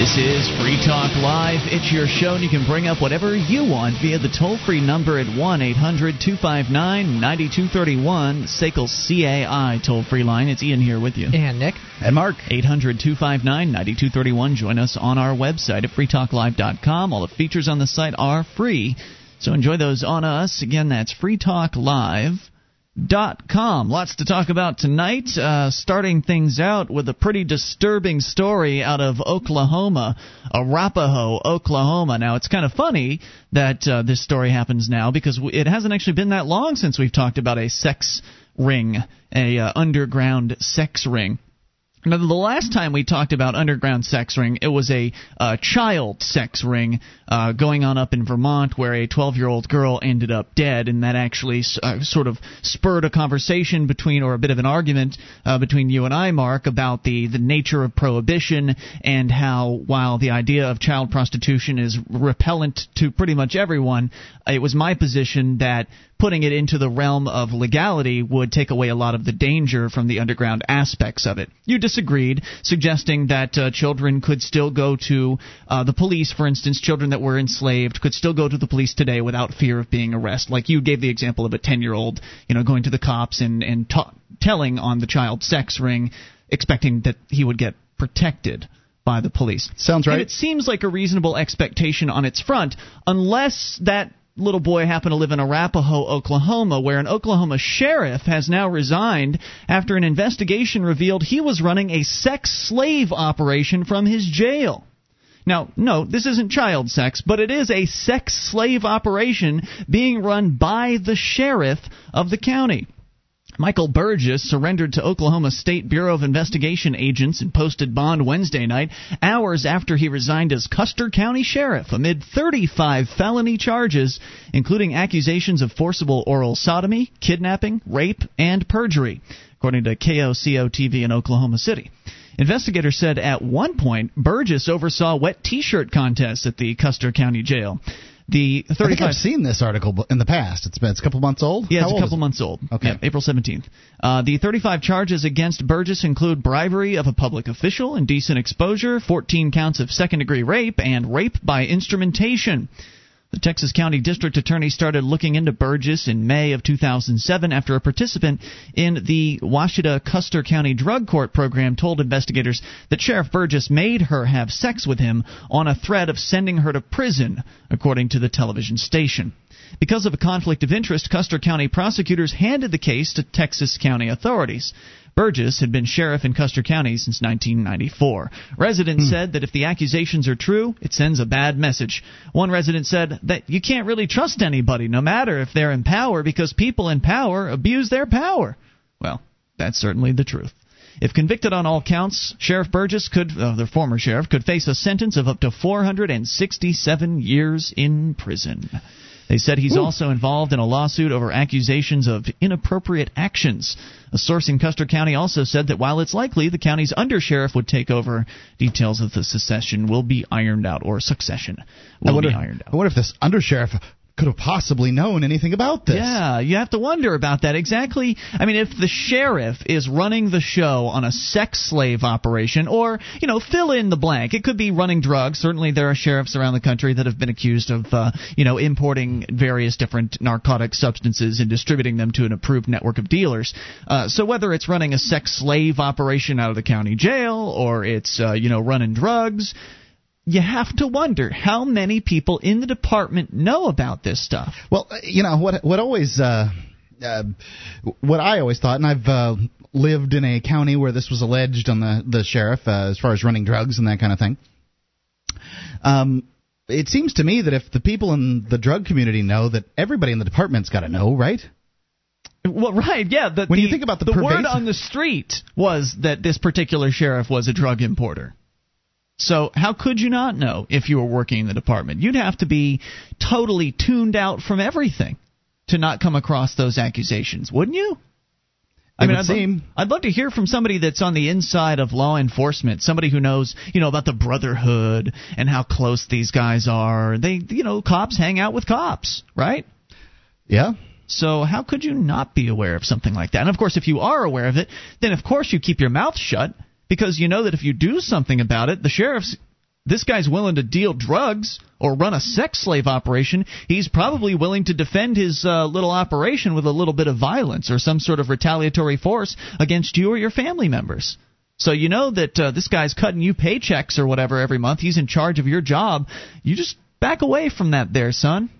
This is Free Talk Live. It's your show, and you can bring up whatever you want via the toll free number at 1 800 259 9231, SACL CAI toll free line. It's Ian here with you. And Nick. And Mark. 800 259 9231. Join us on our website at freetalklive.com. All the features on the site are free, so enjoy those on us. Again, that's Free Talk Live dot com. Lots to talk about tonight. Uh, starting things out with a pretty disturbing story out of Oklahoma, Arapaho, Oklahoma. Now it's kind of funny that uh, this story happens now because it hasn't actually been that long since we've talked about a sex ring, a uh, underground sex ring. Now, the last time we talked about underground sex ring, it was a uh, child sex ring uh, going on up in Vermont, where a 12-year-old girl ended up dead, and that actually uh, sort of spurred a conversation between, or a bit of an argument uh, between you and I, Mark, about the the nature of prohibition and how, while the idea of child prostitution is repellent to pretty much everyone, it was my position that putting it into the realm of legality would take away a lot of the danger from the underground aspects of it. You disagreed, suggesting that uh, children could still go to uh, the police, for instance, children that were enslaved could still go to the police today without fear of being arrested. Like you gave the example of a 10 year old, you know, going to the cops and, and ta- telling on the child sex ring, expecting that he would get protected by the police. Sounds right. And it seems like a reasonable expectation on its front, unless that little boy happened to live in Arapaho, Oklahoma, where an Oklahoma sheriff has now resigned after an investigation revealed he was running a sex slave operation from his jail. Now, no, this isn't child sex, but it is a sex slave operation being run by the sheriff of the county. Michael Burgess surrendered to Oklahoma State Bureau of Investigation agents and posted bond Wednesday night, hours after he resigned as Custer County Sheriff amid 35 felony charges, including accusations of forcible oral sodomy, kidnapping, rape, and perjury, according to KOCO TV in Oklahoma City. Investigators said at one point Burgess oversaw wet T-shirt contests at the Custer County Jail. The 35 I think I've seen this article in the past. It's been it's a couple months old. Yeah, it's How a couple it? months old. Okay. Yeah, April 17th. Uh, the 35 charges against Burgess include bribery of a public official, indecent exposure, 14 counts of second degree rape, and rape by instrumentation. The Texas County District Attorney started looking into Burgess in May of 2007 after a participant in the Washita Custer County Drug Court program told investigators that Sheriff Burgess made her have sex with him on a threat of sending her to prison, according to the television station. Because of a conflict of interest, Custer County prosecutors handed the case to Texas County authorities. Burgess had been sheriff in Custer County since 1994. Residents said that if the accusations are true, it sends a bad message. One resident said that you can't really trust anybody, no matter if they're in power, because people in power abuse their power. Well, that's certainly the truth. If convicted on all counts, Sheriff Burgess could, uh, the former sheriff, could face a sentence of up to 467 years in prison. They said he's also involved in a lawsuit over accusations of inappropriate actions. A source in Custer County also said that while it's likely the county's undersheriff would take over, details of the secession will be ironed out, or succession will be ironed out. I wonder if this undersheriff could have possibly known anything about this. Yeah, you have to wonder about that. Exactly. I mean, if the sheriff is running the show on a sex slave operation, or, you know, fill in the blank, it could be running drugs. Certainly, there are sheriffs around the country that have been accused of, uh, you know, importing various different narcotic substances and distributing them to an approved network of dealers. Uh, so, whether it's running a sex slave operation out of the county jail, or it's, uh, you know, running drugs, you have to wonder how many people in the department know about this stuff. Well, uh, you know what? What always, uh, uh, what I always thought, and I've uh, lived in a county where this was alleged on the the sheriff uh, as far as running drugs and that kind of thing. Um, it seems to me that if the people in the drug community know, that everybody in the department's got to know, right? Well, right, yeah. The, When you think about the the word on the street was that this particular sheriff was a drug importer. So how could you not know if you were working in the department? You'd have to be totally tuned out from everything to not come across those accusations, wouldn't you? I mean, I'd, lo- I'd love to hear from somebody that's on the inside of law enforcement, somebody who knows, you know, about the brotherhood and how close these guys are. They, you know, cops hang out with cops, right? Yeah. So how could you not be aware of something like that? And of course, if you are aware of it, then of course you keep your mouth shut because you know that if you do something about it, the sheriff's this guy's willing to deal drugs or run a sex slave operation, he's probably willing to defend his uh, little operation with a little bit of violence or some sort of retaliatory force against you or your family members. So you know that uh, this guy's cutting you paychecks or whatever every month. He's in charge of your job. You just back away from that, there, son.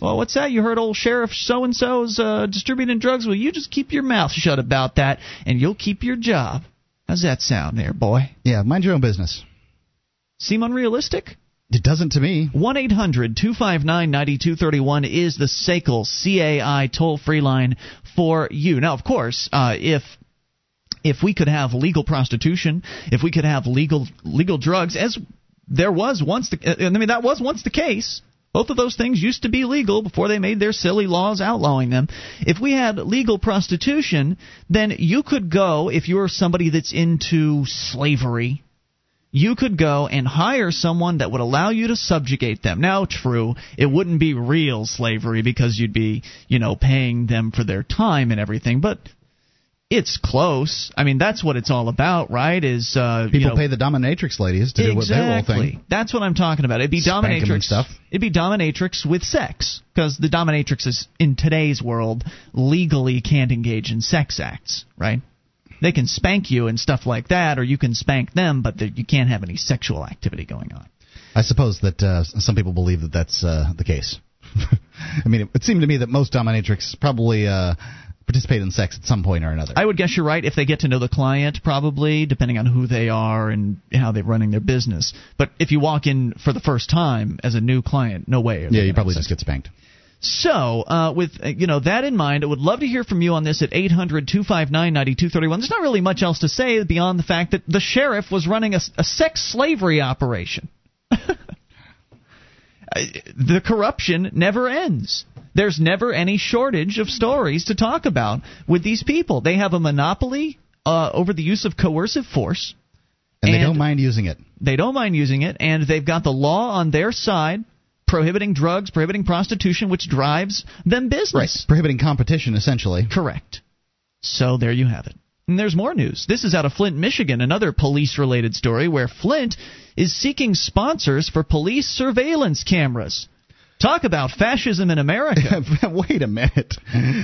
Well, what's that? You heard old Sheriff so and so's uh, distributing drugs? Well, you just keep your mouth shut about that, and you'll keep your job. How's that sound, there, boy? Yeah, mind your own business. Seem unrealistic? It doesn't to me. 1 800 259 9231 is the SACL CAI toll free line for you. Now, of course, uh, if if we could have legal prostitution, if we could have legal legal drugs, as there was once, the, I mean that was once the case. Both of those things used to be legal before they made their silly laws outlawing them. If we had legal prostitution, then you could go if you're somebody that's into slavery you could go and hire someone that would allow you to subjugate them. Now, true, it wouldn't be real slavery because you'd be, you know, paying them for their time and everything, but it's close. I mean, that's what it's all about, right? Is uh, people you know, pay the dominatrix ladies to do what their role thing? That's what I'm talking about. It'd be Spank dominatrix stuff. It'd be dominatrix with sex because the dominatrix is in today's world legally can't engage in sex acts, right? They can spank you and stuff like that, or you can spank them, but there- you can't have any sexual activity going on. I suppose that uh, some people believe that that's uh, the case. I mean, it, it seemed to me that most dominatrix probably uh, participate in sex at some point or another. I would guess you're right if they get to know the client, probably, depending on who they are and how they're running their business. But if you walk in for the first time as a new client, no way. yeah, you probably just get spanked. So, uh, with uh, you know that in mind, I would love to hear from you on this at 800-259-9231. There's not really much else to say beyond the fact that the sheriff was running a, a sex slavery operation. The corruption never ends. There's never any shortage of stories to talk about with these people. They have a monopoly uh, over the use of coercive force. And, they don't mind using it. They don't mind using it, and they've got the law on their side, prohibiting drugs, prohibiting prostitution, which drives them business. Prohibiting competition, essentially. Correct. So there you have it. And there's more news. This is out of Flint, Michigan, another police related story where Flint is seeking sponsors for police surveillance cameras. Talk about fascism in America. Wait a minute.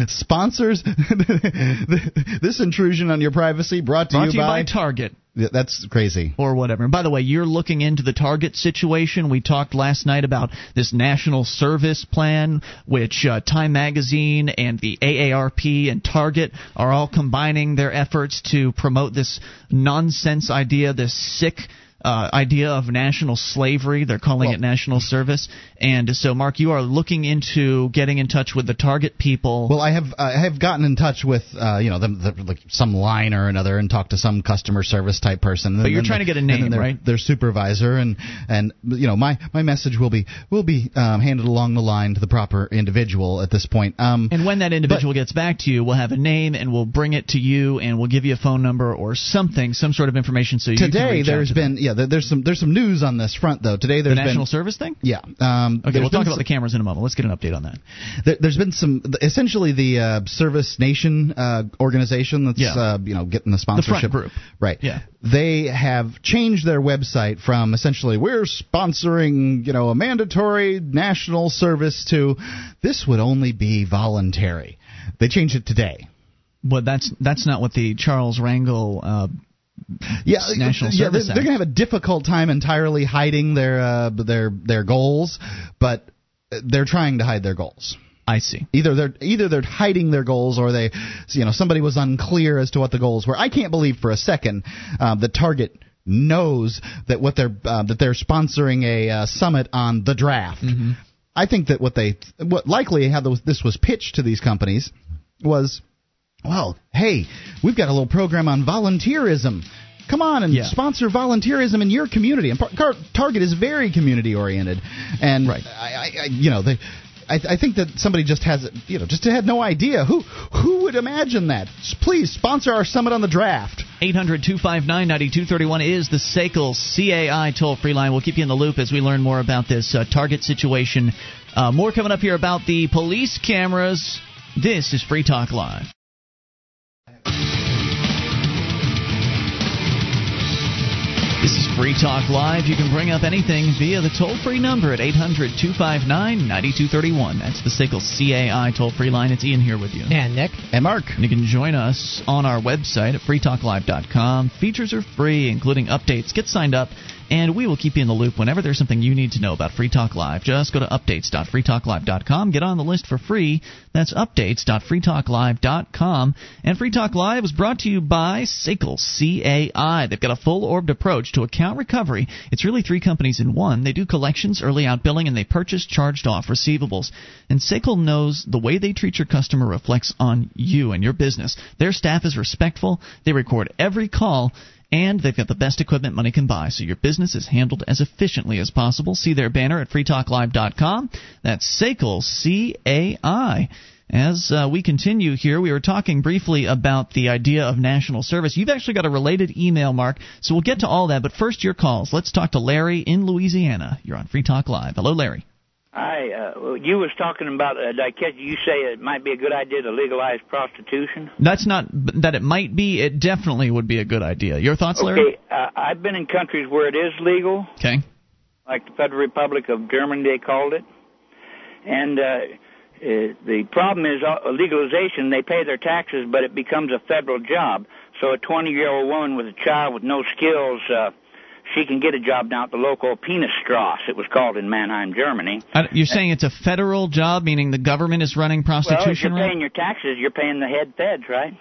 Sponsors? this intrusion on your privacy brought to, Brought you, to you by by. Target That's crazy. or whatever. And by the way, you're looking into the Target situation. We talked last night about this national service plan, which uh, Time Magazine and the AARP and Target are all combining their efforts to promote this nonsense idea, this sick. Uh, idea of national slavery. They're calling Well- it national service. And so, Mark, you are looking into getting in touch with the Target people. Well, I have I have gotten in touch with uh, you know them the, like some line or another and talked to some customer service type person. But And you're trying the- to get a name, their, right? Their supervisor and and you know my my message will be will be um, handed along the line to the proper individual at this point. Um, And when that individual gets back to you, we'll have a name and we'll bring it to you and we'll give you a phone number or something, some sort of information so you can today there's been them. Yeah there's some there's some news on this front though. Today the there's national been service thing. yeah um, Okay, we'll talk about some- the cameras in a moment. Let's get an update on that. There, there's been some essentially the uh, Service Nation uh, organization that's Yeah. uh, you know getting the sponsorship the group. right Yeah. they have changed their website from essentially we're sponsoring you know a mandatory national service to this would only be voluntary they changed it today But that's that's not what the Charles Rangel. Uh, yeah, National yeah, Service they're, they're going to have a difficult time entirely hiding their uh, their their goals, but they're trying to hide their goals. I see. Either they're either they're hiding their goals or they, you know, somebody was unclear as to what the goals were. I can't believe for a second uh, that Target knows that what they're uh, that they're sponsoring a uh, summit on the draft. I think that what they what likely how this was pitched to these companies was, well, hey, we've got a little program on volunteerism. Come on and Yeah. sponsor volunteerism in your community. And Car- Target is very community oriented, and Right. I, I, I, you know, they. I, I think that somebody just has, you know, just had no idea. Who who would imagine that? Please sponsor our summit on the draft. 800 259 9231 is the SACL CAI toll free line. We'll keep you in the loop as we learn more about this uh, Target situation. Uh, more coming up here about the police cameras. This is Free Talk Live. Free Talk Live. You can bring up anything via the toll free number at 800 259 9231. That's the SACL CAI toll free line. It's Ian here with you. And Nick. And Mark. And you can join us on our website at freetalklive.com. Features are free, including updates. Get signed up and we will keep you in the loop whenever there's something you need to know about Free Talk Live. Just go to updates.freetalklive.com, get on the list for free. That's updates.freetalklive.com. And Free Talk Live was brought to you by SACL CAI. They've got a full orbed approach to account recovery. It's really three companies in one. They do collections, early out billing, and they purchase charged off receivables. And SACL knows the way they treat your customer reflects on you and your business. Their staff is respectful. They record every call and they've got the best equipment money can buy, so your business is handled as efficiently as possible. See their banner at freetalklive.com. That's SACL, C-A-I. As uh, we continue here, we were talking briefly about the idea of national service. You've actually got a related email, Mark, so we'll get to all that. But first, your calls. Let's talk to Larry in Louisiana. You're on Free Talk Live. Hello, Larry. Hi, uh, you was talking about uh, You say it might be a good idea to legalize prostitution. That's not that it might be. It definitely would be a good idea. Your thoughts, Larry? Okay, uh, I've been in countries where it is legal. Okay. Like the Federal Republic of Germany, they called it, and uh, uh, the problem is uh, legalization. They pay their taxes, but it becomes a federal job. So a 20-year-old woman with a child with no skills. Uh, she can get a job down at the local Penisstrasse. It was called in Mannheim, Germany. You're saying it's a federal job, meaning the government is running prostitution? Well, if you're paying your taxes, you're paying the head feds, right?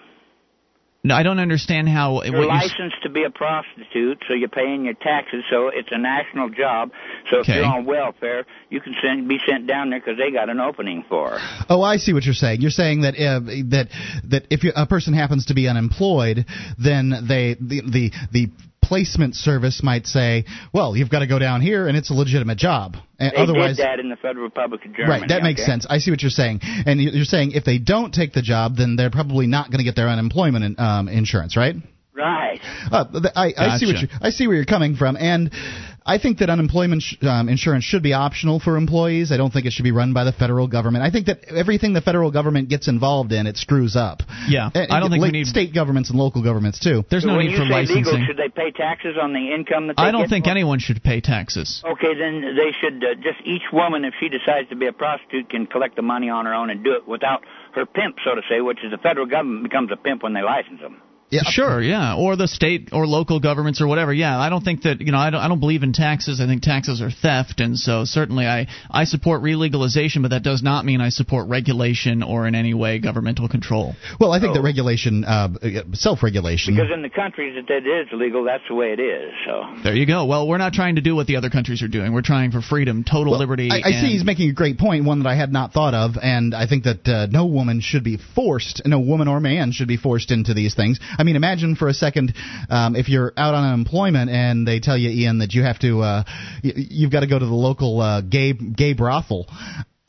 No, I don't understand how. You're licensed to be a prostitute, so you're paying your taxes. So it's a national job. So okay. if you're on welfare, you can send, be sent down there because they got an opening for. Her. Oh, I see what you're saying. You're saying that uh, that that if a person happens to be unemployed, then they the the the placement service might say, well, you've got to go down here, and it's a legitimate job. They Otherwise, did that in the Federal Republic of Germany. Right, that makes sense. I see what you're saying. And you're saying if they don't take the job, then they're probably not going to get their unemployment um, insurance, right? Right. Uh, I, I see what you I see where you're coming from, and I think that unemployment sh- um, insurance should be optional for employees. I don't think it should be run by the federal government. I think that everything the federal government gets involved in, it screws up. Yeah, and, I don't think we need state governments and local governments too. There's so no need for licensing. Legal, should they pay taxes on the income that they I don't get? think anyone should pay taxes. Okay, then they should uh, just each woman, if she decides to be a prostitute, can collect the money on her own and do it without her pimp, so to say, which is the federal government becomes a pimp when they license them. Yeah. Sure, yeah, or the state or local governments or whatever. Yeah, I don't think that you know I don't I don't believe in taxes. I think taxes are theft, and so certainly I I support relegalization, but that does not mean I support regulation or in any way governmental control. Well, I think oh. that regulation, uh, self-regulation, because in the countries that it is legal, that's the way it is. So there you go. Well, we're not trying to do what the other countries are doing. We're trying for freedom, total well, liberty. I, I see he's making a great point, one that I had not thought of, and I think that uh, no woman should be forced, no woman or man should be forced into these things. I mean, imagine for a second, um, if you're out on unemployment and they tell you, Ian, that you have to, uh, you've got to go to the local uh, gay gay brothel,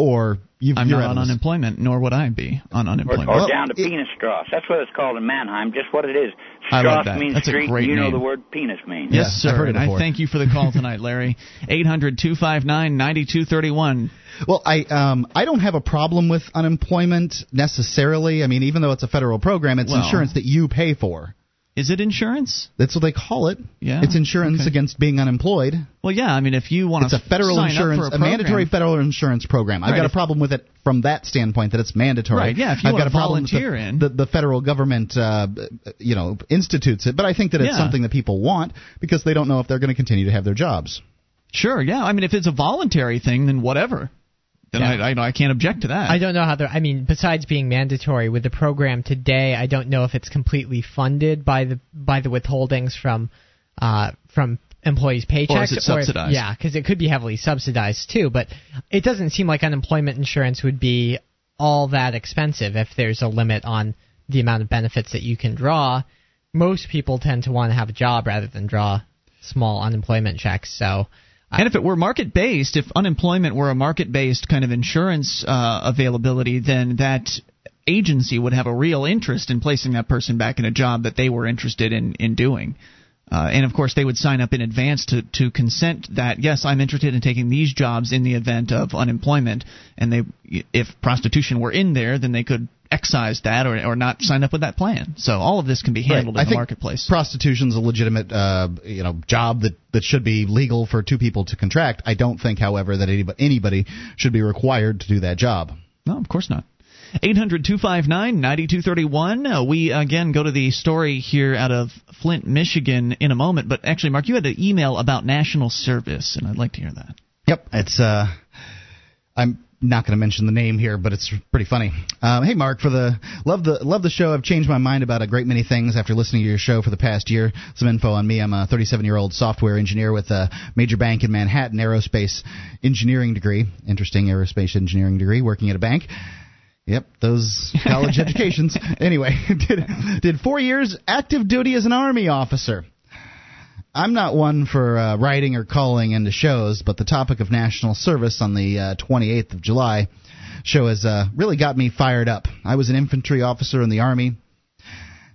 or you I'm not on unemployment, nor would I be on unemployment. Or, or well, down to it, Penisstrasse. That's what it's called in Mannheim. Just what it is. I like that. means That's street. a great you name. know the word penis means. Yes, yeah, sir. And I thank you for the call tonight, Larry. Eight hundred two five nine ninety two thirty one. Well, I um, I don't have a problem with unemployment necessarily. I mean, even though it's a federal program, it's well, insurance that you pay for. Is it insurance? That's what they call it. Yeah, it's insurance okay. against being unemployed. Well, yeah. I mean, if you want to, it's a federal insurance, a, a, mandatory federal insurance program. I've right, got a problem with it from that standpoint that it's mandatory. Right. Yeah. If you I've want got a problem with the, in, the, the federal government, uh, you know, institutes it. But I think that it's yeah. something that people want because they don't know if they're going to continue to have their jobs. Sure. Yeah. I mean, if it's a voluntary thing, then whatever then yeah. I, I, I can't object to that. I don't know how they're. I mean, besides being mandatory with the program today, I don't know if it's completely funded by the by the withholdings from uh, from employees' paychecks. Or is it subsidized? If, yeah, because it could be heavily subsidized too. But it doesn't seem like unemployment insurance would be all that expensive if there's a limit on the amount of benefits that you can draw. Most people tend to want to have a job rather than draw small unemployment checks. So and if it were market based, if unemployment were a market based kind of insurance uh, availability, then that agency would have a real interest in placing that person back in a job that they were interested in in doing. Uh, and of course, they would sign up in advance to, to consent that yes, I'm interested in taking these jobs in the event of unemployment. And they, if prostitution were in there, then they could excise that or, or not sign up with that plan. So all of this can be handled right. in I the marketplace. Prostitution's a legitimate, uh, you know, job that, that should be legal for two people to contract. I don't think, however, that anybody, anybody should be required to do that job. No, of course not. 800 259 9231. Uh, we again go to the story here out of Flint, Michigan in a moment. But actually, Mark, you had an email about national service, and I'd like to hear that. Yep. It's, uh, I'm not going to mention the name here, but it's pretty funny. Um, hey, Mark, for the love the love the show. I've changed my mind about a great many things after listening to your show for the past year. Some info on me: I'm a 37 year old software engineer with a major bank in Manhattan, aerospace engineering degree. Interesting aerospace engineering degree, working at a bank. Yep, those college educations. Anyway, did did four years active duty as an army officer. I'm not one for uh, writing or calling into shows, but the topic of national service on the uh, 28th of July show has uh, really got me fired up. I was an infantry officer in the Army,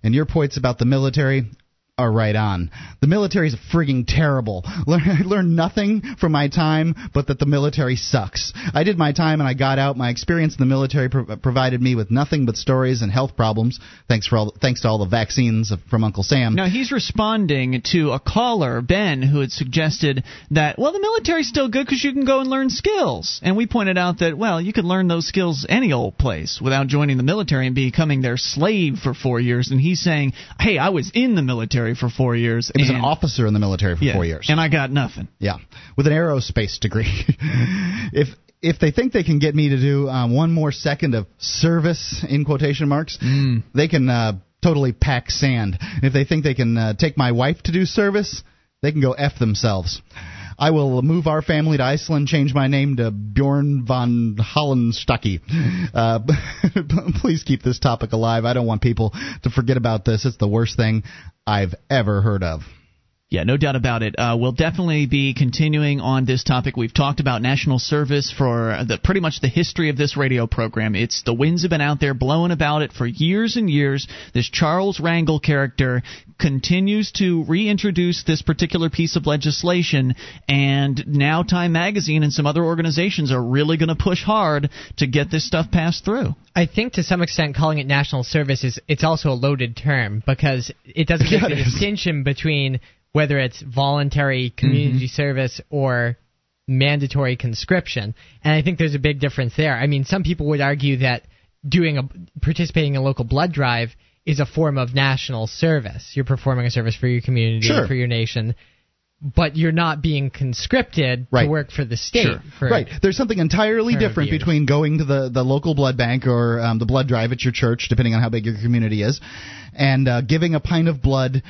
and your points about the military are right on. The military is frigging terrible. I learned nothing from my time but that the military sucks. I did my time and I got out. My experience in the military pro- provided me with nothing but stories and health problems. Thanks for all, thanks to all the vaccines from Uncle Sam. Now he's responding to a caller, Ben, who had suggested that well, the military's still good because you can go and learn skills. And we pointed out that well, you could learn those skills any old place without joining the military and becoming their slave for four years. And he's saying, hey, I was in the military for four years. He was an officer in the military for yeah, four years, and I got nothing. Yeah, with an aerospace degree. if if they think they can get me to do um, one more second of service in quotation marks, mm. they can uh, totally pack sand. If they think they can uh, take my wife to do service, they can go f themselves. I will move our family to Iceland, change my name to Bjorn von Hollenstucky. Uh, please keep this topic alive. I don't want people to forget about this. It's the worst thing I've ever heard of. Yeah, no doubt about it. Uh, we'll definitely be continuing on this topic. We've talked about national service for the, pretty much the history of this radio program. It's the winds have been out there blowing about it for years and years. This Charles Rangel character continues to reintroduce this particular piece of legislation, and now Time Magazine and some other organizations are really going to push hard to get this stuff passed through. I think to some extent calling it national service is it's also a loaded term because it doesn't make Yeah, the distinction between whether it's voluntary community mm-hmm. service or mandatory conscription. And I think there's a big difference there. I mean, some people would argue that doing a participating in a local blood drive is a form of national service. You're performing a service for your community, Sure. for your nation, but you're not being conscripted Right. to work for the state. Sure. For, right. There's something entirely different years. between going to the, the local blood bank or um, the blood drive at your church, depending on how big your community is, and uh, giving a pint of blood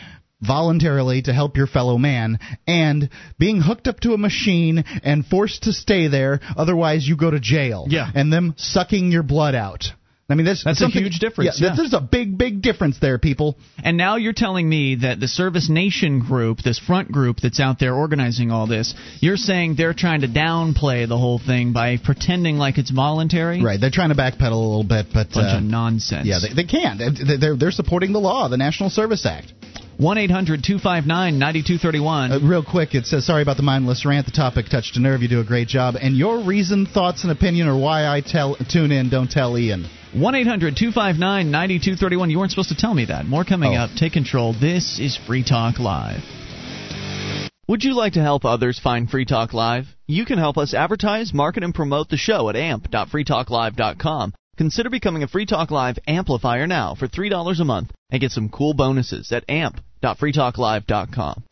voluntarily to help your fellow man and being hooked up to a machine and forced to stay there otherwise you go to jail Yeah. and them sucking your blood out i mean there's That's a huge difference, yeah, yeah. there's a big big difference there people And now you're telling me that the Service Nation group, this front group that's out there organizing all this, you're saying they're trying to downplay the whole thing by pretending like it's voluntary? right they're trying to backpedal a little bit but Bunch uh, of nonsense. yeah they, they can't They- they're, they're supporting the law the national service act 1 800 259 9231. Uh, real quick, it says, sorry about the mindless rant. The topic touched a nerve. You do a great job. And your reason, thoughts, and opinion are why I tell tune in. Don't tell Ian. 1 800 259 9231. You weren't supposed to tell me that. More coming Oh. up. Take control. This is Free Talk Live. Would you like to help others find Free Talk Live? You can help us advertise, market, and promote the show at amp.freetalklive.com. Consider becoming a Free Talk Live amplifier now for $3 a month and get some cool bonuses at amp.freetalklive.com.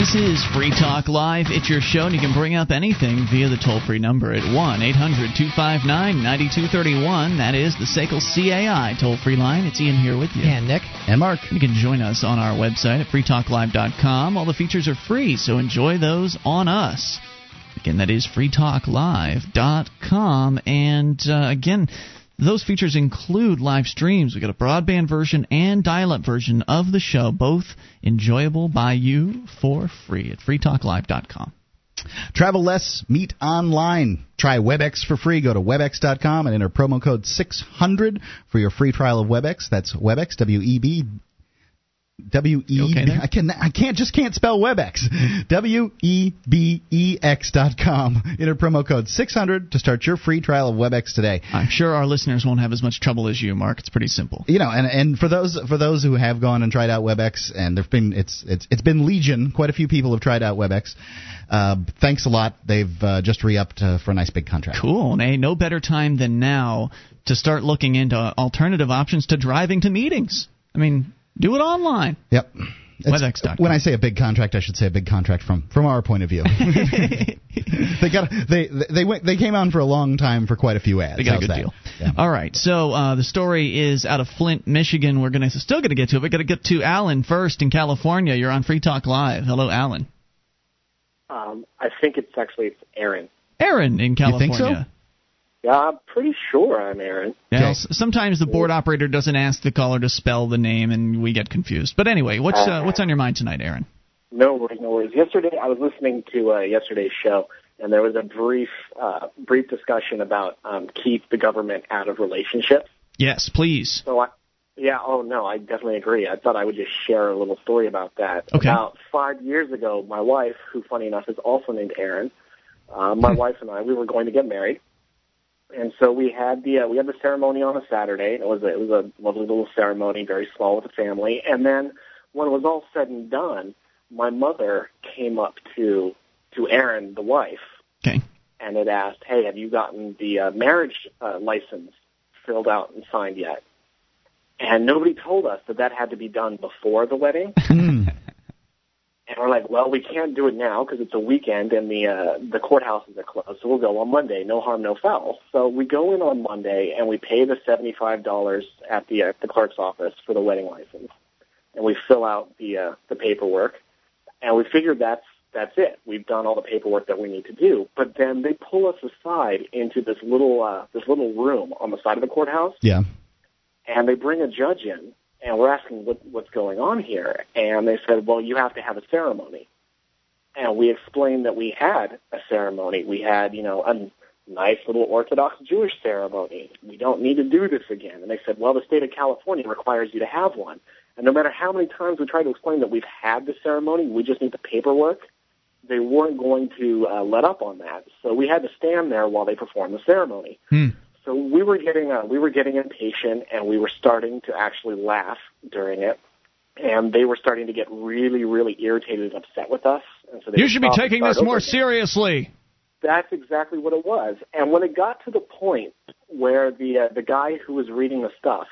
This is Free Talk Live. It's your show, and you can bring up anything via the toll free number at 1 800 259 9231. That is the SACL CAI toll free line. It's Ian here with you. And Nick, And Mark. You can join us on our website at freetalklive.com. All the features are free, so enjoy those on us. Again, that is freetalklive.com. And uh, again, those features include live streams. We've got a broadband version and dial up version of the show, both enjoyable by you for free at freetalklive.com. Travel less, meet online. Try WebEx for free. Go to WebEx.com and enter promo code 600 for your free trial of WebEx. That's WebEx, W E B W E. Okay I can I can't just can't spell Webex. W E B E X dot com. Enter promo code six hundred to start your free trial of Webex today. I'm sure our listeners won't have as much trouble as you, Mark. It's pretty simple. You know, and and for those for those who have gone and tried out Webex, and there've been it's it's it's been legion. Quite a few people have tried out Webex. Uh, thanks a lot. They've uh, just re-upped uh, for a nice big contract. Cool. And hey, no better time than now to start looking into alternative options to driving to meetings. I mean, do it online. Yep. WebEx.com. When I say a big contract, I should say a big contract from from our point of view. they got they they went they came on for a long time for quite a few ads. They got How's a good that? deal. Yeah. All right. So uh, the story is out of Flint, Michigan. We're gonna still gonna get to it. We're gonna get to Alan first in California. You're on Free Talk Live. Hello, Alan. Um, I think it's actually it's Aaron. Aaron in You California. think so? Yeah, I'm pretty sure I'm Aaron. Yeah, Okay. sometimes the board operator doesn't ask the caller to spell the name, and we get confused. But anyway, what's uh, what's on your mind tonight, Aaron? No worries, no worries. Yesterday, I was listening to uh, yesterday's show, and there was a brief, uh, brief discussion about um, keep the government out of relationships. Yes, please. So I, yeah, oh no, I definitely agree. I thought I would just share a little story about that. Okay. About five years ago, my wife, who funny enough is also named Erin, uh, my wife and I, we were going to get married, and so we had the uh, we had the ceremony on a Saturday. It was a, it was a lovely little ceremony, very small with the family, and then when it was all said and done, my mother came up to to Erin, the wife, Okay. and had asked, "Hey, have you gotten the uh, marriage uh, license filled out and signed yet?" And nobody told us that that had to be done before the wedding. And we're like, "Well, we can't do it now because it's a weekend and the uh, the courthouses are closed. So we'll go on Monday. No harm, no foul." So we go in on Monday and we pay the seventy five dollars at the uh, the clerk's office for the wedding license, and we fill out the uh, the paperwork, and we figured that's that's it. We've done all the paperwork that we need to do. But then they pull us aside into this little uh, this little room on the side of the courthouse, Yeah. and they bring a judge in, and we're asking what, what's going on here, and they said, well, you have to have a ceremony. And we explained that we had a ceremony. We had, you know, a nice little Orthodox Jewish ceremony. We don't need to do this again. And they said, well, the state of California requires you to have one. And no matter how many times we try to explain that we've had the ceremony, we just need the paperwork, they weren't going to uh, let up on that. So we had to stand there while they performed the ceremony. Hmm. So we were getting uh, we were getting impatient, and we were starting to actually laugh during it, and they were starting to get really, really irritated and upset with us. And so they You should be taking this more again. seriously. That's exactly what it was. And when it got to the point where the uh, the guy who was reading the stuff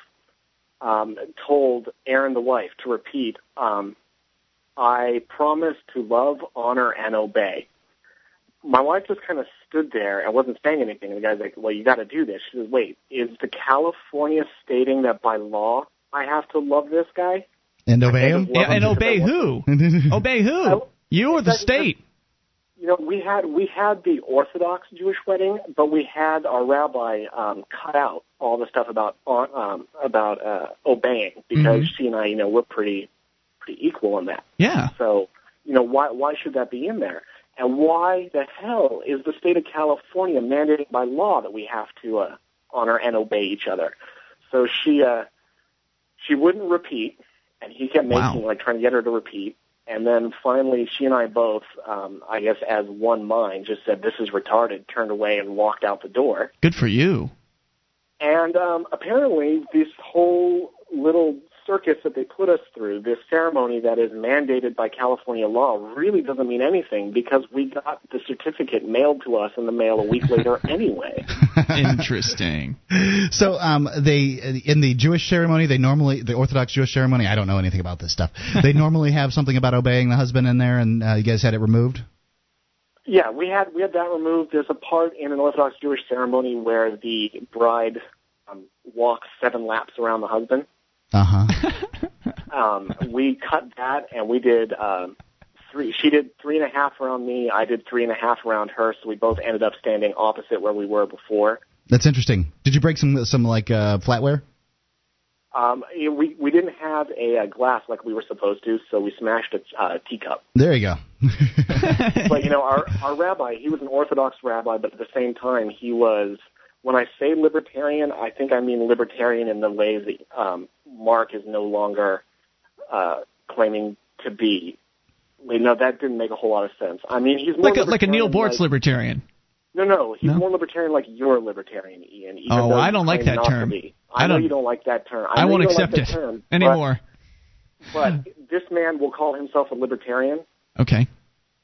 um, told Aaron, the wife, to repeat, um, "I promise to love, honor, and obey." My wife just kind of stood there and wasn't saying anything. And the guy's like, "Well, you got to do this." She says, "Wait, is the California stating that by law I have to love this guy?" And obey him. Yeah, him and obey I want to. who? Obey who? Oh, You or the that's- state? you know, we had we had the Orthodox Jewish wedding, but we had our rabbi um, cut out all the stuff about um, about uh, obeying because Mhm. she and I, you know, we're pretty pretty equal in that. Yeah. So, you know, why why should that be in there? And why the hell is the state of California mandating by law that we have to uh, honor and obey each other? So she uh, she wouldn't repeat, and he kept Wow. making like trying to get her to repeat. And then finally, she and I both, um, I guess, as one mind, just said, "This is retarded." Turned away and walked out the door. Good for you. And um, apparently, this whole little circus that they put us through, this ceremony that is mandated by California law, really doesn't mean anything because we got the certificate mailed to us in the mail a week later anyway. Interesting. So, um, they in the Jewish ceremony, they normally the Orthodox Jewish ceremony. I don't know anything about this stuff. They normally have something about obeying the husband in there, and uh, you guys had it removed. Yeah, we had we had that removed. There's a part in an Orthodox Jewish ceremony where the bride um, walks seven laps around the husband. Uh huh. Um, we cut that and we did um, three. She did three and a half around me. I did three and a half around her. So we both ended up standing opposite where we were before. That's interesting. Did you break some some like uh, flatware? Um, we we didn't have a, a glass like we were supposed to, so we smashed a uh, teacup. There you go. but you know, our our rabbi, he was an Orthodox rabbi, but at the same time, he was. When I say libertarian, I think I mean libertarian in the way that um, Mark is no longer uh, claiming to be. Wait, no, that didn't make a whole lot of sense. I mean, he's more like a, like a Neal Boortz like, libertarian. No, no, he's No? more libertarian like you're a libertarian, Ian. even Oh, I don't like that term. I I, know you don't like that term. I, know won't accept like it term, anymore. But, but this man will call himself a libertarian, Okay.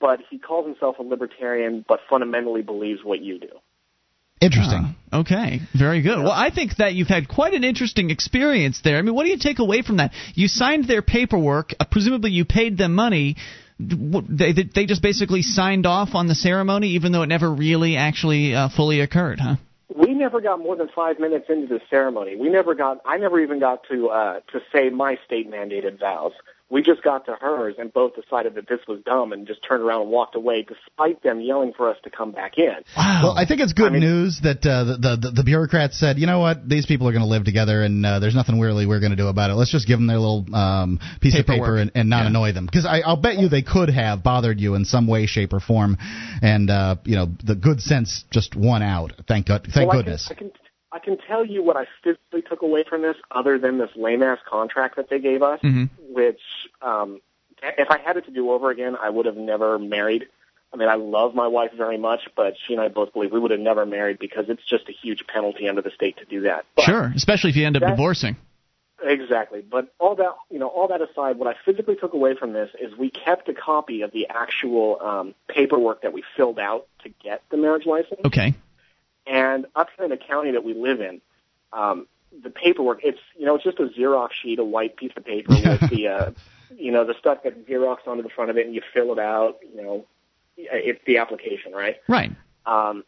but he calls himself a libertarian, but fundamentally believes what you do. Interesting. Okay, very good. Well, I think that you've had quite an interesting experience there. I mean, what do you take away from that? You signed their paperwork. Uh, presumably, you paid them money. They they they just basically signed off on the ceremony, even though it never really actually uh, fully occurred, huh? We never got more than five minutes into the ceremony. We never got. I never even got to uh, to say my state mandated vows. We just got to hers, and both decided that this was dumb, and just turned around and walked away, despite them yelling for us to come back in. Wow. Well, I think it's good I mean- news that uh, the, the the bureaucrats said, you know what, these people are going to live together, and uh, there's nothing really we're going to do about it. Let's just give them their little um, piece of paper and, and not Yeah. annoy them, because I'll bet you they could have bothered you in some way, shape, or form, and uh, you know the good sense just won out. Thank God, thank well, goodness. I can, I can I can tell you what I physically took away from this, other than this lame ass contract that they gave us, Mhm. which um, if I had it to do over again, I would have never married. I mean, I love my wife very much, but she and I both believe we would have never married because it's just a huge penalty under the state to do that. But, Sure, especially if you end up divorcing. Exactly. But all that, you know, all that aside, what I physically took away from this is we kept a copy of the actual um, paperwork that we filled out to get the marriage license. Okay. And up here in the county that we live in, um, the paperwork, it's, you know, it's just a Xerox sheet, a white piece of paper with the, uh, you know, the stuff that Xerox onto the front of it and you fill it out, you know, it's the application, right? Right. Um,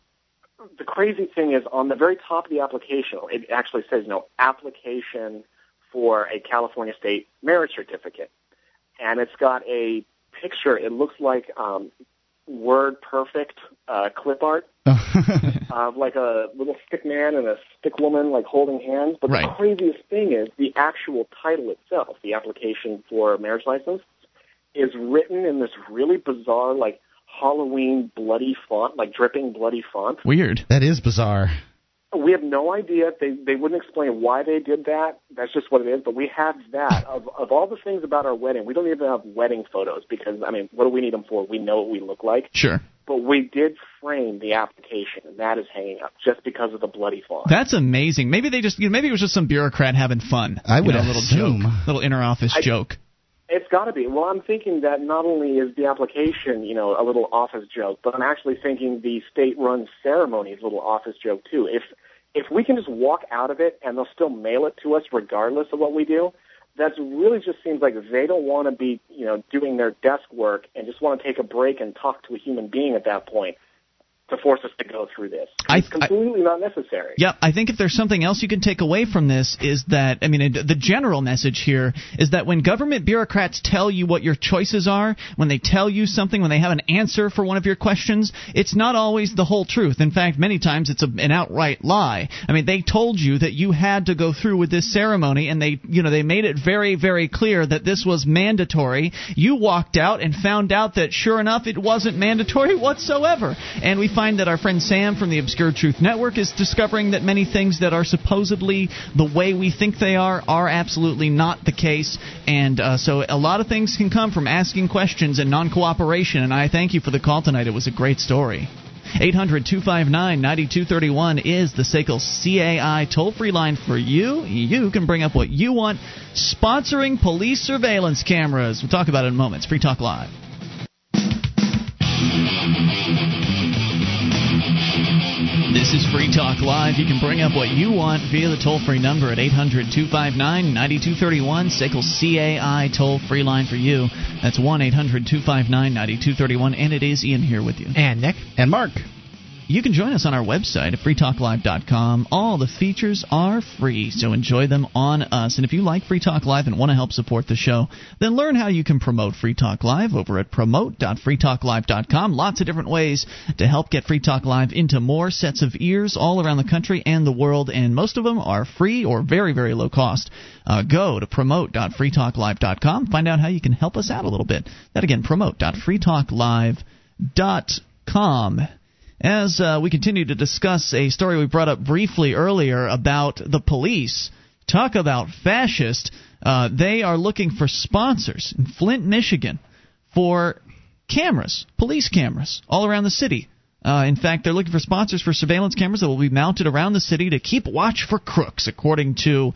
the crazy thing is on the very top of the application, it actually says, you know, application for a California state marriage certificate. And it's got a picture, it looks like, um, word perfect, uh, clip art of like a little stick man and a stick woman like holding hands. But Right. the craziest thing is the actual title itself, the application for a marriage license, is written in this really bizarre like Halloween bloody font, like dripping bloody font. Weird. that is bizarre. We have no idea. They they wouldn't explain why they did that. That's just what it is. But we have that. Of of all the things about our wedding, we don't even have wedding photos because I mean, what do we need them for? We know what we look like. Sure. But we did frame the application, and that is hanging up just because of the bloody font. That's amazing. Maybe they just maybe it was just some bureaucrat having fun. I would you know, a little assume. joke, little inner office I- joke. It's got to be. Well, I'm thinking that not only is the application, you know, a little office joke, but I'm actually thinking the state-run ceremony is a little office joke too. If if we can just walk out of it and they'll still mail it to us regardless of what we do, that really just seems like they don't want to be, you know, doing their desk work and just want to take a break and talk to a human being at that point to force us to go through this. I- It's completely not necessary. Yeah, I think if there's something else you can take away from this is that I mean the general message here is that when government bureaucrats tell you what your choices are, when they tell you something, when they have an answer for one of your questions, it's not always the whole truth. In fact, many times it's a, an outright lie. I mean, they told you that you had to go through with this ceremony and they, you know, they made it very very clear that this was mandatory. You walked out and found out that sure enough it wasn't mandatory whatsoever. And we find that our friend Sam from the Obscure Truth Network is discovering that many things that are supposedly the way we think they are are absolutely not the case. And uh, so a lot of things can come from asking questions and non cooperation. And I thank you for the call tonight. It was a great story. 800 259 9231 is the SACL CAI toll free line for you. You can bring up what you want. Sponsoring police surveillance cameras. We'll talk about it in a moment. It's Free Talk Live. This is Free Talk Live. You can bring up what you want via the toll free number at 800 259 9231. SACL CAI toll free line for you. That's 1 800 259 9231. And it is Ian here with you. And Nick, And Mark, you can join us on our website at freetalklive.com. All the features are free, so enjoy them on us. And if you like Free Talk Live and want to help support the show, then learn how you can promote Free Talk Live over at promote.freetalklive.com. Lots of different ways to help get Free Talk Live into more sets of ears all around the country and the world, and most of them are free or very, very low cost. Uh, go to promote.freetalklive.com. Find out how you can help us out a little bit. That again, promote.freetalklive.com. As uh, we continue to discuss a story we brought up briefly earlier about the police, talk about fascist. Uh, they are looking for sponsors in Flint, Michigan, for cameras, police cameras, all around the city. Uh, in fact, they're looking for sponsors for surveillance cameras that will be mounted around the city to keep watch for crooks, according to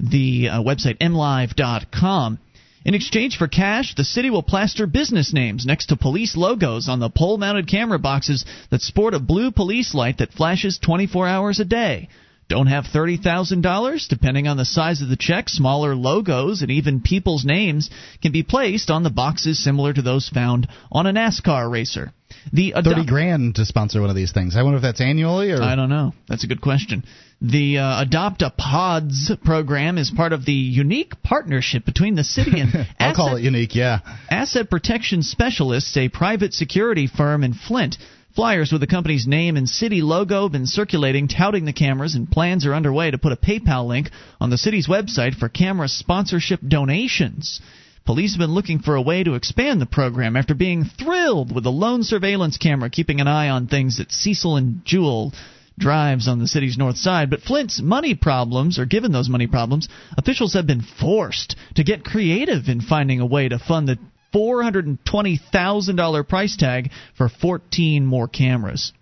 the uh, website mlive.com. In exchange for cash, the city will plaster business names next to police logos on the pole mounted camera boxes that sport a blue police light that flashes 24 hours a day. Don't have $30,000? Depending on the size of the check, smaller logos and even people's names can be placed on the boxes similar to those found on a NASCAR racer. The ado- 30 grand to sponsor one of these things. I wonder if that's annually or I don't know. That's a good question. The uh, Adopt a Pods program is part of the unique partnership between the city and I'll asset, call it unique, yeah. Asset Protection Specialists, a private security firm in Flint. Flyers with the company's name and city logo have been circulating, touting the cameras, and plans are underway to put a PayPal link on the city's website for camera sponsorship donations. Police have been looking for a way to expand the program after being thrilled with the lone surveillance camera keeping an eye on things at Cecil and Jewel drives on the city's north side. But Flint's money problems, or given those money problems, officials have been forced to get creative in finding a way to fund the $420,000 price tag for 14 more cameras.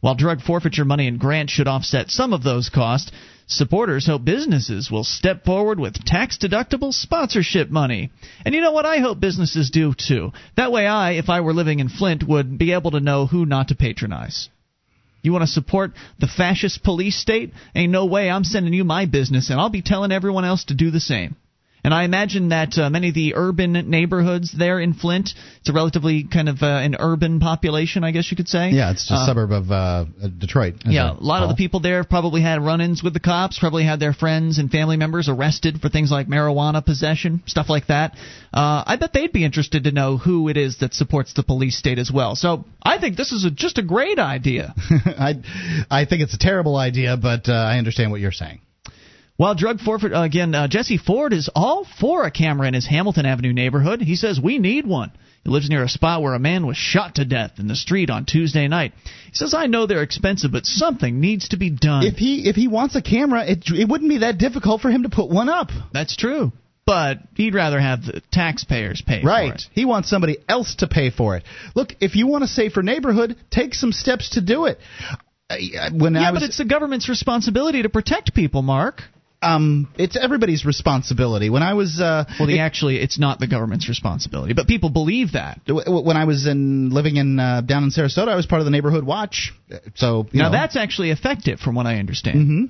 While drug forfeiture money and grants should offset some of those costs, supporters hope businesses will step forward with tax deductible sponsorship money. And you know what? I hope businesses do too. That way, I, if I were living in Flint, would be able to know who not to patronize. You want to support the fascist police state? Ain't no way I'm sending you my business, and I'll be telling everyone else to do the same. And I imagine that uh, many of the urban neighborhoods there in Flint, it's a relatively kind of uh, an urban population, I guess you could say. Yeah, it's a Uh, suburb of uh, Detroit. yeah, a lot of the people there have probably had run-ins with the cops, probably had their friends and family members arrested for things like marijuana possession, stuff like that. Uh, I bet they'd be interested to know who it is that supports the police state as well. So I think this is a, just a great idea. I, I think it's a terrible idea, but uh, I understand what you're saying. While drug forfeit uh, again, uh, Jesse Ford is all for a camera in his Hamilton Avenue neighborhood. He says we need one. He lives near a spot where a man was shot to death in the street on Tuesday night. He says I know they're expensive, but something needs to be done. If he if he wants a camera, it it wouldn't be that difficult for him to put one up. That's true. But he'd rather have the taxpayers pay Right. for it. He wants somebody else to pay for it. Look, if you want a safer neighborhood, take some steps to do it. I- When Yeah, was, but it's the government's responsibility to protect people, Mark. Um, it's everybody's responsibility. When I was uh, Well, the, it- actually, it's not the government's responsibility, but people believe that. when I was in living in uh, down in Sarasota, I was part of the neighborhood watch. So you now know, that's actually effective, from what I understand. hmm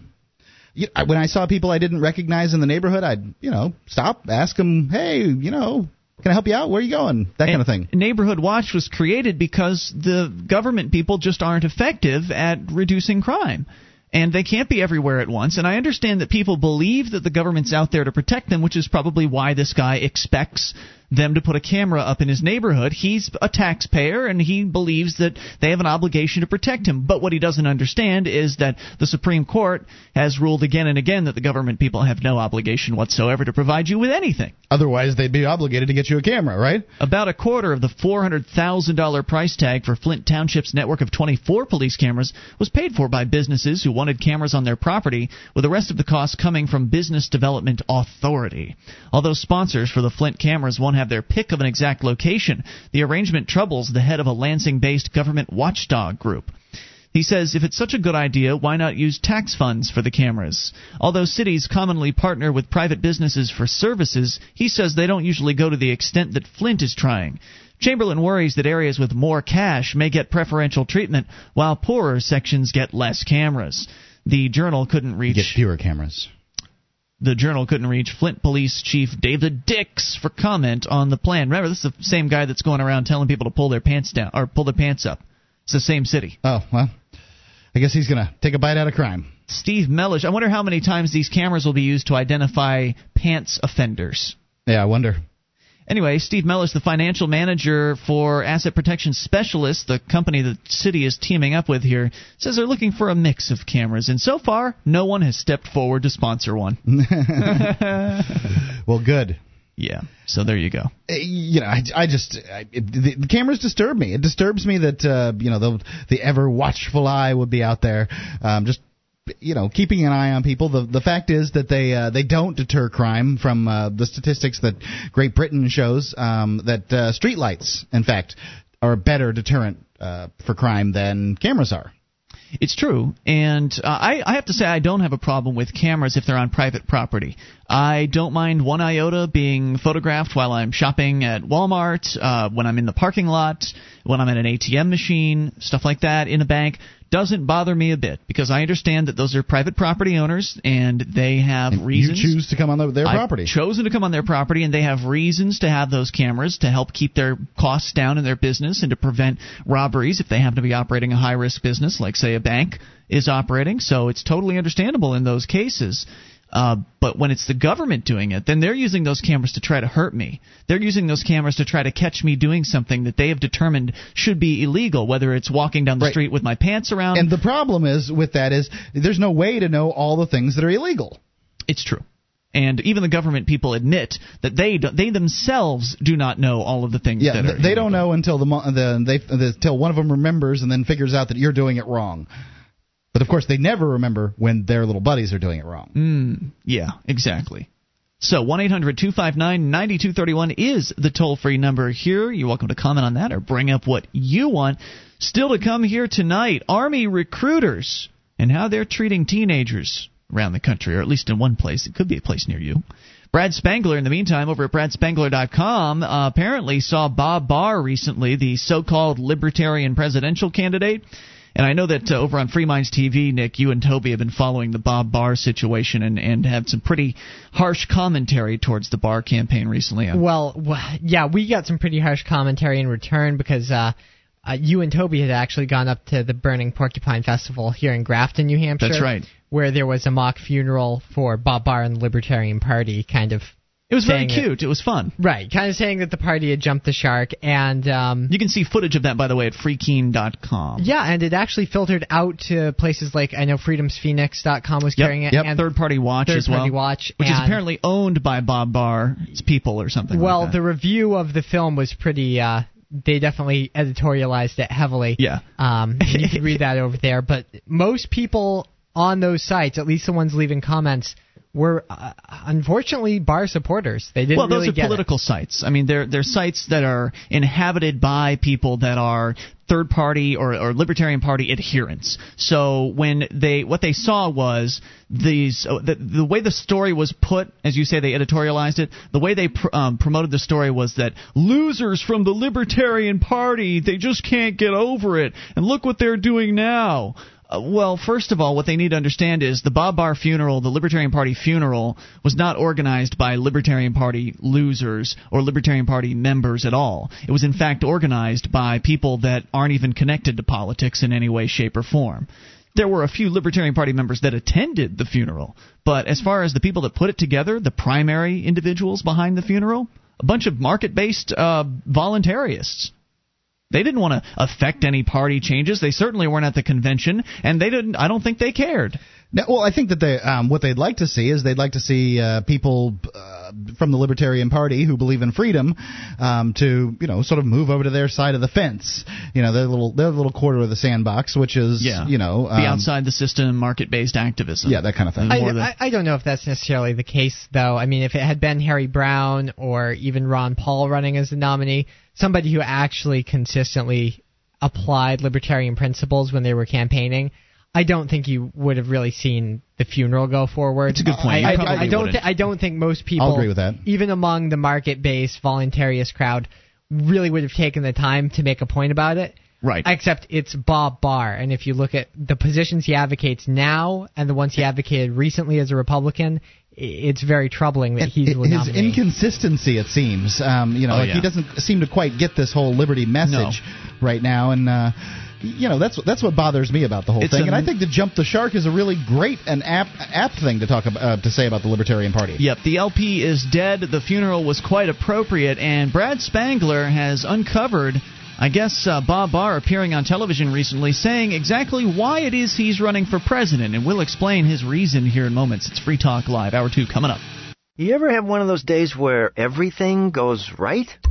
You, I- when I saw people I didn't recognize in the neighborhood, I'd you know stop, ask them, hey, you know, can I help you out? Where are you going? That kind of thing. Neighborhood Watch was created because the government people just aren't effective at reducing crime. And they can't be everywhere at once. And I understand that people believe that the government's out there to protect them, which is probably why this guy expects them to put a camera up in his neighborhood. He's a taxpayer and he believes that they have an obligation to protect him. But what he doesn't understand is that the Supreme Court has ruled again and again that the government people have no obligation whatsoever to provide you with anything. Otherwise, they'd be obligated to get you a camera, right? About a quarter of the $400,000 price tag for Flint Township's network of 24 police cameras was paid for by businesses who wanted cameras on their property, with the rest of the cost coming from Business Development Authority. Although sponsors for the Flint cameras won't have their pick of an exact location, the arrangement troubles the head of a Lansing based government watchdog group. He says if it's such a good idea, why not use tax funds for the cameras? Although cities commonly partner with private businesses for services, he says they don't usually go to the extent that Flint is trying. Chamberlain worries that areas with more cash may get preferential treatment, while poorer sections get less cameras. The journal couldn't You get reach fewer cameras. The journal couldn't reach Flint Police Chief David Dix for comment on the plan. Remember, this is the same guy that's going around telling people to pull their pants down or pull their pants up. It's the same city. Oh well, I guess he's going to take a bite out of crime. Steve Mellish. I wonder how many times these cameras will be used to identify pants offenders. Yeah, I wonder. Anyway, Steve Mellis, the financial manager for Asset Protection Specialists, the company the city is teaming up with here, says they're looking for a mix of cameras, and so far, no one has stepped forward to sponsor one. well, good. Yeah. So there you go. Uh, you know, I, I just I, it, the, the, cameras disturb me. It disturbs me that uh, you know the the ever watchful eye would be out there, um, just you know keeping an eye on people. The the fact is that they uh, they don't deter crime from uh, the statistics that Great Britain shows um, that uh, streetlights, in fact, are a better deterrent uh, for crime than cameras are. It's true, and uh, I, I have to say I don't have a problem with cameras if they're on private property. I don't mind one iota being photographed while I'm shopping at Walmart, uh, when I'm in the parking lot, when I'm at an ATM machine, stuff like that, in a bank doesn't bother me a bit because I understand that those are private property owners and they have and reasons. You choose to come on their property. I've chosen to come on their property, and they have reasons to have those cameras to help keep their costs down in their business and to prevent robberies if they happen to be operating a high risk business, like say a bank is operating. So it's totally understandable in those cases. Uh, but when it's the government doing it, then they're using those cameras to try to hurt me. They're using those cameras to try to catch me doing something that they have determined should be illegal, whether it's walking down the Right. street with my pants around. and the problem is with that is there's no way to know all the things that are illegal. It's true. And even the government people admit that they do, they themselves do not know all of the things Yeah, that th- are they don't know until the, the they the, until one of them remembers and then figures out that you're doing it wrong. But of course, they never remember when their little buddies are doing it wrong. Mm, yeah, exactly. So 1 800 259 9231 is the toll free number here. You're welcome to comment on that or bring up what you want. Still to come here tonight Army recruiters and how they're treating teenagers around the country, or at least in one place. It could be a place near you. Brad Spangler, in the meantime, over at bradspangler.com, uh, apparently saw Bob Barr recently, the so called libertarian presidential candidate. And I know that uh, over on Free Minds TV, Nick, you and Toby have been following the Bob Barr situation and, and have some pretty harsh commentary towards the Barr campaign recently. Well, w- yeah, we got some pretty harsh commentary in return because uh, uh, you and Toby had actually gone up to the Burning Porcupine Festival here in Grafton, New Hampshire. That's right. Where there was a mock funeral for Bob Barr and the Libertarian Party, kind of. It was very cute. It was fun. Right, kind of saying that the party had jumped the shark, and um, You can see footage of that, by the way, at freekeene.com. yeah, and it actually filtered out to places like I know FreedomsPhoenix.com was carrying it, Yep, and third party watch Third as well. Party Watch, which is apparently owned by Bob Barr's people or something. well, like that. the review of the film was pretty. Uh, they definitely editorialized it heavily. Yeah. Um, you can read that over there. But most people on those sites, at least the ones leaving comments, were uh, unfortunately Barr supporters. They didn't well, those really are political sites. I mean, they're they're sites that are inhabited by people that are third party or, or libertarian party adherents. So when they what they saw was these uh, the, the way the story was put, as you say, they editorialized it. The way they pr- um, promoted the story was that losers from the Libertarian Party they just can't get over it, and look what they're doing now. Uh, well, first of all, what they need to understand is the Bob Barr funeral, the Libertarian Party funeral, was not organized by Libertarian Party losers or Libertarian Party members at all. It was, in fact, organized by people that aren't even connected to politics in any way, shape, or form. There were a few Libertarian Party members that attended the funeral, but as far as the people that put it together, the primary individuals behind the funeral, a bunch of market based uh, voluntarists. They didn't want to affect any party changes. They certainly weren't at the convention, and they didn't. I don't think they cared. Now, well, I think that they, um, what they'd like to see is they'd like to see uh, people uh, from the Libertarian Party who believe in freedom um, to, you know, sort of move over to their side of the fence. You know, their little their little quarter of the sandbox, which is, Yeah. you know, Be um, outside the system, market-based activism. Yeah, that kind of thing. I, more I, I don't know if that's necessarily the case, though. I mean, if it had been Harry Browne or even Ron Paul running as the nominee, somebody who actually consistently applied libertarian principles when they were campaigning, I don't think you would have really seen the funeral go forward. That's a good point. I, I, I don't. wouldn't. I don't think most people, I'll agree with that. even among the market-based voluntarist crowd, really would have taken the time to make a point about it. Right. Except it's Bob Barr, and if you look at the positions he advocates now and the ones he advocated recently as a Republican, it's very troubling that he's the his nominee. inconsistency, it seems. Um, you know, Oh, like he doesn't seem to quite get this whole liberty message right now, and uh, you know that's that's what bothers me about the whole It's thing. a- and I think the jump the shark is a really great and apt apt thing to talk about uh, to say about the Libertarian Party. Yep, the LP is dead. The funeral was quite appropriate, and Brad Spangler has uncovered, I guess, uh, Bob Barr appearing on television recently saying exactly why it is he's running for president, and we'll explain his reason here in moments. It's Free Talk Live, Hour 2 coming up. You ever have one of those days where everything goes right?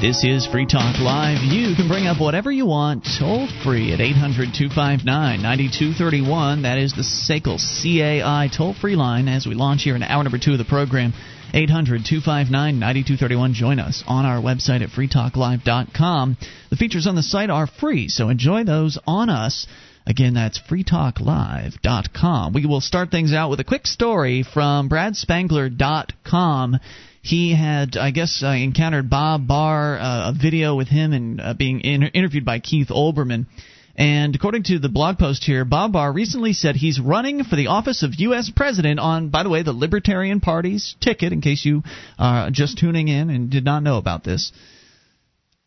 This is Free Talk Live. You can bring up whatever you want, toll free at 800 259 9231. That is the SACL CAI toll free line as we launch here in hour number two of the program. 800 259 9231. Join us on our website at freetalklive.com. The features on the site are free, so enjoy those on us. Again, that's freetalklive.com. We will start things out with a quick story from bradspangler.com. He had, I guess, uh, encountered Bob Barr, uh, a video with him and uh, being in- interviewed by Keith Olbermann. And according to the blog post here, Bob Barr recently said he's running for the office of U.S. President on, by the way, the Libertarian Party's ticket, in case you are just tuning in and did not know about this,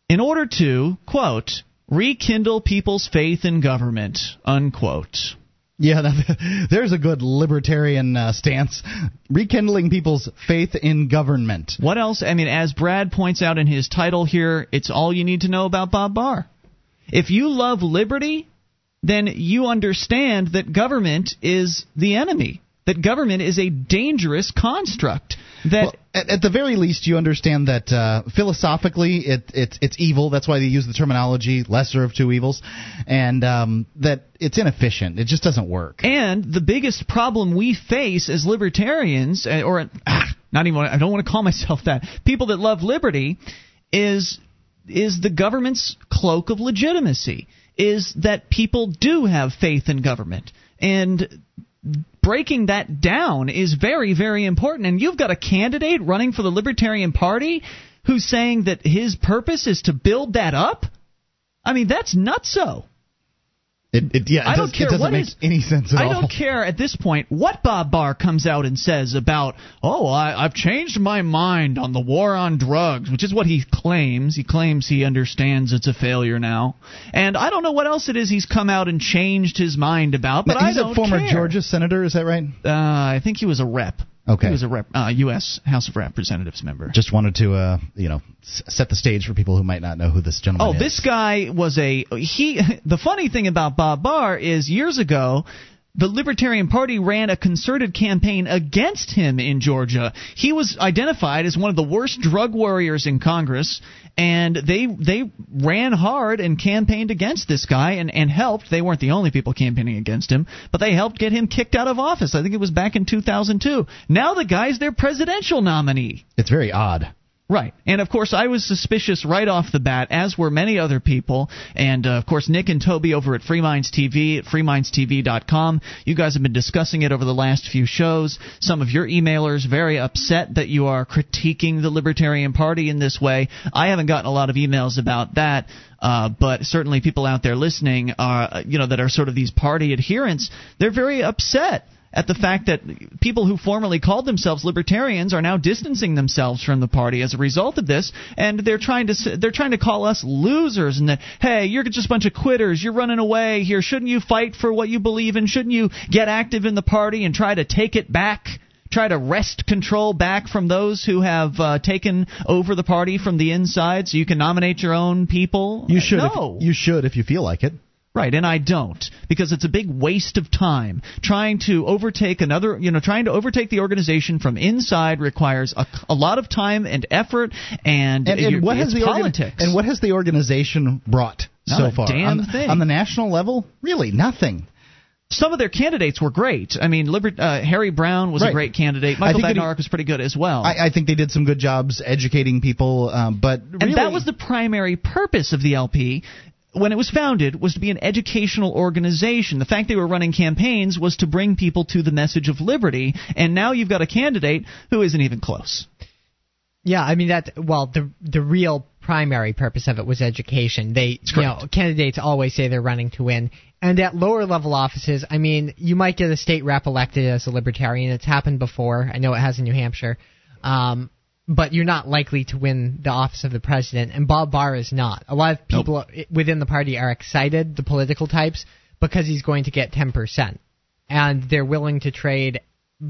in order to, quote, rekindle people's faith in government, unquote. Yeah, that, there's a good libertarian uh, stance. Rekindling people's faith in government. What else? I mean, as Brad points out in his title here, it's all you need to know about Bob Barr. If you love liberty, then you understand that government is the enemy, that government is a dangerous construct. That Well, at, at the very least, you understand that uh, philosophically, it, it's it's evil. That's why they use the terminology "lesser of two evils," and um, that it's inefficient. It just doesn't work. And the biggest problem we face as libertarians, uh, or ah, not even I don't want to call myself that, people that love liberty, is is the government's cloak of legitimacy. Is that people do have faith in government and breaking that down is very, very important. And you've got a candidate running for the Libertarian Party who's saying that his purpose is to build that up? I mean, that's nutso. It, it, yeah, it I don't does- care It doesn't what make is- any sense at I all. don't care at this point what Bob Barr comes out and says about, oh, I, I've changed my mind on the war on drugs, which is what he claims. He claims he understands it's a failure now. And I don't know what else it is he's come out and changed his mind about, but Now, I he's a former care. Georgia senator. Is that right? Uh, I think he was a rep. Okay. He was a rep, uh, U.S. House of Representatives member. Just wanted to, uh, you know, set the stage for people who might not know who this gentleman Oh, is. this guy was a he. The funny thing about Bob Barr is years ago. The Libertarian Party ran a concerted campaign against him in Georgia. He was identified as one of the worst drug warriors in Congress, and they they ran hard and campaigned against this guy and, and helped. They weren't the only people campaigning against him, but they helped get him kicked out of office. I think it was back in 2002. Now the guy's their presidential nominee. It's very odd. Right. And of course, I was suspicious right off the bat, as were many other people. And uh, of course, Nick and Toby over at Free Minds TV at freemindstv.com. You guys have been discussing it over the last few shows. Some of your emailers very upset that you are critiquing the Libertarian Party in this way. I haven't gotten a lot of emails about that. Uh, but certainly, people out there listening are, you know, that are sort of these party adherents. They're very upset at the fact that people who formerly called themselves libertarians are now distancing themselves from the party as a result of this, and they're trying to they're trying to call us losers and that hey, you're just a bunch of quitters, you're running away here. Shouldn't you fight for what you believe in? Shouldn't you get active in the party and try to take it back? try to wrest control back from those who have uh, taken over the party from the inside, so you can nominate your own people? You should. No. If, you should if you feel like it. Right, and I don't because it's a big waste of time. Trying to overtake another, you know, trying to overtake the organization from inside requires a, a lot of time and effort, and, And, and what has the organ- politics? and what has the organization brought Not so far damn on, thing. on the national level? Really, nothing. Some of their candidates were great. I mean, Liber- uh, Harry Browne was a great candidate. Michael he- was pretty good as well. I, I think they did some good jobs educating people, um, but and that was the primary purpose of the LP when it was founded was to be an educational organization. The fact they were running campaigns was to bring people to the message of liberty, and now you've got a candidate who isn't even close. Yeah, I mean that. Well, the the real primary purpose of it was education. They, you know, candidates always say they're running to win, and at lower level offices, I mean, you might get a state rep elected as a libertarian. It's happened before. I know it has in New Hampshire, um, but you're not likely to win the office of the president. And Bob Barr is not. A lot of people within the party are excited, the political types, because he's going to get 10 percent, and they're willing to trade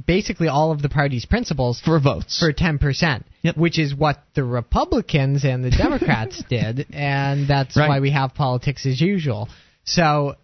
basically all of the party's principles for votes for 10%, which is what the Republicans and the Democrats did, and that's Right. why we have politics as usual. So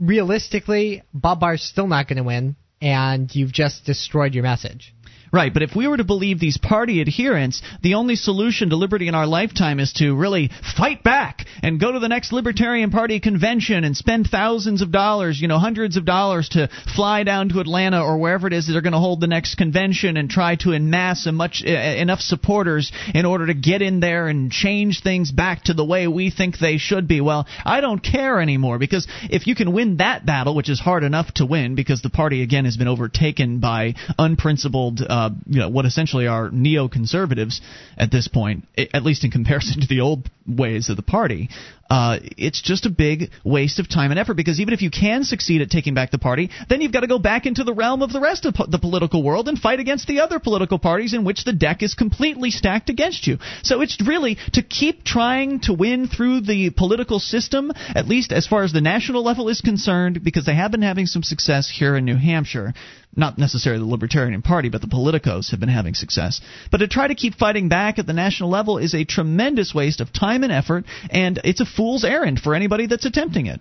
realistically, Bob Barr's still not going to win, and you've just destroyed your message. Right, but if we were to believe these party adherents, the only solution to liberty in our lifetime is to really fight back and go to the next Libertarian Party convention and spend thousands of dollars, you know, hundreds of dollars to fly down to Atlanta or wherever it is that they're going to hold the next convention and try to amass much uh, enough supporters in order to get in there and change things back to the way we think they should be. Well, I don't care anymore because if you can win that battle, which is hard enough to win because the party again has been overtaken by unprincipled, uh, Uh, you know, what essentially are neoconservatives at this point, at least in comparison to the old ways of the party. Uh, it's just a big waste of time and effort because even if you can succeed at taking back the party, then you've got to go back into the realm of the rest of po- the political world and fight against the other political parties in which the deck is completely stacked against you. So it's really to keep trying to win through the political system, at least as far as the national level is concerned, because they have been having some success here in New Hampshire. Not necessarily the Libertarian Party, but the politicos have been having success. But to try to keep fighting back at the national level is a tremendous waste of time and effort, and it's a fool's errand for anybody that's attempting it.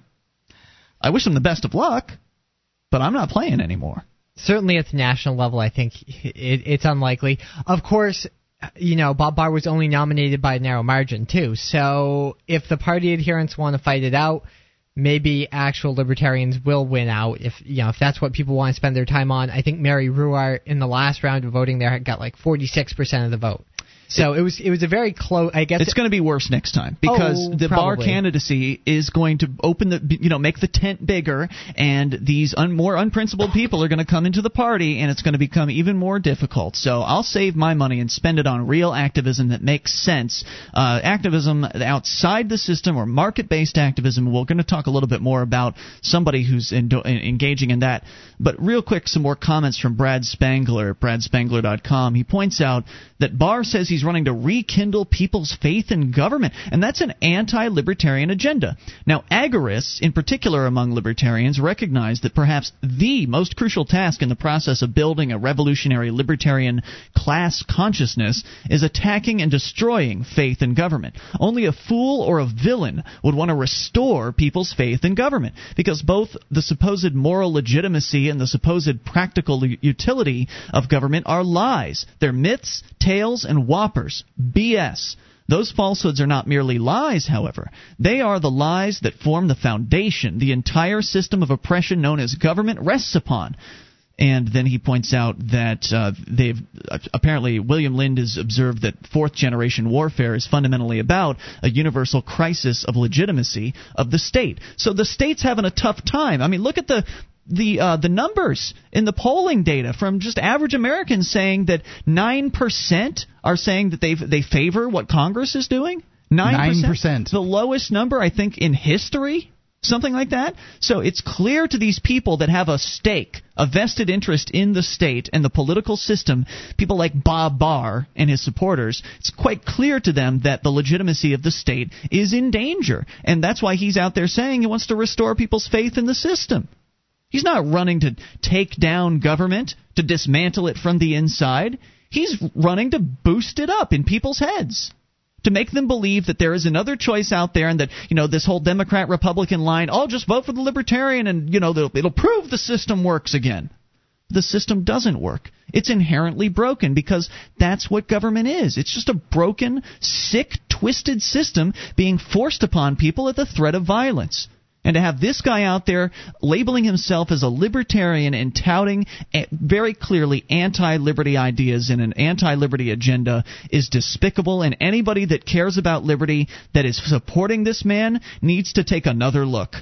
I wish them the best of luck, but I'm not playing anymore. Certainly at the national level, I think it, it's unlikely. Of course, you know, Bob Barr was only nominated by a narrow margin, too. So if the party adherents want to fight it out, maybe actual libertarians will win out if you know if that's what people want to spend their time on. I think Mary Ruwart in the last round of voting there got like 46% of the vote. So it was it was a very close. I guess It's going to be worse next time because Oh, the Barr candidacy is going to open the you know make the tent bigger, and these un, more unprincipled people are going to come into the party, and it's going to become even more difficult. So I'll save my money and spend it on real activism that makes sense, uh, activism outside the system or market-based activism. We're going to talk a little bit more about somebody who's in, engaging in that. But real quick, some more comments from Brad Spangler at bradspangler.com. He points out that Barr says he's running to rekindle people's faith in government, and that's an anti libertarian agenda. Now, agorists, in particular among libertarians, recognize that perhaps the most crucial task in the process of building a revolutionary libertarian class consciousness is attacking and destroying faith in government. Only a fool or a villain would want to restore people's faith in government, because both the supposed moral legitimacy and the supposed practical utility of government are lies. They're myths, tales, and whoppers. BS. Those falsehoods are not merely lies, however. They are the lies that form the foundation the entire system of oppression known as government rests upon. And then he points out that uh, they've apparently William Lind has observed that fourth generation warfare is fundamentally about a universal crisis of legitimacy of the state. So the state's having a tough time. I mean, look at the the uh, the numbers in the polling data from just average Americans saying that nine percent are saying that they they favor what Congress is doing. Nine 9%. the lowest number I think in history. Something like that. So it's clear to these people that have a stake, a vested interest in the state and the political system, people like Bob Barr and his supporters, it's quite clear to them that the legitimacy of the state is in danger. And that's why he's out there saying he wants to restore people's faith in the system. He's not running to take down government, to dismantle it from the inside. He's running to boost it up in people's heads to make them believe that there is another choice out there and that you know this whole democrat republican line oh just vote for the libertarian and you know it'll prove the system works again. The system doesn't work. It's inherently broken because that's what government is. It's just a broken sick twisted system being forced upon people at the threat of violence and to have this guy out there labeling himself as a libertarian and touting eh, very clearly anti liberty ideas and an anti liberty agenda is despicable. And anybody that cares about liberty that is supporting this man needs to take another look.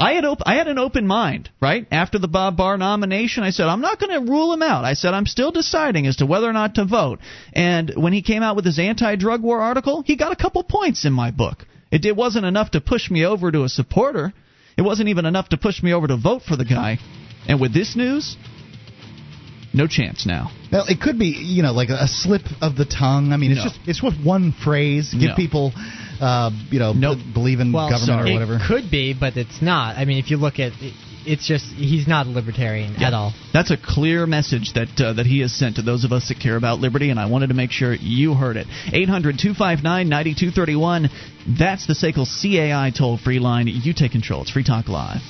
I had op- I had an open mind, right? After the Bob Barr nomination, I said I'm not going to rule him out. I said I'm still deciding as to whether or not to vote. And when he came out with his anti-drug war article, he got a couple points in my book. It, it wasn't enough to push me over to a supporter. It wasn't even enough to push me over to vote for the guy. And with this news, no chance now. Well, it could be, you know, like a slip of the tongue. I mean, it's No. just it's with one phrase. Give No. people, uh, you know, Nope. b- believe in Well, government it or whatever. could be, but it's not. I mean, if you look at it, it's just he's not a libertarian at all. That's a clear message that uh, that he has sent to those of us that care about liberty, and I wanted to make sure you heard it. 800-259-9231. That's the SACL CAI toll-free line. You take control. It's Free Talk Live.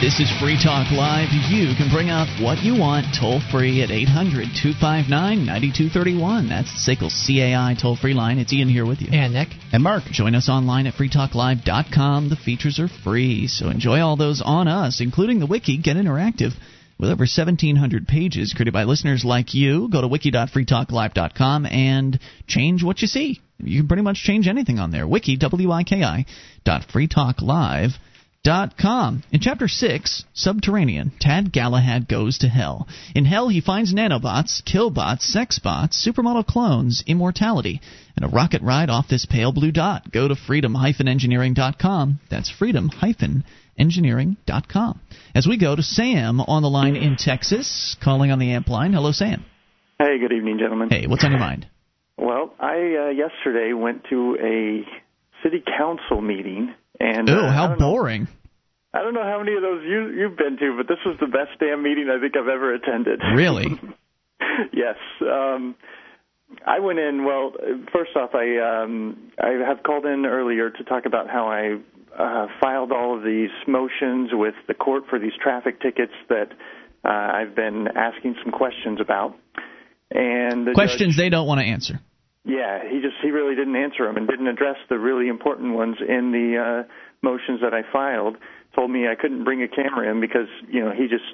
This is Free Talk Live. You can bring up what you want toll free at 800 259 9231. That's the SACL CAI toll free line. It's Ian here with you. And Nick, And Mark, Join us online at freetalklive.com. The features are free, so enjoy all those on us, including the wiki. Get interactive with over 1,700 pages created by listeners like you. Go to wiki.freetalklive.com and change what you see. You can pretty much change anything on there. Wiki, W-I-K-I, dot freetalklive Dot com. In Chapter 6, Subterranean, Tad Galahad goes to hell. In hell, he finds nanobots, killbots, sexbots, supermodel clones, immortality, and a rocket ride off this pale blue dot. Go to freedom-engineering.com. That's freedom-engineering.com. As we go to Sam on the line in Texas, calling on the amp line. Hello, Sam. Hey, good evening, gentlemen. Hey, what's on your mind? Well, I uh, yesterday went to a city council meeting, and Oh, uh, how know- boring. I don't know how many of those you you've been to, but this was the best damn meeting I think I've ever attended. Really? yes. Um, I went in. Well, first off, I um, I have called in earlier to talk about how I uh, filed all of these motions with the court for these traffic tickets that uh, I've been asking some questions about. And the Questions judge, they don't want to answer. Yeah, he just he really didn't answer them and didn't address the really important ones in the uh, motions that I filed. Told me I couldn't bring a camera in because you know he just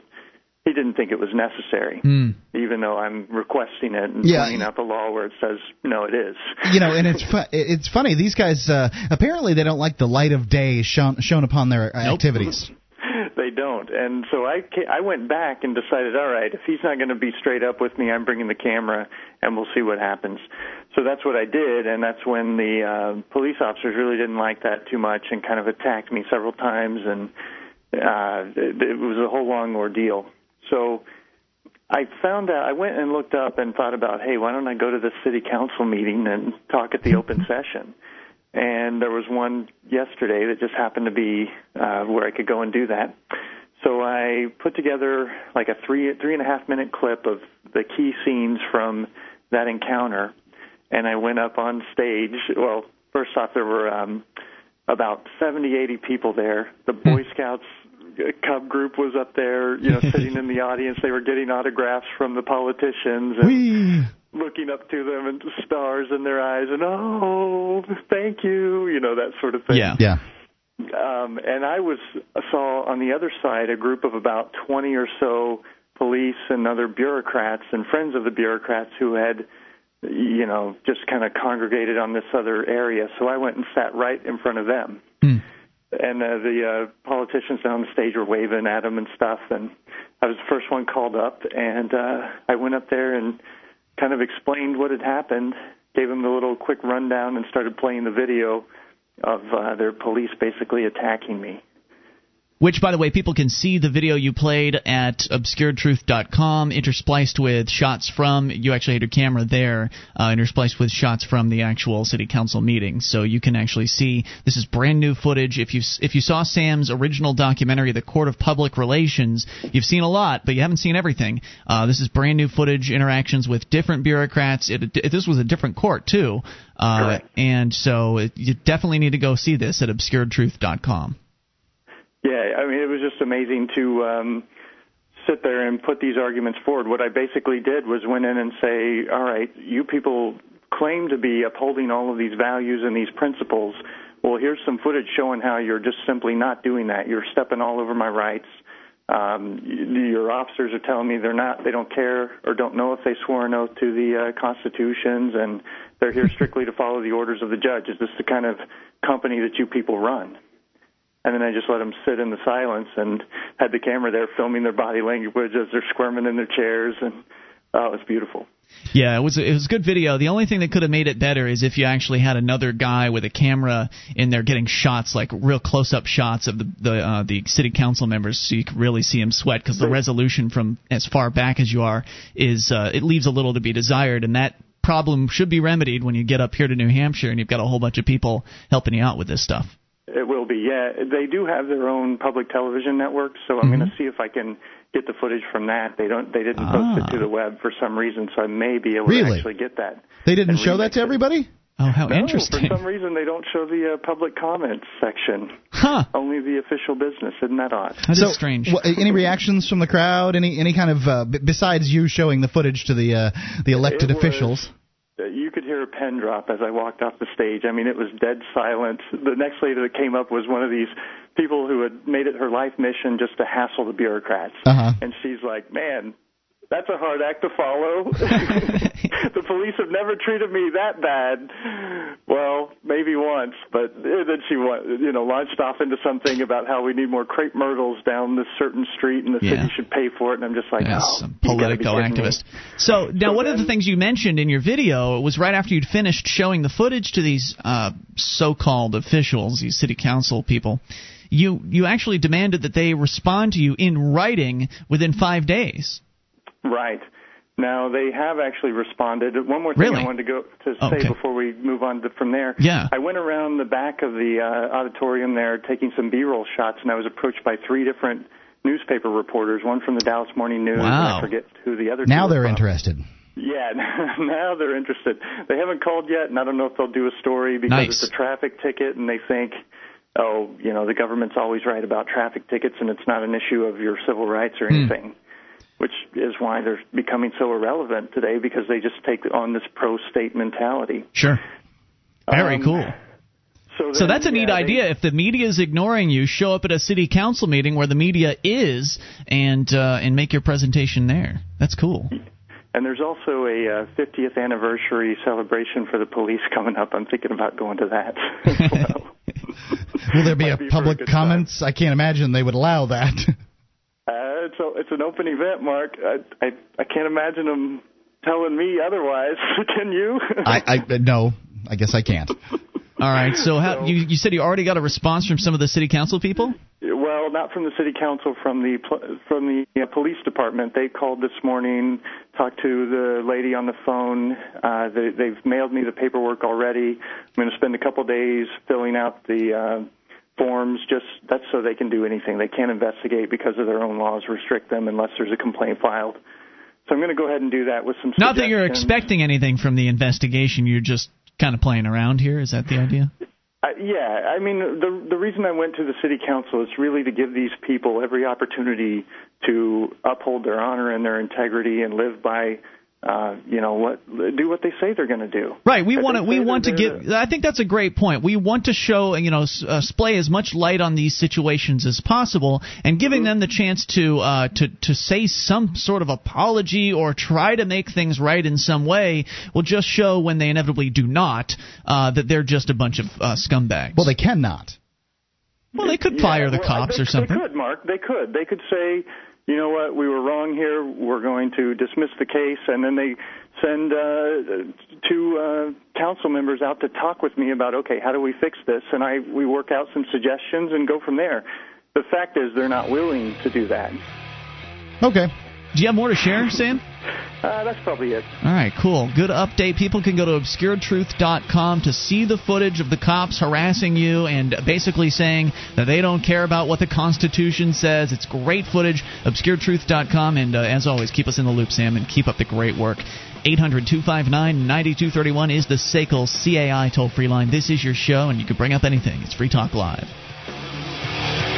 he didn't think it was necessary, Hmm. even though I'm requesting it and Yeah. pointing out the law where it says no, it is. you know, and it's fu- it's funny. These guys uh, apparently they don't like the light of day shown shown upon their uh, Nope. activities. they don't, and so I ca- I went back and decided, all right, if he's not going to be straight up with me, I'm bringing the camera, and we'll see what happens. So that's what I did, and that's when the uh, police officers really didn't like that too much and kind of attacked me several times, and uh, it, it was a whole long ordeal. So I found out, I went and looked up and thought about, hey, why don't I go to the city council meeting and talk at the open session? And there was one yesterday that just happened to be uh, where I could go and do that. So I put together like a three three and a half minute clip of the key scenes from that encounter, and I went up on stage. Well, first off, there were um, about 70, 80 people there. The Boy Scouts uh, Cub group was up there, you know, sitting in the audience. They were getting autographs from the politicians and Whee! looking up to them and stars in their eyes and oh, thank you, you know, that sort of thing. Yeah. Yeah. Um, and I was saw on the other side a group of about 20 or so police and other bureaucrats and friends of the bureaucrats who had, you know, just kind of congregated on this other area. So I went and sat right in front of them. Hmm. And uh, the uh, politicians down the stage were waving at them and stuff. And I was the first one called up, and uh, I went up there and kind of explained what had happened, gave them the little quick rundown, and started playing the video of uh, their police basically attacking me. Which, by the way, people can see the video you played at obscuredtruth.com, interspliced with shots from. You actually had your camera there, uh, interspliced with shots from the actual city council meeting, so you can actually see this is brand new footage. If you if you saw Sam's original documentary, The Court of Public Relations, you've seen a lot, but you haven't seen everything. Uh, this is brand new footage, interactions with different bureaucrats. It, it, this was a different court too, uh, and so it, you definitely need to go see this at obscuredtruth.com. Yeah, I mean, it was just amazing to um, sit there and put these arguments forward. What I basically did was went in and say, all right, you people claim to be upholding all of these values and these principles. Well, here's some footage showing how you're just simply not doing that. You're stepping all over my rights. Um, your officers are telling me they're not, they don't care or don't know if they swore an oath to the uh, constitutions, and they're here strictly to follow the orders of the judge. Is this the kind of company that you people run? And then I just let them sit in the silence and had the camera there filming their body language as they're squirming in their chairs, and oh, it was beautiful. Yeah, it was it was a good video. The only thing that could have made it better is if you actually had another guy with a camera in there getting shots, like real close up shots of the the uh, the city council members, so you could really see him sweat. Because the resolution from as far back as you are is uh, it leaves a little to be desired, and that problem should be remedied when you get up here to New Hampshire and you've got a whole bunch of people helping you out with this stuff. It will be, yeah. They do have their own public television network, so I'm Mm-hmm. going to see if I can get the footage from that. They don't, they didn't Ah. post it to the web for some reason, so I may be able Really? to actually get that. They didn't show that to it. everybody? Oh, how No, interesting! for some reason they don't show the uh, public comments section. Huh? Only the official business. Isn't that odd? That is so, strange. wha- any reactions from the crowd? Any any kind of uh, b- besides you showing the footage to the uh, the elected It was- officials? You could hear a pen drop as I walked off the stage. I mean, it was dead silent. The next lady that came up was one of these people who had made it her life mission just to hassle the bureaucrats. Uh-huh. And she's like, man, that's a hard act to follow. the police have never treated me that bad. Well, maybe once, but then she, you know, launched off into something about how we need more crepe myrtles down this certain street, and the Yeah. city should pay for it. And I'm just like, Yes, oh, some you be political kidding me. activist. So now, So one of the things you mentioned in your video was right after you'd finished showing the footage to these uh, so-called officials, these city council people. You you actually demanded that they respond to you in writing within five days. Right. Now they have actually responded. One more thing Really? I wanted to go to Oh, say okay. before we move on to, from there. Yeah. I went around the back of the uh, auditorium there taking some B-roll shots, and I was approached by three different newspaper reporters. One from the Dallas Morning News, and Wow. I forget who the other. Now two were they're interested. Yeah, now they're interested. They haven't called yet, and I don't know if they'll do a story because Nice. it's a traffic ticket, and they think, oh, you know, the government's always right about traffic tickets, and it's not an issue of your civil rights or Hmm. anything. Which is why they're becoming so irrelevant today because they just take on this pro-state mentality. Sure. Very Um, cool. So, So that's a neat yeah, they- idea. If the media is ignoring you, show up at a city council meeting where the media is, and uh, and make your presentation there. That's cool. And there's also a uh, 50th anniversary celebration for the police coming up. I'm thinking about going to that well. Will there be Might a be a public comments? I can't imagine they would allow that. It's a, it's an open event, Mark. I I, I can't imagine them telling me otherwise. Can you? I, I no, I guess I can't. All right. So how, So- you you said you already got a response from some of the city council people? well, not from the city council, from the pl- from the uh, police department. They called this morning, talked to the lady on the phone. Uh, they, they've mailed me the paperwork already. I'm going to spend a couple days filling out the. Uh, forms just that's so they can do anything they can't investigate because of their own laws restrict them unless there's a complaint filed so i'm going to go ahead and do that with some Not that you're expecting anything from the investigation. You're just kind of playing around here. Is that the idea? Uh, yeah, I mean the the reason I went to the city council is really to give these people every opportunity to uphold their honor and their integrity and live by, uh, you know, what do what they say they're going to do. Right. We want to We want to they're give. I think that's a great point. We want to show, you know, s- uh, splay as much light on these situations as possible, and giving them the chance to uh, to to say some sort of apology or try to make things right in some way will just show when they inevitably do not uh, that they're just a bunch of uh, scumbags. Well, they cannot. well, they could Yeah, fire the well, cops they, or something. They could, Mark. They could. They could say, you know what, we were wrong here. We're going to dismiss the case, and then they send uh, two uh, council members out to talk with me about, okay, how do we fix this? And I we work out some suggestions and go from there. the fact is they're not willing to do that. Okay. Do you have more to share, Sam? Uh, that's probably it. All right, cool. Good update. People can go to obscuretruth.com to see the footage of the cops harassing you and basically saying that they don't care about what the Constitution says. It's great footage. Obscuretruth.com. And uh, as always, keep us in the loop, Sam, and keep up the great work. 800 259 9231 is the SACL CAI toll free line. This is your show, and you can bring up anything. It's Free Talk Live.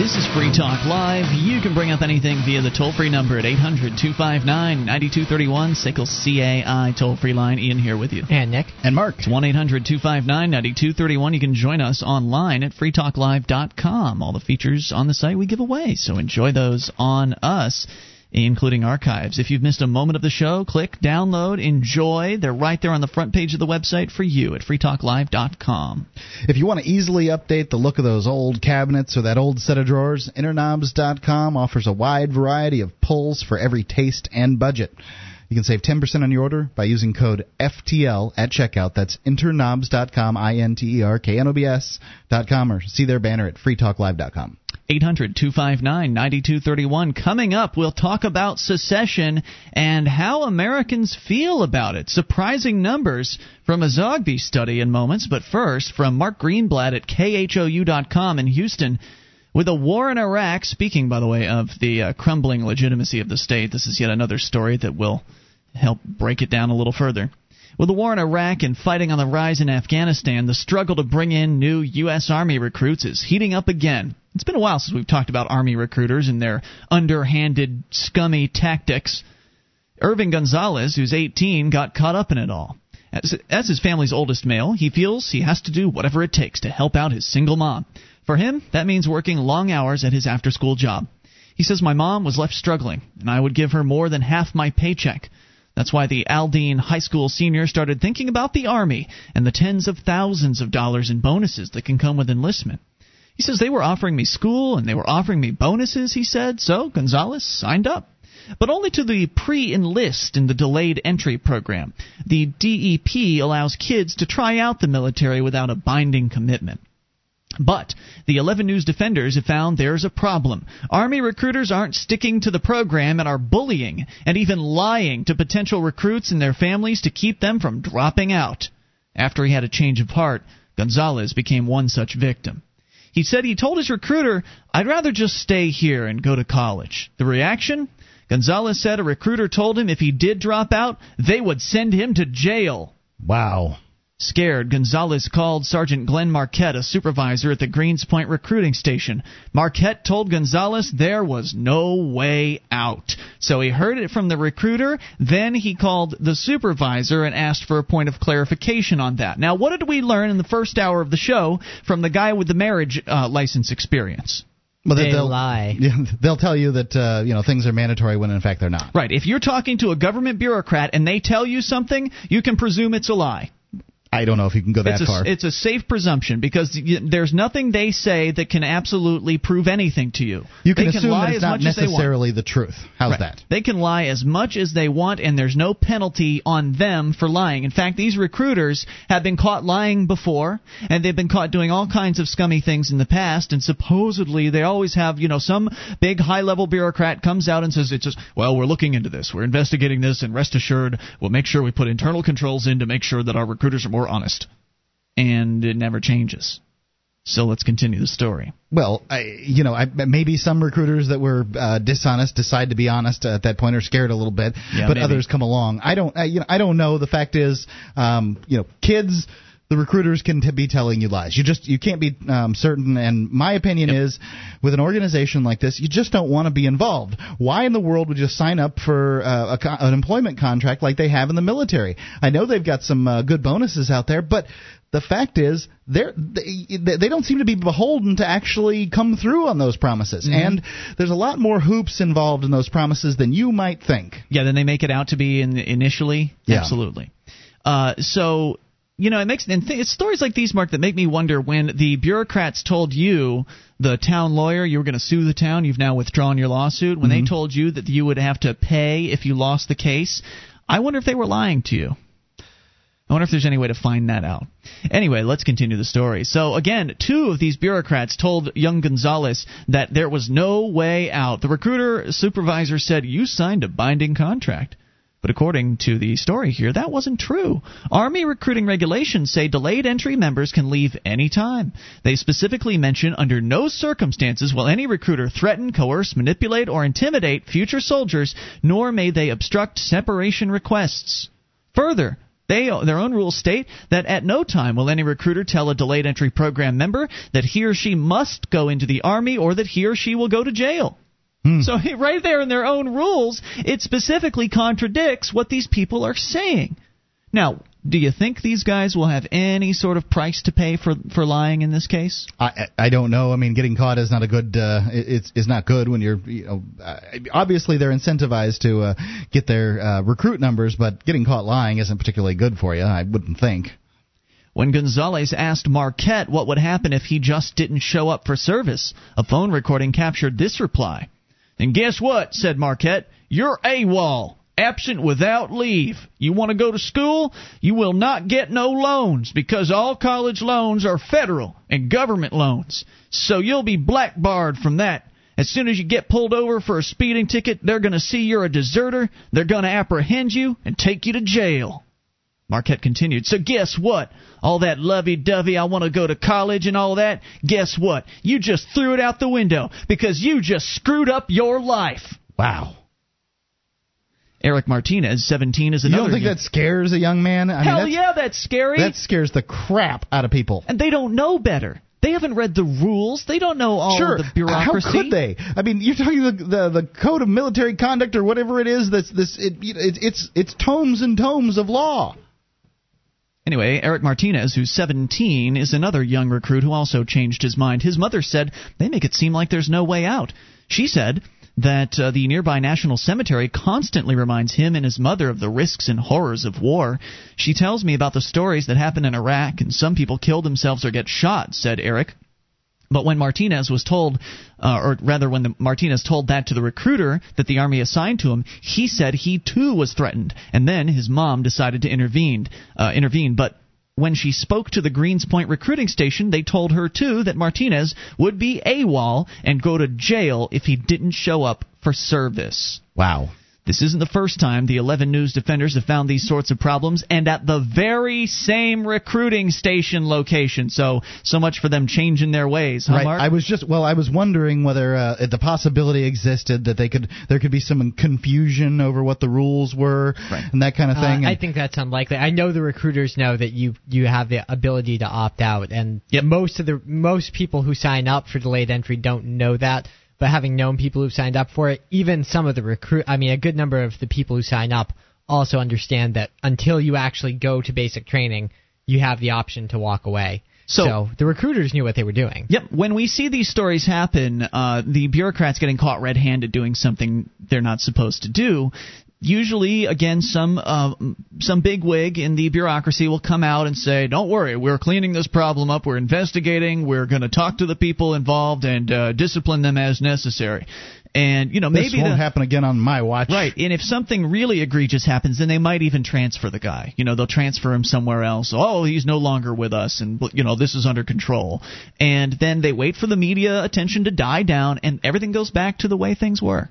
This is Free Talk Live. You can bring up anything via the toll free number at 800 259 9231, SACL CAI toll free line. Ian here with you. And Nick. And Mark. It's 1 800 259 9231. You can join us online at freetalklive.com. All the features on the site we give away, so enjoy those on us including archives. If you've missed a moment of the show, click download, enjoy. They're right there on the front page of the website for you at freetalklive.com. If you want to easily update the look of those old cabinets or that old set of drawers, interknobs.com offers a wide variety of pulls for every taste and budget. You can save 10% on your order by using code FTL at checkout. That's interknobs.com, I N T E R K N O B S.com, or see their banner at freetalklive.com. 800 259 9231. Coming up, we'll talk about secession and how Americans feel about it. Surprising numbers from a Zogby study in moments, but first, from Mark Greenblatt at KHOU.com in Houston. With a war in Iraq, speaking, by the way, of the uh, crumbling legitimacy of the state, this is yet another story that will help break it down a little further. With the war in Iraq and fighting on the rise in Afghanistan, the struggle to bring in new U.S. Army recruits is heating up again. It's been a while since we've talked about Army recruiters and their underhanded, scummy tactics. Irving Gonzalez, who's 18, got caught up in it all. As, as his family's oldest male, he feels he has to do whatever it takes to help out his single mom. For him, that means working long hours at his after school job. He says, My mom was left struggling, and I would give her more than half my paycheck. That's why the Aldine High School senior started thinking about the Army and the tens of thousands of dollars in bonuses that can come with enlistment. He says they were offering me school and they were offering me bonuses, he said, so Gonzalez signed up. But only to the pre enlist in the delayed entry program. The DEP allows kids to try out the military without a binding commitment. But the 11 News defenders have found there's a problem. Army recruiters aren't sticking to the program and are bullying and even lying to potential recruits and their families to keep them from dropping out. After he had a change of heart, Gonzalez became one such victim. He said he told his recruiter, I'd rather just stay here and go to college. The reaction? Gonzalez said a recruiter told him if he did drop out, they would send him to jail. Wow. Scared, Gonzalez called Sergeant Glenn Marquette, a supervisor at the Greenspoint recruiting station. Marquette told Gonzalez there was no way out. So he heard it from the recruiter, then he called the supervisor and asked for a point of clarification on that. Now, what did we learn in the first hour of the show from the guy with the marriage uh, license experience? Well, They they'll lie. They'll tell you that uh, you know things are mandatory when in fact they're not. Right. If you're talking to a government bureaucrat and they tell you something, you can presume it's a lie. I don't know if you can go that it's a, far. It's a safe presumption because y- there's nothing they say that can absolutely prove anything to you. you can they assume can lie that it's as not much as they want. necessarily the truth. How's Right. that? They can lie as much as they want, and there's no penalty on them for lying. In fact, these recruiters have been caught lying before, and they've been caught doing all kinds of scummy things in the past. And supposedly, they always have, you know, some big high-level bureaucrat comes out and says, "It's just, well, we're looking into this, we're investigating this, and rest assured, we'll make sure we put internal controls in to make sure that our recruiters are more honest." And it never changes. So let's continue the story. Well, I, you know, I, maybe some recruiters that were uh, dishonest decide to be honest at that point, or scared a little bit. Yeah, but maybe. others come along. I don't, I, you know, I don't know. The fact is, um, you know, kids. The recruiters can t- be telling you lies. You just you can't be um, certain. And my opinion is, with an organization like this, you just don't want to be involved. Why in the world would you sign up for uh, a co- an employment contract like they have in the military? I know they've got some uh, good bonuses out there, but the fact is they're, they they don't seem to be beholden to actually come through on those promises and there's a lot more hoops involved in those promises than you might think Yeah, then they make it out to be in, initially. Yeah. Absolutely. Uh, so you know, it makes and th- it's stories like these, Mark, that make me wonder when the bureaucrats told you, the town lawyer, you were going to sue the town. You've now withdrawn your lawsuit. When Mm-hmm. they told you that you would have to pay if you lost the case, I wonder if they were lying to you. I wonder if there's any way to find that out. Anyway, let's continue the story. So, again, two of these bureaucrats told young Gonzalez that there was no way out. The recruiter supervisor said, You signed a binding contract. But according to the story here, that wasn't true. Army recruiting regulations say delayed entry members can leave any time. They specifically mention under no circumstances will any recruiter threaten, coerce, manipulate, or intimidate future soldiers, nor may they obstruct separation requests. Further, they, their own rules state that at no time will any recruiter tell a delayed entry program member that he or she must go into the Army or that he or she will go to jail. So, right there in their own rules, it specifically contradicts what these people are saying. Now, do you think these guys will have any sort of price to pay for, for lying in this case? I I don't know. I mean, getting caught is not a good. Uh, it's is not good when you're. You know, obviously they're incentivized to uh, get their uh, recruit numbers, but getting caught lying isn't particularly good for you. I wouldn't think. When Gonzalez asked Marquette what would happen if he just didn't show up for service, a phone recording captured this reply. And guess what? said Marquette. You're AWOL. Absent without leave. You want to go to school? You will not get no loans because all college loans are federal and government loans. So you'll be blackbarred from that. As soon as you get pulled over for a speeding ticket, they're going to see you're a deserter, they're going to apprehend you, and take you to jail. Marquette continued, So guess what? All that lovey dovey, I want to go to college and all that, guess what? You just threw it out the window because you just screwed up your life. Wow. Eric Martinez, 17, is You another. don't think young- that scares a young man? I Hell mean, that's, yeah, that's scary. That scares the crap out of people. and they don't know better. They haven't read the rules. They don't know all sure. the bureaucracy. How could they? I mean, you're talking the, the the code of military conduct or whatever it is. That's this. It, it, it's it's tomes and tomes of law. Anyway, Eric Martinez, who's 17, is another young recruit who also changed his mind. His mother said they make it seem like there's no way out. She said that uh, the nearby National Cemetery constantly reminds him and his mother of the risks and horrors of war. She tells me about the stories that happen in Iraq, and some people kill themselves or get shot, said Eric. But when Martinez was told, uh, or rather, when the, Martinez told that to the recruiter that the army assigned to him, he said he too was threatened, and then his mom decided to intervene. Uh, intervene, but when she spoke to the Greenspoint recruiting station, they told her too that Martinez would be AWOL and go to jail if he didn't show up for service. Wow. This isn't the first time the 11 News defenders have found these sorts of problems, and at the very same recruiting station location. So, so much for them changing their ways, huh, right. Mark? I was just well, I was wondering whether uh, the possibility existed that they could there could be some confusion over what the rules were and that kind of Uh, thing. I think that's unlikely. I know the recruiters know that you you have the ability to opt out, and most of the most people who sign up for delayed entry don't know that. But having known people who've signed up for it, even some of the recruit, I mean, a good number of the people who sign up also understand that until you actually go to basic training, you have the option to walk away. So- the recruiters knew what they were doing. Yep. When we see these stories happen, uh, the bureaucrats getting caught red-handed doing something they're not supposed to do. Usually, again, some uh, some big wig in the bureaucracy will come out and say, "Don't worry, we're cleaning this problem up. We're investigating. We're going to talk to the people involved and uh, discipline them as necessary." And you know, maybe this won't the, happen again on my watch. Right, and if something really egregious happens, then they might even transfer the guy. You know, they'll transfer him somewhere else. Oh, he's no longer with us, and you know this is under control. And then they wait for the media attention to die down, and everything goes back to the way things were.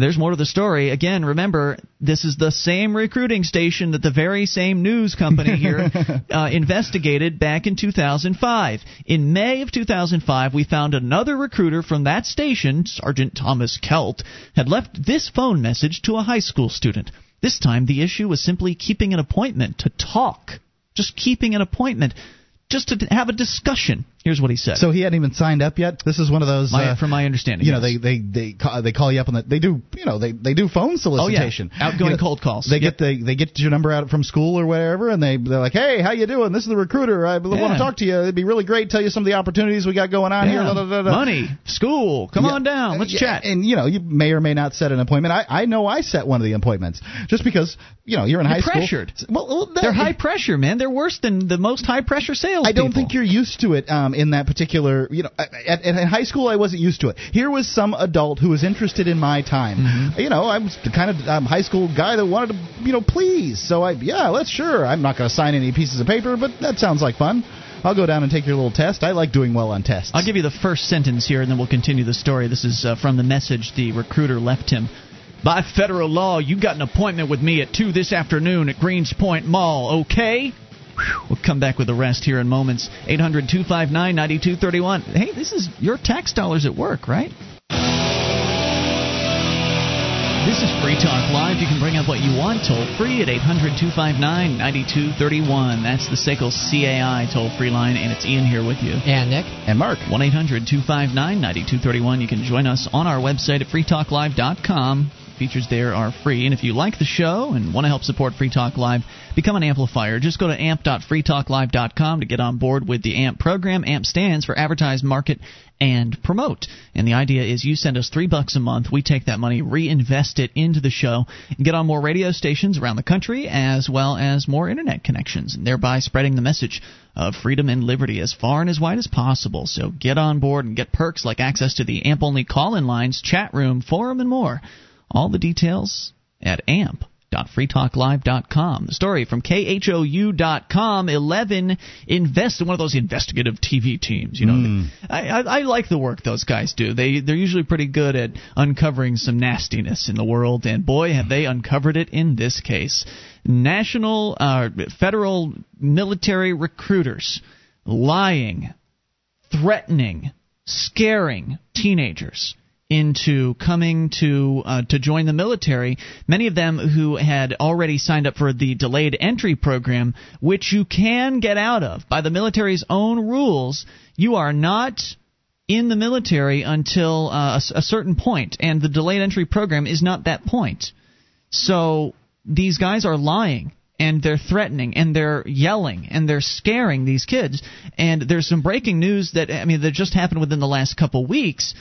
And there's more to the story. Again, remember, this is the same recruiting station that the very same news company here uh, investigated back in 2005. In May of 2005, we found another recruiter from that station, Sergeant Thomas Kelt, had left this phone message to a high school student. This time, the issue was simply keeping an appointment to talk. Just keeping an appointment just to have a discussion. Here's what he said. So he hadn't even signed up yet. This is one of those. My, uh, from my understanding, you know, they they they call, they call you up on the they do you know they they do phone solicitation. Oh, yeah. Outgoing You know, cold calls. They Yep. get the they get your number out from school or whatever, and they they're like, hey, how you doing? This is the recruiter. I want to talk to you. It'd be really great. Tell you some of the opportunities we got going on here. Yeah. Da, da, da, da. Money, school, come Yeah. on down, let's Yeah, chat. And you know, you may or may not set an appointment. I, I know I set one of the appointments just because you know you're in You're high pressured. school. Well, well, that- They're high pressure, man. They're worse than the most high pressure sales. I don't think you're used to it um, in that particular. You know, at, at, in high school I wasn't used to it. Here was some adult who was interested in my time. Mm-hmm. You know, I was the kind of um, high school guy that wanted to, you know, please. So I, yeah, let's sure. I'm not going to sign any pieces of paper, but that sounds like fun. I'll go down and take your little test. I like doing well on tests. I'll give you the first sentence here, and then we'll continue the story. This is uh, from the message the recruiter left him. By federal law, you got an appointment with me at 2 this afternoon at Greenspoint Mall, okay? We'll come back with the rest here in moments. 800 259 9231. Hey, this is your tax dollars at work, right? This is Free Talk Live. You can bring up what you want toll free at 800 259 9231. That's the SACL CAI toll free line, and it's Ian here with you. And Nick. and Mark. 1 800 259 9231. You can join us on our website at freetalklive.com. Features there are free. And if you like the show and want to help support Free Talk Live, become an amplifier. Just go to amp.freetalklive.com to get on board with the AMP program. AMP stands for Advertise, Market, and Promote. And the idea is you send us three bucks a month. We take that money, reinvest it into the show, and get on more radio stations around the country, as well as more internet connections, and thereby spreading the message of freedom and liberty as far and as wide as possible. So get on board and get perks like access to the AMP only call in lines, chat room, forum, and more. All the details at amp.freetalklive.com. The story from KHOU.com 11 invest in one of those investigative TV teams. You know, I, I, I like the work those guys do. They they're usually pretty good at uncovering some nastiness in the world, and boy, have they uncovered it in this case. National, uh, federal military recruiters lying, threatening, scaring teenagers into coming to uh, to join the military. Many of them who had already signed up for the delayed entry program, which you can get out of by the military's own rules. You are not in the military until uh, a, a certain point, and the delayed entry program is not that point. So these guys are lying and they're threatening and they're yelling and they're scaring these kids. And there's some breaking news that I mean that just happened within the last couple weeks,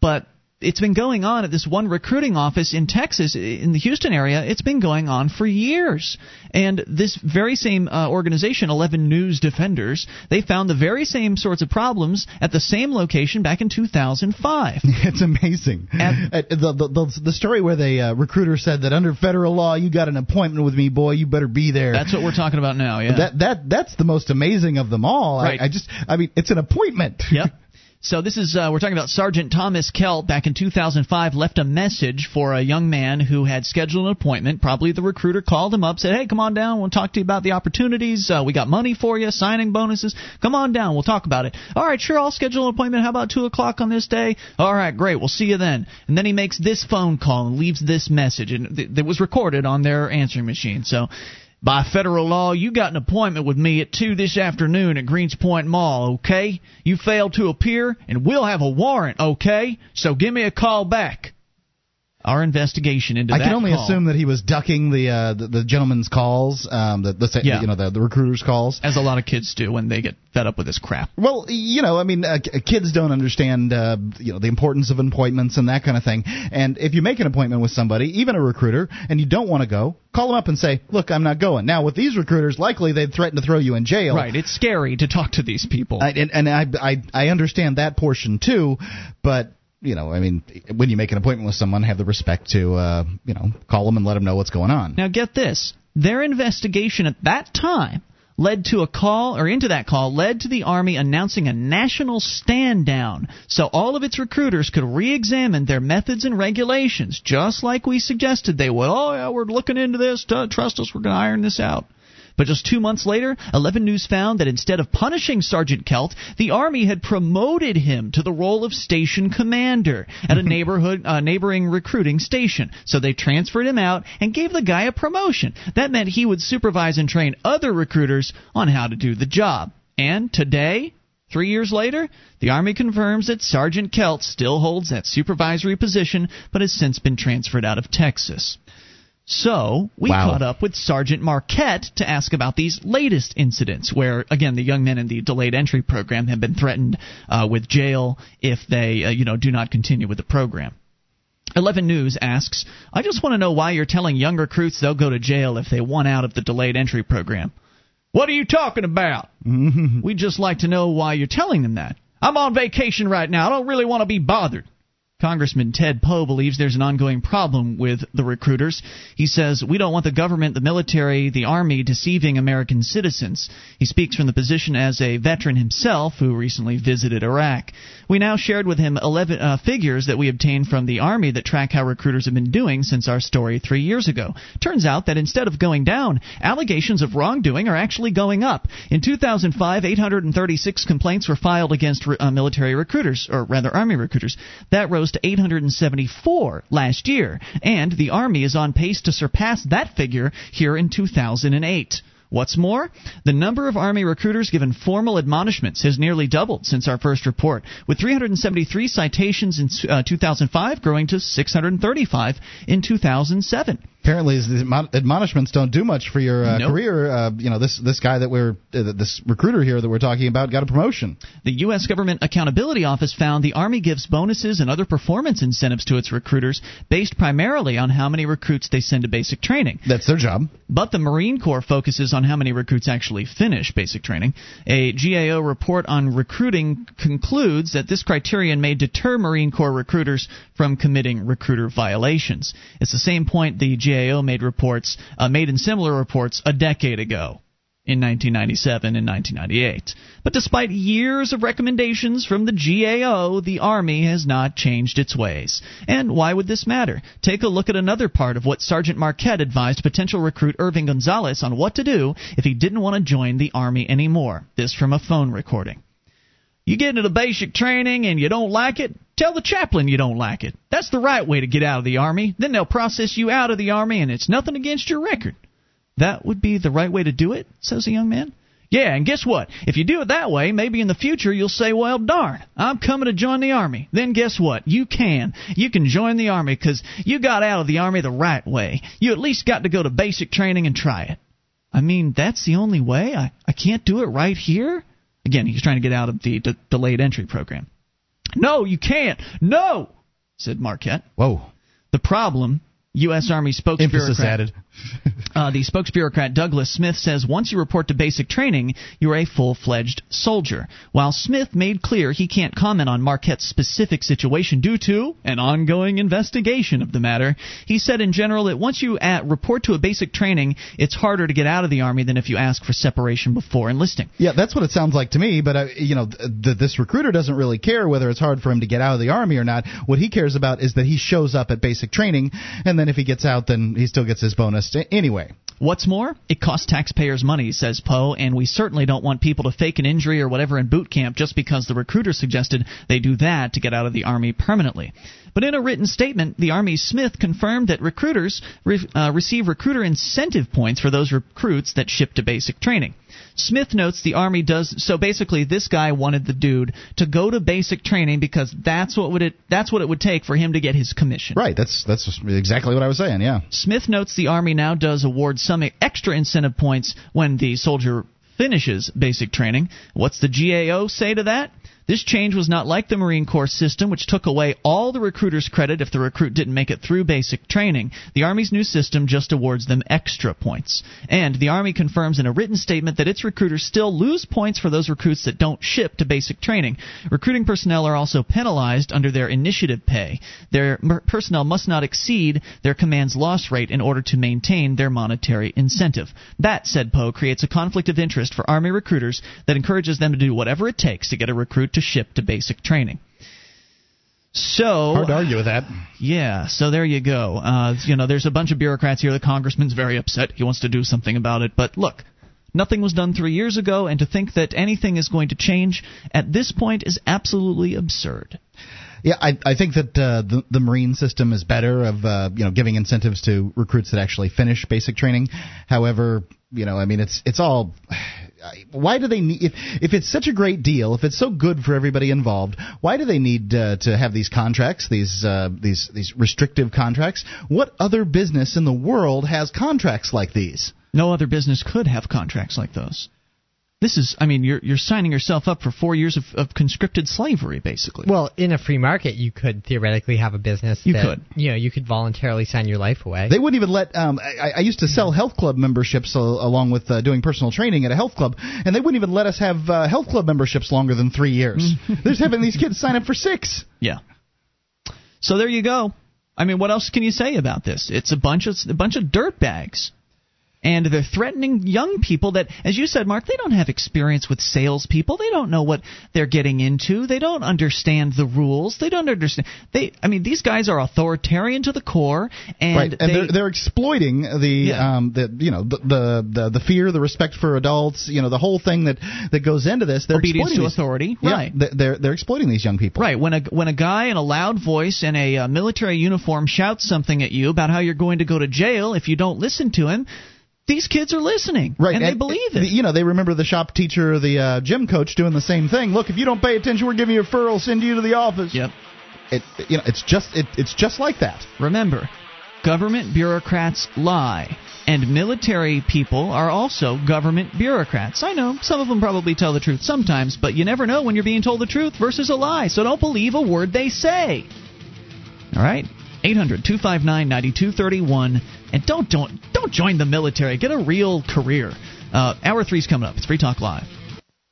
but it's been going on at this one recruiting office in Texas, in the Houston area. It's been going on for years. And this very same uh, organization, 11 News Defenders, they found the very same sorts of problems at the same location back in 2005. It's amazing. And- Uh, the, the, the, the story where the uh, recruiter said that under federal law, you got an appointment with me, boy. You better be there. That's what we're talking about now. Yeah. That that that's the most amazing of them all. Right. I, I just, I mean, it's an appointment. Yep. So this is uh, we're talking about Sergeant Thomas Kelt back in 2005 left a message for a young man who had scheduled an appointment. Probably the recruiter called him up, said, "Hey, come on down. We'll talk to you about the opportunities. Uh, we got money for you, signing bonuses. Come on down. We'll talk about it. All right, sure. I'll schedule an appointment. How about two o'clock on this day? All right, great. We'll see you then." And then he makes this phone call and leaves this message, and th- that was recorded on their answering machine. So. By federal law, you got an appointment with me at 2 this afternoon at Greenspoint Mall, okay? You failed to appear, and we'll have a warrant, okay? So give me a call back. Our investigation into that. I can only call, assume that he was ducking the uh, the, the gentleman's calls, um, the, the Yeah. you know the, the recruiter's calls. as a lot of kids do when they get fed up with this crap. Well, you know, I mean, uh, kids don't understand, uh, you know, the importance of appointments and that kind of thing. And if you make an appointment with somebody, even a recruiter, and you don't want to go, call them up and say, "Look, I'm not going." Now, with these recruiters, likely they'd threaten to throw you in jail. Right, it's scary to talk to these people. I, and and I, I I understand that portion too, but you know, I mean, when you make an appointment with someone, have the respect to, uh, you know, call them and let them know what's going on. Now get this. Their investigation at that time led to a call or into that call led to the army announcing a national stand down so all of its recruiters could re-examine their methods and regulations just like we suggested they would. Oh yeah, we're looking into this. Trust us, we're going to iron this out. But just two months later, 11 News found that instead of punishing Sergeant Kelt, the Army had promoted him to the role of station commander at a neighborhood uh, neighboring recruiting station. So they transferred him out and gave the guy a promotion. That meant he would supervise and train other recruiters on how to do the job. And today, three years later, the Army confirms that Sergeant Kelt still holds that supervisory position, but has since been transferred out of Texas. So we Wow. caught up with Sergeant Marquette to ask about these latest incidents, where again the young men in the delayed entry program have been threatened uh, with jail if they, uh, you know, do not continue with the program. 11 News asks, I just want to know why you're telling young recruits they'll go to jail if they want out of the delayed entry program. What are you talking about? We'd just like to know why you're telling them that. I'm on vacation right now. I don't really want to be bothered. Congressman Ted Poe believes there's an ongoing problem with the recruiters. He says, We don't want the government, the military, the army deceiving American citizens. He speaks from the position as a veteran himself who recently visited Iraq. We now shared with him 11 uh, figures that we obtained from the army that track how recruiters have been doing since our story three years ago. Turns out that instead of going down, allegations of wrongdoing are actually going up. In 2005, 836 complaints were filed against uh, military recruiters, or rather army recruiters. That rose to 874 last year, and the Army is on pace to surpass that figure here in 2008. What's more, the number of Army recruiters given formal admonishments has nearly doubled since our first report, with 373 citations in uh, 2005 growing to 635 in 2007. Apparently, the admonishments don't do much for your uh, Nope. career. Uh, you know, this this guy that we're uh, this recruiter here that we're talking about got a promotion. The U.S. Government Accountability Office found the Army gives bonuses and other performance incentives to its recruiters based primarily on how many recruits they send to basic training. That's their job. But the Marine Corps focuses on how many recruits actually finish basic training. A GAO report on recruiting concludes that this criterion may deter Marine Corps recruiters from committing recruiter violations. It's the same point the GAO made reports uh, made in similar reports a decade ago. In 1997 and 1998. But despite years of recommendations from the GAO, the Army has not changed its ways. And why would this matter? Take a look at another part of what Sergeant Marquette advised potential recruit Irving Gonzalez on what to do if he didn't want to join the Army anymore. This from a phone recording. You get into the basic training and you don't like it, tell the chaplain you don't like it. That's the right way to get out of the Army. Then they'll process you out of the Army and it's nothing against your record. That would be the right way to do it, says the young man. Yeah, and guess what? If you do it that way, maybe in the future you'll say, well, darn, I'm coming to join the Army. Then guess what? You can. You can join the Army because you got out of the Army the right way. You at least got to go to basic training and try it. I mean, that's the only way? I, I can't do it right here? Again, he's trying to get out of the de- delayed entry program. No, you can't. No, said Marquette. Whoa. The problem, U.S. Army spokesperson. Emphasis added. uh, the spokesbureaucrat Douglas Smith says once you report to basic training, you're a full fledged soldier. While Smith made clear he can't comment on Marquette's specific situation due to an ongoing investigation of the matter, he said in general that once you at, report to a basic training, it's harder to get out of the Army than if you ask for separation before enlisting. Yeah, that's what it sounds like to me. But uh, you know, th- th- this recruiter doesn't really care whether it's hard for him to get out of the army or not. What he cares about is that he shows up at basic training, and then if he gets out, then he still gets his bonus anyway. What's more, it costs taxpayers money, says Poe, and we certainly don't want people to fake an injury or whatever in boot camp just because the recruiter suggested they do that to get out of the Army permanently. But in a written statement, the Army's Smith confirmed that recruiters re- uh, receive recruiter incentive points for those recruits that ship to basic training. Smith notes the Army does so. Basically, this guy wanted the dude to go to basic training because that's what would it that's what it would take for him to get his commission. Right. That's that's exactly what I was saying. Yeah. Smith notes the Army now does award some extra incentive points when the soldier finishes basic training. What's the GAO say to that? This change was not like the Marine Corps system, which took away all the recruiter's credit if the recruit didn't make it through basic training. The Army's new system just awards them extra points. And the Army confirms in a written statement that its recruiters still lose points for those recruits that don't ship to basic training. Recruiting personnel are also penalized under their initiative pay. Their personnel must not exceed their command's loss rate in order to maintain their monetary incentive. That, said Poe, creates a conflict of interest for Army recruiters that encourages them to do whatever it takes to get a recruit to ship to basic training. So Hard to argue with that. yeah, so there you go. Uh, you know, there's a bunch of bureaucrats here. The congressman's very upset. He wants to do something about it. But look, nothing was done three years ago, and to think that anything is going to change at this point is absolutely absurd. Yeah, I, I think that uh, the the Marine system is better of uh, you know giving incentives to recruits that actually finish basic training. However, you know, I mean, it's it's all. Why do they need if if it's such a great deal, if it's so good for everybody involved, why do they need uh, to have these contracts, these uh, these these restrictive contracts? What other business in the world has contracts like these? No other business could have contracts like those. This is, I mean, you're you're signing yourself up for four years of, of conscripted slavery, basically. Well, in a free market, you could theoretically have a business. You that, could. You know, you could voluntarily sign your life away. They wouldn't even let. Um, I, I used to sell health club memberships uh, along with uh, doing personal training at a health club, and they wouldn't even let us have uh, health club memberships longer than three years. They're just having these kids sign up for six. Yeah. So there you go. I mean, what else can you say about this? It's a bunch of a bunch of dirt bags. And they're threatening young people that, as you said, Mark, they don't have experience with salespeople. They don't know what they're getting into. They don't understand the rules. They don't understand. They, I mean, these guys are authoritarian to the core, and right, and they, are they're exploiting the Yeah. um the you know the, the the the fear, the respect for adults, you know the whole thing that that goes into this. They're Obedience exploiting to these- authority, right. they- They're they're exploiting these young people. Right. When a when a guy in a loud voice in a uh, military uniform shouts something at you about how you're going to go to jail if you don't listen to him, these kids are listening, Right, And, they believe it. You know, they remember the shop teacher, the uh, gym coach, doing the same thing. Look, if you don't pay attention, we're giving you a referral, send you to the office. Yep. It, you know, it's just it, it's just like that. Remember, government bureaucrats lie, and military people are also government bureaucrats. I know some of them probably tell the truth sometimes, but you never know when you're being told the truth versus a lie. So don't believe a word they say. All right. 800-259-9231 and don't don't don't join the military. Get a real career. Uh, hour three's coming up. It's Free Talk Live.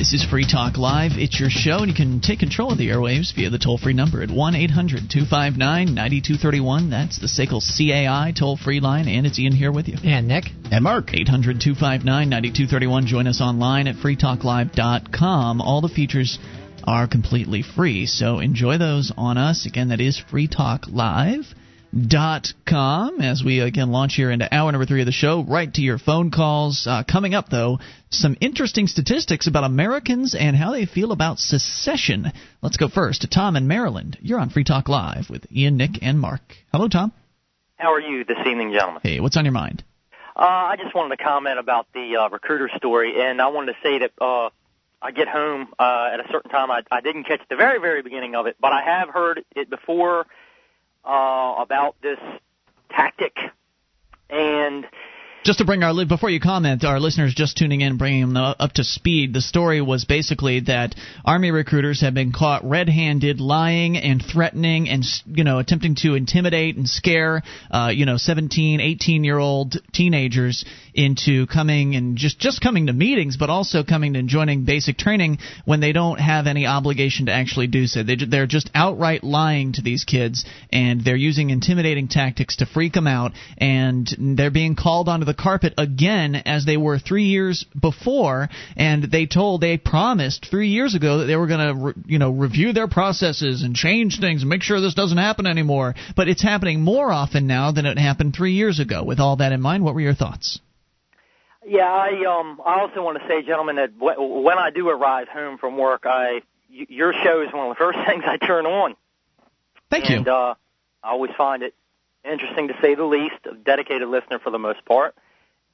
This is Free Talk Live. It's your show, and you can take control of the airwaves via the toll free number at 1 800 259 9231. That's the SACL CAI toll free line, and it's Ian here with you. and Nick, And Mark, 800 259 9231. Join us online at freetalklive.com. All the features are completely free, so enjoy those on us. Again, that is freetalklive.com as we again launch here into hour number three of the show right to your phone calls. Uh, coming up though some interesting statistics about americans and how they feel about secession. Let's go first to tom in maryland. You're on free talk live with ian nick and mark. Hello tom. How are you this evening, gentlemen? hey what's on your mind? Uh, I just wanted to comment about the uh, recruiter story, and I wanted to say that uh, I get home uh, at a certain time. I, I didn't catch the very, very beginning of it, but I have heard it before uh, about this tactic, and Just to bring our before you comment, our listeners just tuning in, bringing them up to speed. The story was basically that army recruiters have been caught red-handed, lying and threatening, and you know attempting to intimidate and scare, uh, you know, 17, 18-year-old teenagers into coming and just just coming to meetings, but also coming and joining basic training when they don't have any obligation to actually do so. They, they're just outright lying to these kids, and they're using intimidating tactics to freak them out, and they're being called onto the carpet again as they were three years before, and they told, they promised three years ago that they were going to, re, you know, review their processes and change things and make sure this doesn't happen anymore. But it's happening more often now than it happened three years ago. With all that in mind, what were your thoughts? yeah, I um I also want to say, gentlemen, that w- when I do arrive home from work, I y- your show is one of the first things I turn on. Thank and, you. uh, I always find it interesting to say the least. A dedicated listener for the most part.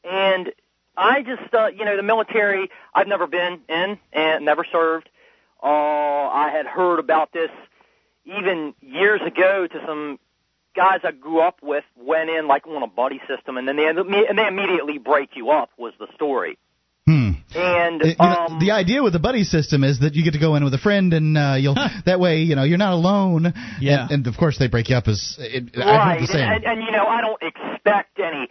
And I just, uh, you know, the military, I've never been in and never served. Uh, I had heard about this even years ago to some guys I grew up with went in like on a buddy system and then they, and they immediately break you up was the story. Hmm. And, Uh, you know, um, the idea with the buddy system is that you get to go in with a friend, and uh, you'll that way you know you're not alone. Yeah. And, and of course they break you up as it, I've right. heard the same. And, and you know, I don't expect any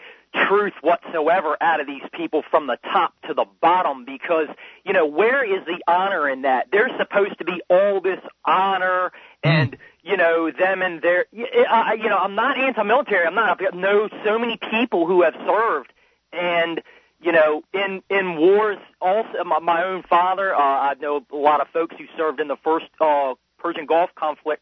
truth whatsoever out of these people from the top to the bottom because, you know, where is the honor in that? There's supposed to be all this honor and you know them and their. I, you know, I'm not anti-military. I'm not. I know so many people who have served, and you know, in in wars. Also, my, my own father. Uh, I know a lot of folks who served in the first uh, Persian Gulf conflict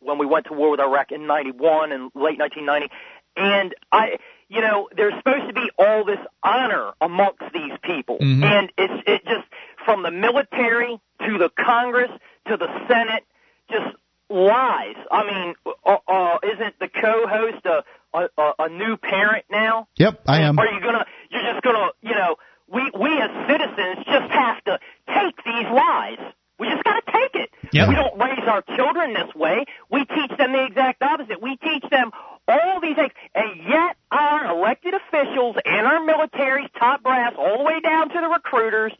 when we went to war with Iraq in '91 and late 1990. And I, you know, there's supposed to be all this honor amongst these people, Mhm. and it's it just from the military to the Congress to the Senate, just lies. I mean, uh, uh, isn't the co-host a, a a a new parent now? Yep, I am. Are you gonna? You're just gonna, you know, we we as citizens just have to take these lies. We just gotta take it. Yep. We don't raise our children this way. We teach them the exact opposite. We teach them all these things, and yet our elected officials and our military's top brass, all the way down to the recruiters,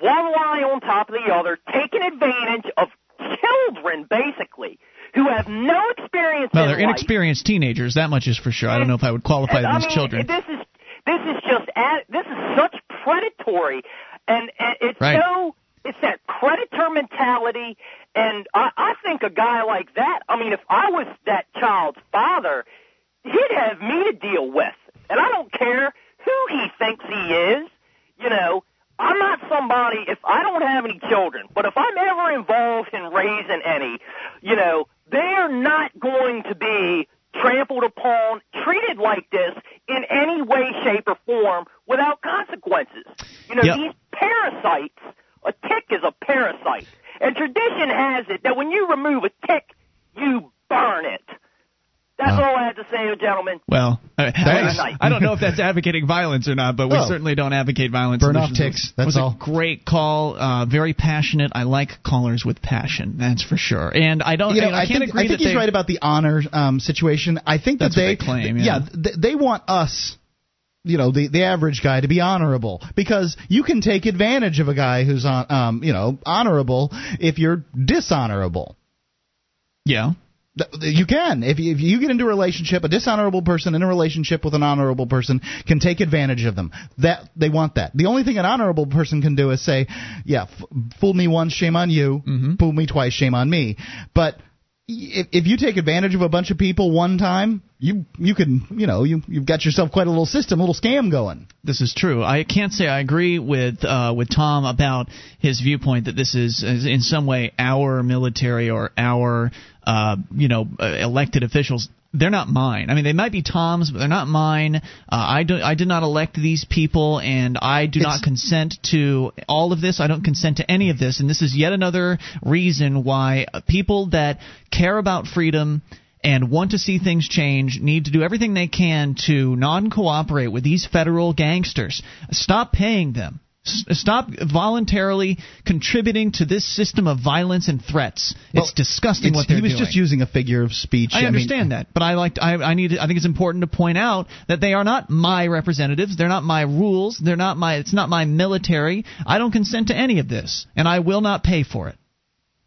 one lie on top of the other, taking advantage of children, basically, who have no experience Well, in they're life. inexperienced teenagers. That much is for sure. I don't know if I would qualify And, them I as mean, children. This is this is just this is such predatory, and, and it's Right. so it's that predator mentality. And I, I think a guy like that. I mean, if I was that child's father, he'd have me to deal with, and I don't care who he thinks he is. You know, I'm not somebody. If I don't have any children, but if I'm ever involved in raising any, you know, they're not going to be trampled upon, treated like this in any way, shape, or form without consequences. You know, Yep. these parasites. A tick is a parasite, and tradition has it that when you remove a tick, you burn it. That's Wow. all I had to say, gentlemen. Well, I, Thanks. I, I don't know if that's advocating violence or not, but we Oh. certainly don't advocate violence. Burn It off was- ticks, that's was all. a great call. Uh, very passionate. I like callers with passion. That's for sure. And I don't. You know, I, I can't think, agree I think that he's they, right about the honor um, situation. I think That's that what they, they claim, yeah. th- they want us, you know, the the average guy to be honorable because you can take advantage of a guy who's on, um, you know, honorable if you're dishonorable. Yeah. You can if you, if you get into a relationship, a dishonorable person in a relationship with an honorable person can take advantage of them. That they want that. The only thing an honorable person can do is say, "Yeah, f- fool me once, shame on you. Mhm. Fool me twice, shame on me." But if, if you take advantage of a bunch of people one time, you you can you know you you've got yourself quite a little system, a little scam going. This is true. I can't say I agree with uh, with Tom about his viewpoint that this is, is in some way our military or our uh, you know uh, elected officials. They're not mine. I mean, they might be Tom's, but they're not mine. Uh, I do. I did not elect these people, and I do not consent to all of this. I don't consent to any of this, and this is yet another reason why people that care about freedom and want to see things change need to do everything they can to non cooperate with these federal gangsters. Stop paying them. Stop voluntarily contributing to this system of violence and threats. Well, it's disgusting It's- what they're doing. he was doing. just using a figure of speech. I mean- understand that, but I like I I need I think it's important to point out that they are not my representatives. They're not my rules. They're not my it's not my military. I don't consent to any of this, and I will not pay for it.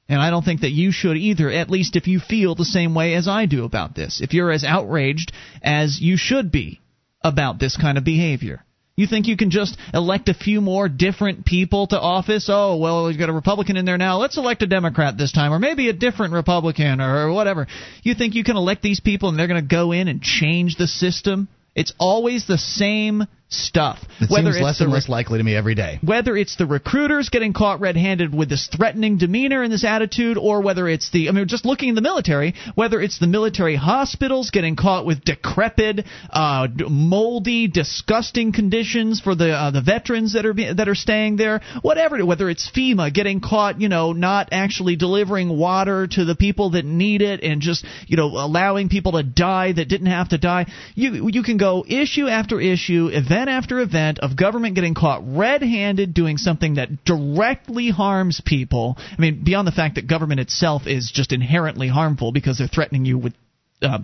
And I don't think that you should either, at least if you feel the same way as I do about this. If you're as outraged as you should be about this kind of behavior. You think you can just elect a few more different people to office? Oh, well, we've got a Republican in there now. Let's elect a Democrat this time, or maybe a different Republican, or whatever. You think you can elect these people and they're going to go in and change the system? It's always the same stuff. It Whether seems it's less and less likely to me every day. whether it's the recruiters getting caught red-handed with this threatening demeanor and this attitude or whether it's the I mean just looking in the military whether it's the military hospitals getting caught with decrepit uh, moldy disgusting conditions for the uh, the veterans that are be, that are staying there whatever whether it's FEMA getting caught you know not actually delivering water to the people that need it and just you know allowing people to die that didn't have to die you you can go issue after issue event after event of government getting caught red-handed doing something that directly harms people. I mean beyond the fact that government itself is just inherently harmful because they're threatening you with uh,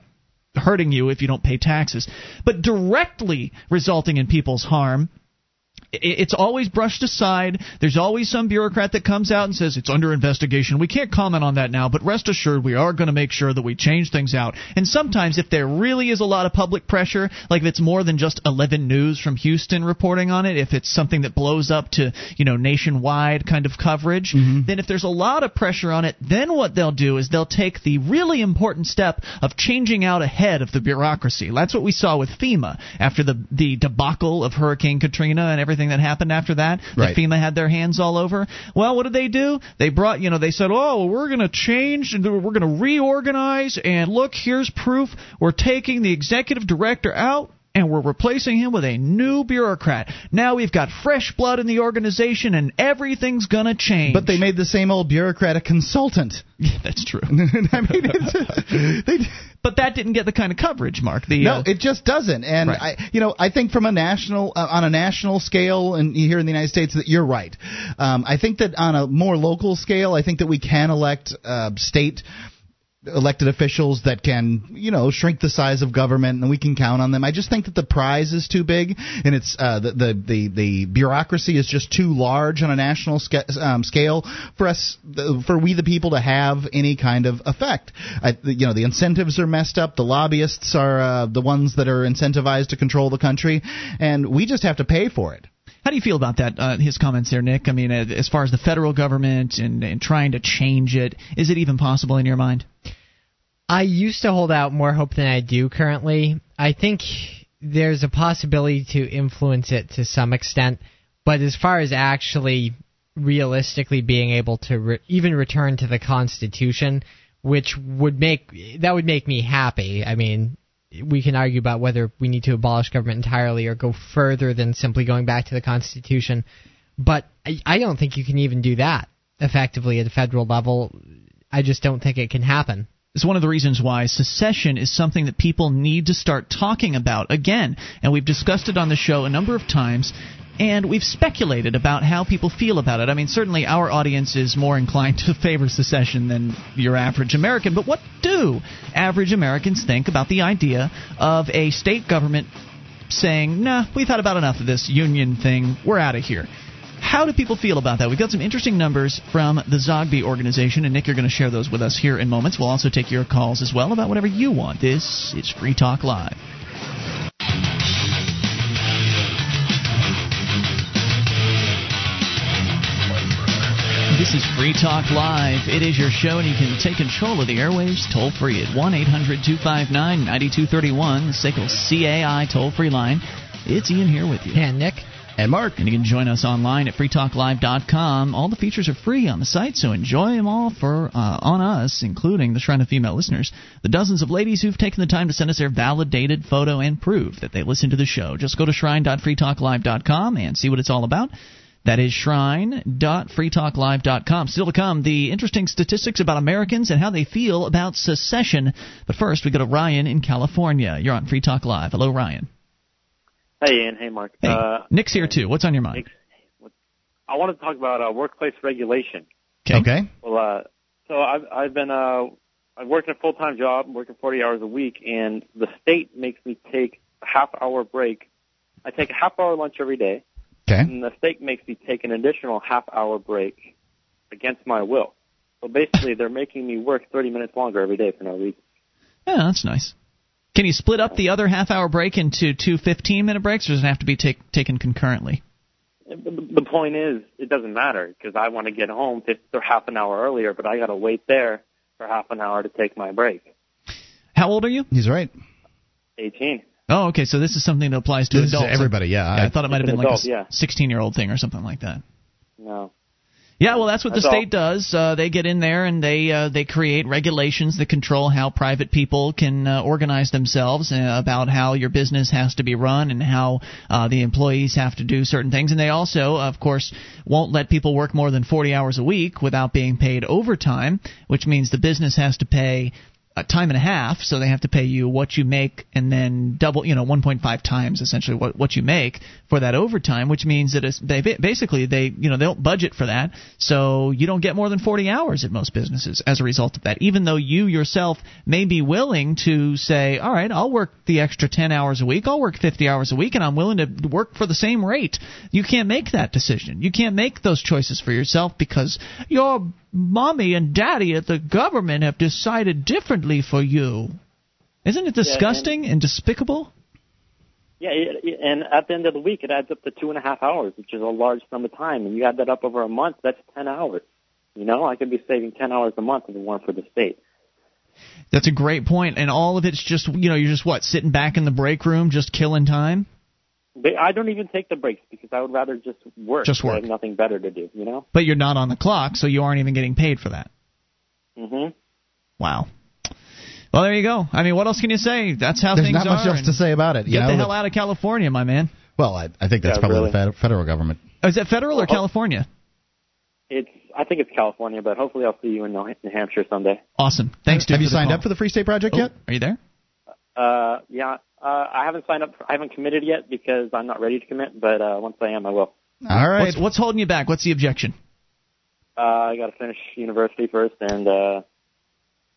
hurting you if you don't pay taxes but directly resulting in people's harm it's always brushed aside. There's always some bureaucrat that comes out and says it's under investigation. We can't comment on that now, but rest assured we are going to make sure that we change things out. And sometimes if there really is a lot of public pressure, like if it's more than just 11 News from Houston reporting on it, if it's something that blows up to, you know, nationwide kind of coverage, mm-hmm. then if there's a lot of pressure on it, then what they'll do is they'll take the really important step of changing out ahead of the bureaucracy. That's what we saw with FEMA after the the debacle of Hurricane Katrina and everything that happened after that. Right. That FEMA had their hands all over. Well, what did they do? They brought, you know, they said, "Oh, we're going to change and we're going to reorganize and look, here's proof. We're taking the executive director out and we're replacing him with a new bureaucrat. Now we've got fresh blood in the organization, and everything's gonna change. But they made the same old bureaucrat a consultant. Yeah, that's true. I mean, they, but that didn't get the kind of coverage, Mark. The, no, uh, it just doesn't. And right. I, you know, I think from a national, uh, on a national scale, and here in the United States, that you're right. Um, I think that on a more local scale, I think that we can elect uh, state elected officials that can, you know, shrink the size of government, and we can count on them. I just think that the prize is too big, and it's uh, the, the the the bureaucracy is just too large on a national sca- um, scale for us, for we the people to have any kind of effect. I, you know, the incentives are messed up. The lobbyists are uh, the ones that are incentivized to control the country, and we just have to pay for it. How do you feel about that? Uh, his comments there, Nick. I mean, uh, as far as the federal government and, and trying to change it, is it even possible in your mind? I used to hold out more hope than I do currently. I think there's a possibility to influence it to some extent, but as far as actually realistically being able to re- even return to the Constitution, which would make that would make me happy. I mean, we can argue about whether we need to abolish government entirely or go further than simply going back to the Constitution, but I, I don't think you can even do that effectively at a federal level. I just don't think it can happen. It's one of the reasons why secession is something that people need to start talking about again. And we've discussed it on the show a number of times. And we've speculated about how people feel about it. I mean, certainly our audience is more inclined to favor secession than your average American. But what do average Americans think about the idea of a state government saying, nah, we've had about enough of this union thing, we're out of here? How do people feel about that? We've got some interesting numbers from the Zogby organization, and Nick, you're going to share those with us here in moments. We'll also take your calls as well about whatever you want. This is Free Talk Live. This is Free Talk Live. It is your show, and you can take control of the airwaves toll free at 1 800 259 9231, the SACL CAI toll free line. It's Ian here with you. And Nick. And Mark. And you can join us online at freetalklive.com. All the features are free on the site, so enjoy them all for uh, on us, including the Shrine of Female listeners, the dozens of ladies who've taken the time to send us their validated photo and proof that they listen to the show. Just go to shrine.freetalklive.com and see what it's all about. That is shrine.freetalklive.com. Still to come, the interesting statistics about Americans and how they feel about secession. But first, we go to Ryan in California. You're on Free Talk Live. Hello, Ryan. Hey, Ian. Hey, Mark. Hey, uh, Nick's here too. What's on your mind? I want to talk about uh, workplace regulation. Okay. Okay. Well, uh, so I've I've been uh, I'm working a full time job, working 40 hours a week, and the state makes me take a half hour break. I take a half hour lunch every day, Okay. and the state makes me take an additional half hour break against my will. So basically, they're making me work 30 minutes longer every day for no reason. Yeah, that's nice. Can you split up the other half hour break into two 15 minute breaks, or does it have to be take, taken concurrently? The the point is, it doesn't matter because I want to get home fif- or half an hour earlier, but I got to wait there for half an hour to take my break. How old are you? He's right. 18. Oh, okay. So this is something that applies to This is adults. everybody, yeah. I thought it might have been an like a 16 year old thing or something like that. No. Yeah, well, that's what the That's all. state does. Uh, they get in there and they uh, they create regulations that control how private people can uh, organize themselves uh, about how your business has to be run and how uh, the employees have to do certain things. And they also, of course, won't let people work more than 40 hours a week without being paid overtime, which means the business has to pay a time and a half, so they have to pay you what you make and then double, you know, 1.5 times essentially what what you make for that overtime, which means that it's, they basically they you know they don't budget for that, so you don't get more than 40 hours at most businesses as a result of that. Even though you yourself may be willing to say, all right, I'll work the extra 10 hours a week, I'll work 50 hours a week, and I'm willing to work for the same rate. You can't make that decision. You can't make those choices for yourself because your mommy and daddy at the government have decided differently for you. Isn't it disgusting and- and despicable? Yeah, it- and at the end of the week, it adds up to two and a half hours, which is a large sum of time. And you add that up over a month, that's 10 hours. You know, I could be saving 10 hours a month if it weren't for the state. That's a great point, and all of it's just you know you're just what sitting back in the break room just killing time. They, I don't even take the breaks because I would rather just work. Just work. I have nothing better to do, you know? But you're not on the clock, so you aren't even getting paid for that. hmm Wow. Well, there you go. I mean, what else can you say? That's how There's things not much else to say about it. Get know, the hell out of California, my man. Well, I, I think that's Yeah, probably really. the federal government. Oh, is that federal or Oh. California? It's, I think it's California, but hopefully I'll see you in New New Hampshire someday. Awesome. Thanks, dude. Have you the signed call. up for the Free State Project Oh, yet? Are you there? Uh, yeah, uh, I haven't signed up. For, I haven't committed yet because I'm not ready to commit. But uh, once I am, I will. All right. What's, what's holding you back? What's the objection? Uh, I got to finish university first and uh,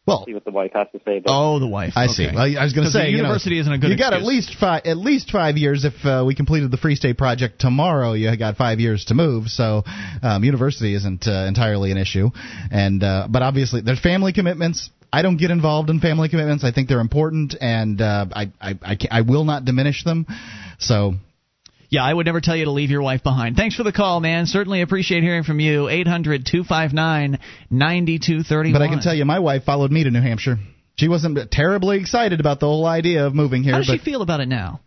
well, see what the wife has to say. But Oh, the wife. I Okay. see. Well, I was going to 'Cause the say, you know, university isn't a good You got at least five, at least five years. If uh, we completed the Free State Project tomorrow, you got five years to move. So, um, university isn't uh, entirely an issue. And uh, but obviously, there's family commitments. I don't get involved in family commitments. I think they're important, and uh, I, I, I, I will not diminish them. So Yeah, I would never tell you to leave your wife behind. Thanks for the call, man. Certainly appreciate hearing from you. 800 259 9231. But I can tell you, my wife followed me to New Hampshire. She wasn't terribly excited about the whole idea of moving here. How does but she feel about it now?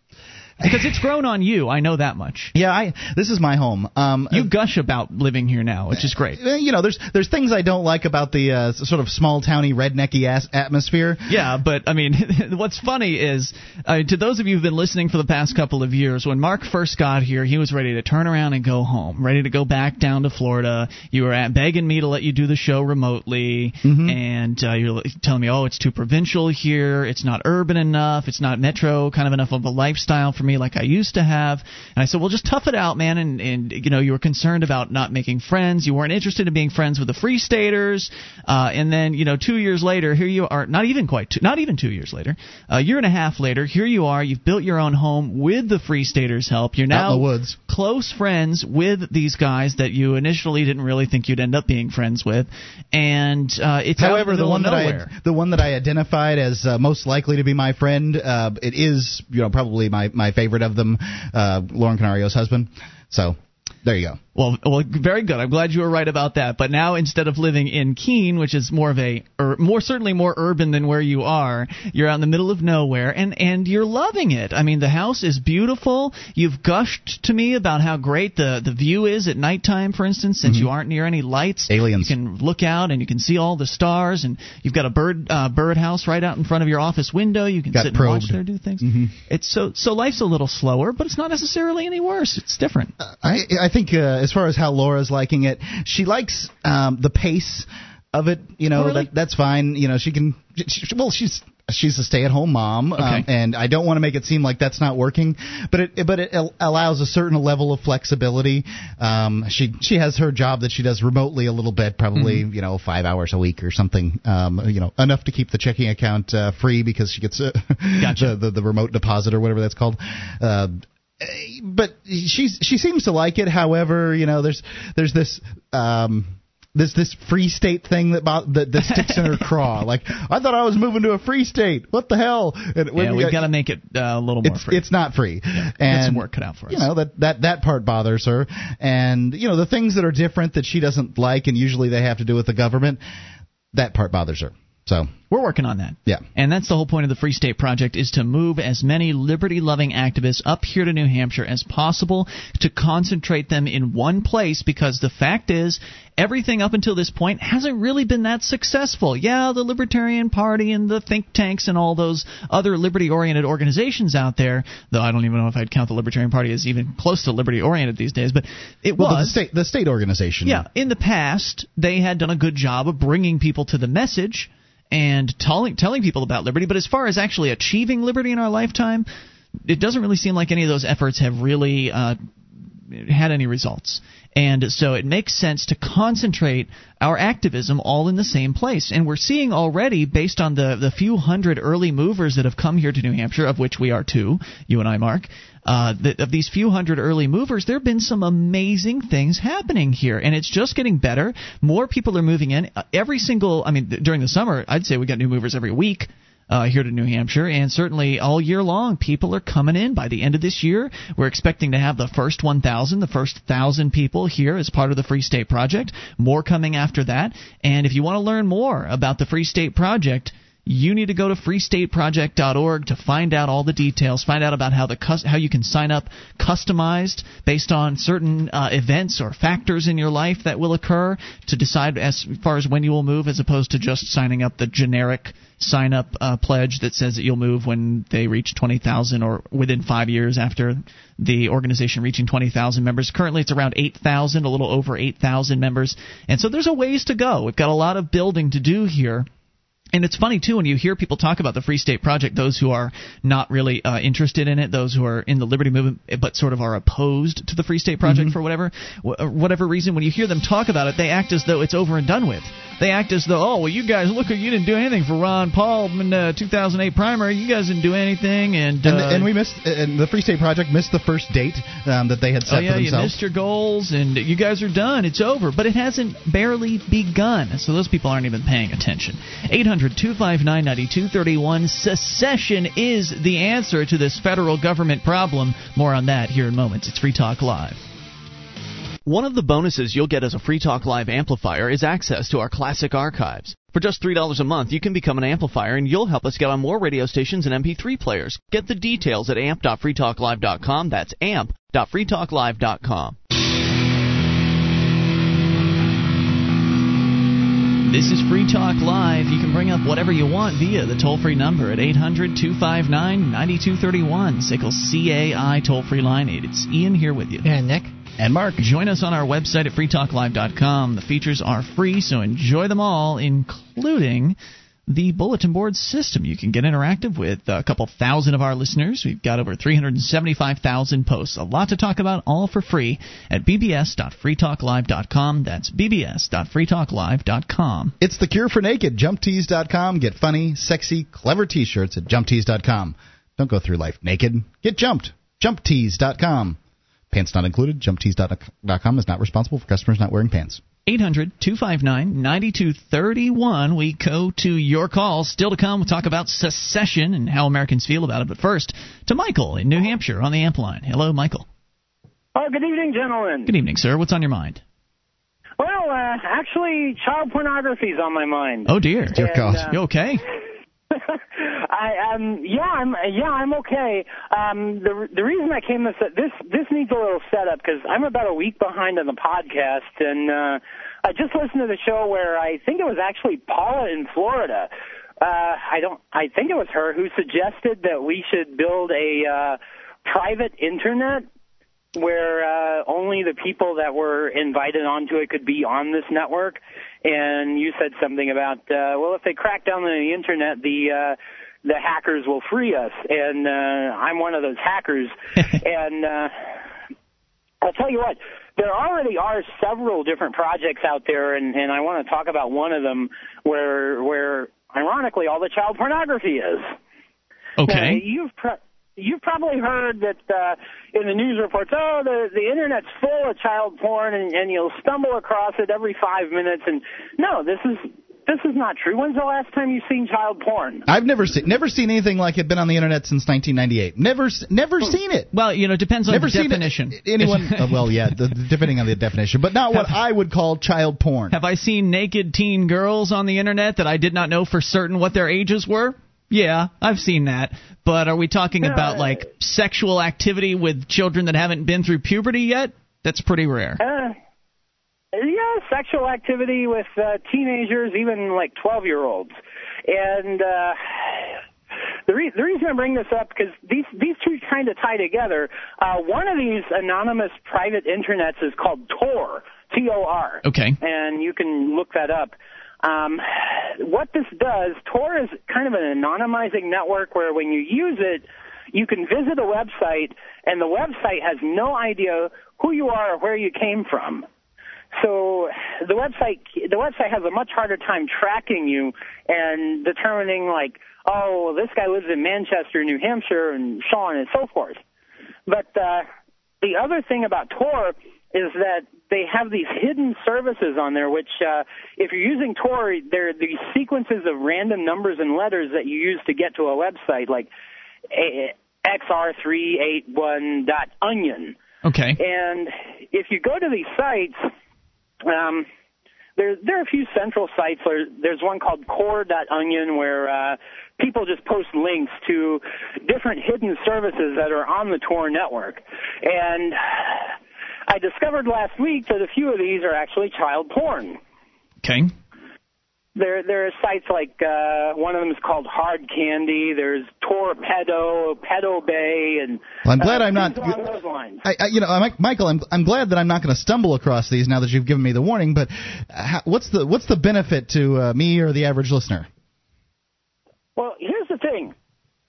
Because it's grown on you. I know that much. yeah, I this is my home. Um, You gush about living here now, which is great. uh, you know, there's there's things I don't like about the uh, sort of small towny rednecky ass atmosphere. Yeah, but I mean, what's funny is uh, to those of you who've been listening for the past couple of years, when Mark first got here, he was ready to turn around and go home, ready to go back down to Florida. You were at begging me to let you do the show remotely, and uh, you're telling me, oh, it's too provincial here, it's not urban enough, it's not metro kind of enough of a lifestyle for me like I used to have. And I said, well, just tough it out, man. And and you know, you were concerned about not making friends, you weren't interested in being friends with the Free Staters, uh, and then you know, two years later, here you are, not even quite, two, not even two years later, a year and a half later, here you are. You've built your own home with the Free Staters' help. You're now close friends with these guys that you initially didn't really think you'd end up being friends with, and uh, it's However, the, the, one that nowhere. I the one that I identified as uh, most likely to be my friend, uh, it is you know probably my my favorite of them, uh, Lauren Canario's husband. So there you go. Well, well, very good. I'm glad you were right about that. But now, instead of living in Keene, which is more of a, or more certainly more urban than where you are, you're out in the middle of nowhere, and and you're loving it. I mean, the house is beautiful. You've gushed to me about how great the the view is at nighttime, for instance, since you aren't near any lights. Mm-hmm. Aliens. You can look out and you can see all the stars, and you've got a bird uh, bird house right out in front of your office window. You can Got sit and watch probed. there do things. Mhm. It's so so life's a little slower, but it's not necessarily any worse. It's different. I I think uh, as far as how Laura's liking it, she likes um, the pace of it. You know, Oh, really? that that's fine. You know, she can. She, well, she's she's a stay-at-home mom, um, and I don't want to make it seem like that's not working, but it but it al- allows a certain level of flexibility. Um, she she has her job that she does remotely a little bit, probably Mm-hmm. you know five hours a week or something. Um, you know, enough to keep the checking account uh, free because she gets uh, Gotcha. the, the the remote deposit or whatever that's called. Uh, but she's she seems to like it. However, you know, there's there's this um this this free state thing that that, that sticks in her craw. Like I thought I was moving to a free state. What the hell? And Yeah, we we've got- to make it uh, a little more it's free. it's not free. Got and some work cut out for us. you know that that that part bothers her. And you know the things that are different that she doesn't like, and usually they have to do with the government. That part bothers her. So We're working on that. yeah. And that's the whole point of the Free State Project is to move as many liberty-loving activists up here to New Hampshire as possible to concentrate them in one place because the fact is everything up until this point hasn't really been that successful. Yeah, the Libertarian Party and the think tanks and all those other liberty-oriented organizations out there, though I don't even know if I'd count the Libertarian Party as even close to liberty-oriented these days, but it Well, was the state the state organization. yeah, in the past, they had done a good job of bringing people to the message. And telling telling people about liberty. But as far as actually achieving liberty in our lifetime, it doesn't really seem like any of those efforts have really uh, had any results. And so it makes sense to concentrate our activism all in the same place. And we're seeing already, based on the, the few hundred early movers that have come here to New Hampshire, of which we are two, you and I, Mark, uh, the, of these few hundred early movers, there have been some amazing things happening here. And it's just getting better. More people are moving in. Uh, every single, I mean, during the summer, I'd say we got new movers every week uh, here to New Hampshire, and certainly all year long, people are coming in. By the end of this year, we're expecting to have the first 1,000, the first 1,000 people here as part of the Free State Project. More coming after that. And if you want to learn more about the Free State Project, you need to go to freestateproject.org to find out all the details. Find out about how the how you can sign up customized based on certain uh, events or factors in your life that will occur to decide as far as when you will move, as opposed to just signing up the generic sign up uh, pledge that says that you'll move when they reach 20,000 or within five years after the organization reaching 20,000 members. Currently, it's around 8,000, a little over 8,000 members, and so there's a ways to go. We've got a lot of building to do here and it's funny too when you hear people talk about the Free State Project. Those who are not really uh, interested in it, those who are in the liberty movement but sort of are opposed to the Free State Project mm-hmm. for whatever whatever reason, when you hear them talk about it, they act as though it's over and done with. They act as though, oh well, you guys look, you didn't do anything for Ron Paul in the 2008 primary. You guys didn't do anything, and uh, and, and, we missed, and the Free State Project missed the first date um, that they had set oh, yeah, for themselves. you missed your goals, and you guys are done. It's over, but it hasn't barely begun. So those people aren't even paying attention. 800 259 9231. Secession is the answer to this federal government problem. More on that here in moments. It's Free Talk Live. One of the bonuses you'll get as a Free Talk Live amplifier is access to our classic archives. For just $3 a month, you can become an amplifier and you'll help us get on more radio stations and MP3 players. Get the details at amp.freetalklive.com. That's amp.freetalklive.com. This is Free Talk Live. You can bring up whatever you want via the toll free number at 800 259 9231. SACL CAI toll free line. 8. It's Ian here with you. And Nick and Mark. Join us on our website at freetalklive.com. The features are free, so enjoy them all, including the bulletin board system. You can get interactive with a couple thousand of our listeners. We've got over 375,000 posts. A lot to talk about, all for free at bbs.freetalklive.com. That's bbs.freetalklive.com. It's the cure for naked. JumpTees.com. Get funny, sexy, clever t-shirts at JumpTees.com. Don't go through life naked. Get jumped. JumpTees.com. Pants not included. JumpTees.com is not responsible for customers not wearing pants. 800 259 9231. We go to your call. Still to come, we'll talk about secession and how Americans feel about it. But first, to Michael in New Hampshire on the amp line. Hello, Michael. Oh, good evening, gentlemen. Good evening, sir. What's on your mind? Well, uh, actually, child pornography is on my mind. Oh, dear. Dear God. Uh, you okay? I um yeah I'm yeah I'm okay. Um the the reason I came this this this needs a little setup because I'm about a week behind on the podcast and uh I just listened to the show where I think it was actually Paula in Florida. Uh I don't I think it was her who suggested that we should build a uh private internet where uh, only the people that were invited onto it could be on this network. And you said something about, uh, well, if they crack down on the internet, the uh, the hackers will free us. And uh, I'm one of those hackers. and uh, I'll tell you what, there already are several different projects out there, and, and I want to talk about one of them where where ironically all the child pornography is. Okay. Now, you've you've probably heard that uh, in the news reports, oh, the the internet's full of child porn, and, and you'll stumble across it every five minutes. And no, this is this is not true. When's the last time you've seen child porn? I've never seen never seen anything like it. Been on the internet since 1998. Never never well, seen it. Well, you know, it depends on never the definition. It, anyone? uh, well, yeah, the, depending on the definition, but not what I would call child porn. Have I seen naked teen girls on the internet that I did not know for certain what their ages were? Yeah, I've seen that. But are we talking yeah, about like sexual activity with children that haven't been through puberty yet? That's pretty rare. Uh, yeah, sexual activity with uh, teenagers, even like 12 year olds. And uh, the, re- the reason I bring this up because these these two kind of tie together. Uh, one of these anonymous private internets is called Tor, T O R. Okay. And you can look that up. Um, what this does, Tor is kind of an anonymizing network where when you use it, you can visit a website and the website has no idea who you are or where you came from. So the website the website has a much harder time tracking you and determining like, oh, this guy lives in Manchester, New Hampshire, and so on and so forth. But uh, the other thing about Tor is that they have these hidden services on there, which uh, if you're using Tor, there are these sequences of random numbers and letters that you use to get to a website, like xr381.onion. Okay. And if you go to these sites, um, there there are a few central sites. There's one called core.onion where uh, people just post links to different hidden services that are on the Tor network. And I discovered last week that a few of these are actually child porn. Okay. There, there are sites like uh, one of them is called Hard Candy. There's Torpedo, Pedo Bay, and well, I'm glad uh, I'm not. along those lines. I, I, you know, I'm, Michael, I'm I'm glad that I'm not going to stumble across these now that you've given me the warning. But how, what's the what's the benefit to uh, me or the average listener? Well, here's the thing.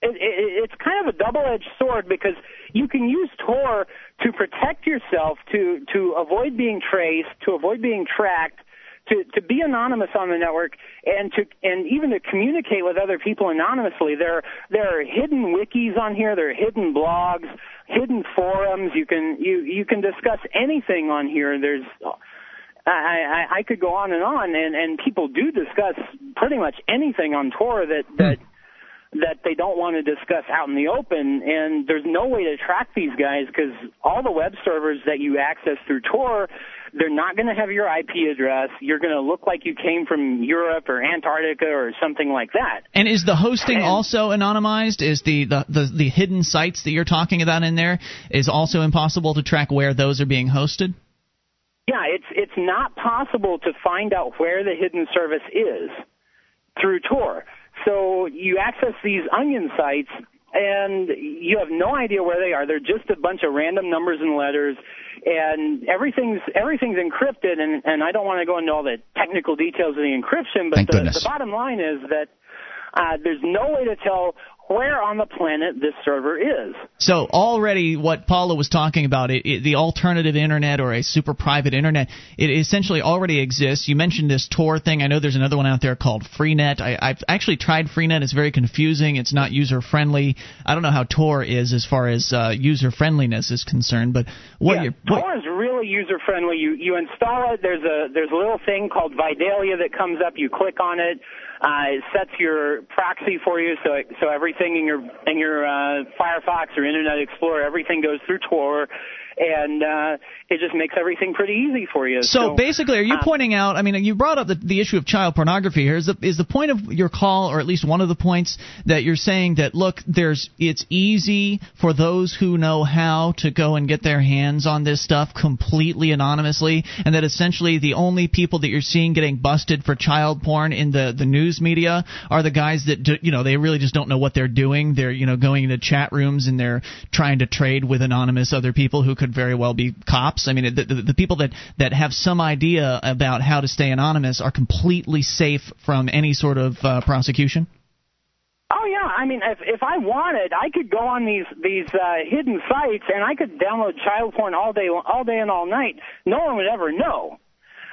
It, it, it's kind of a double-edged sword because you can use Tor to protect yourself, to to avoid being traced, to avoid being tracked, to to be anonymous on the network, and to and even to communicate with other people anonymously. There there are hidden wikis on here. There are hidden blogs, hidden forums. You can you you can discuss anything on here. There's I, I, I could go on and on, and, and people do discuss pretty much anything on Tor that that hmm. That they don't want to discuss out in the open. And there's no way to track these guys because all the web servers that you access through Tor, they're not going to have your IP address. You're going to look like you came from Europe or Antarctica or something like that. And is the hosting also anonymized? Is the, the, the, the hidden sites that you're talking about in there is also impossible to track where those are being hosted? Yeah, it's it's not possible to find out where the hidden service is through Tor. So you access these onion sites and you have no idea where they are. They're just a bunch of random numbers and letters and everything's everything's encrypted and, and I don't want to go into all the technical details of the encryption, but the, the bottom line is that uh, there's no way to tell where on the planet this server is. So already, what Paula was talking about, it, it, the alternative internet or a super private internet, it essentially already exists. You mentioned this Tor thing. I know there's another one out there called Freenet. I, I've actually tried Freenet. It's very confusing. It's not user friendly. I don't know how Tor is as far as uh, user friendliness is concerned. But what yeah, you're what, Tor is really user friendly. You you install it. There's a there's a little thing called Vidalia that comes up. You click on it. Uh, it sets your proxy for you, so so everything in your in your uh, Firefox or Internet Explorer, everything goes through Tor, and uh, it just makes everything pretty easy for you. So, basically, are you uh, pointing out? I mean, you brought up the, the issue of child pornography here. Is the is the point of your call, or at least one of the points, that you're saying that look, there's it's easy for those who know how to go and get their hands on this stuff completely anonymously, and that essentially the only people that you're seeing getting busted for child porn in the the news media are the guys that do, you know they really just don't know what they're doing. They're you know going into chat rooms and they're trying to trade with anonymous other people who could very well be cops. I mean, the, the, the people that that have some idea about how to stay anonymous are completely safe from any sort of uh, prosecution. Oh yeah, I mean, if if I wanted, I could go on these these uh, hidden sites and I could download child porn all day all day and all night. No one would ever know.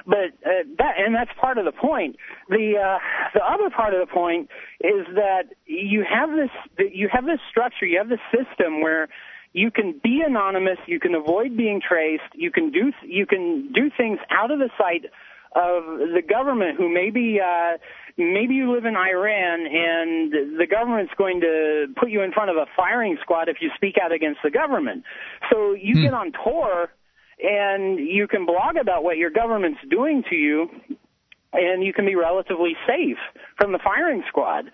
But uh, that and that's part of the point. The uh, the other part of the point is that you have this you have this structure, you have this system where you can be anonymous, you can avoid being traced, you can do you can do things out of the sight of the government who maybe uh maybe you live in Iran and the government's going to put you in front of a firing squad if you speak out against the government. So you Hmm. get on Tor and you can blog about what your government's doing to you and you can be relatively safe from the firing squad.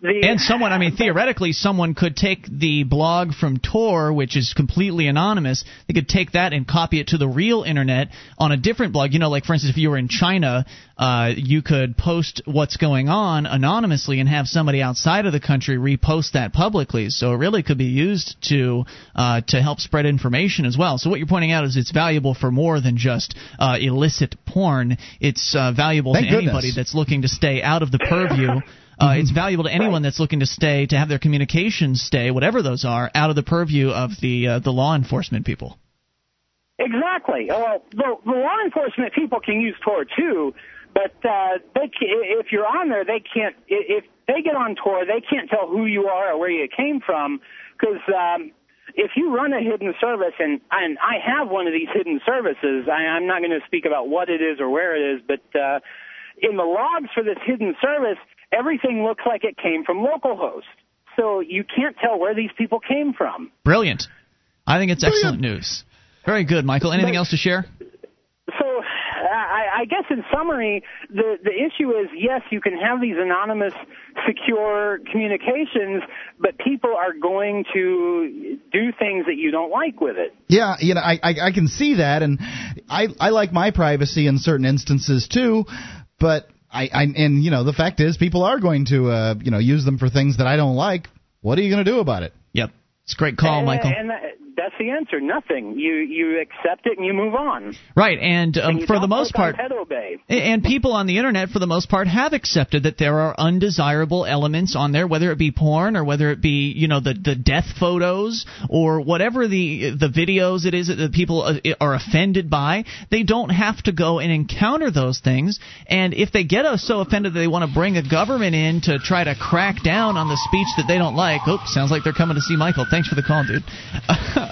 The And someone, I mean, theoretically, someone could take the blog from Tor, which is completely anonymous. They could take that and copy it to the real internet on a different blog. You know, like for instance, if you were in China, uh, you could post what's going on anonymously and have somebody outside of the country repost that publicly. So it really could be used to uh, to help spread information as well. So what you're pointing out is it's valuable for more than just uh, illicit porn. It's uh, valuable Thank to anybody that's looking to stay out of the purview. Uh, it's valuable to anyone that's looking to stay, to have their communications stay, whatever those are, out of the purview of the uh, the law enforcement people. Exactly. Well, the, the law enforcement people can use Tor too, but uh, they if you're on there, they can't. If they get on Tor, they can't tell who you are or where you came from, because um, if you run a hidden service, and and I have one of these hidden services, I, I'm not going to speak about what it is or where it is, but uh, in the logs for this hidden service, everything looks like it came from localhost. So you can't tell where these people came from. Brilliant. I think it's excellent news. Very good, Michael. Anything else to share? So I, I guess in summary, the the issue is yes, you can have these anonymous, secure communications, but people are going to do things that you don't like with it. Yeah, you know, I, I I can see that, and I I like my privacy in certain instances too, but I, I and you know the fact is people are going to uh you know use them for things that I don't like. What are you going to do about it? Yep, it's a great call, and, Michael. And that, that's the answer. Nothing. You you accept it and you move on. Right, and, um, And for the most part, obey. And people on the internet, for the most part, have accepted that there are undesirable elements on there, whether it be porn or whether it be, you know, the the death photos or whatever the the videos it is that the people uh, are offended by. They don't have to go and encounter those things. And if they get so offended that they want to bring a government in to try to crack down on the speech that they don't like, oops, sounds like they're coming to see Michael. Thanks for the call, dude.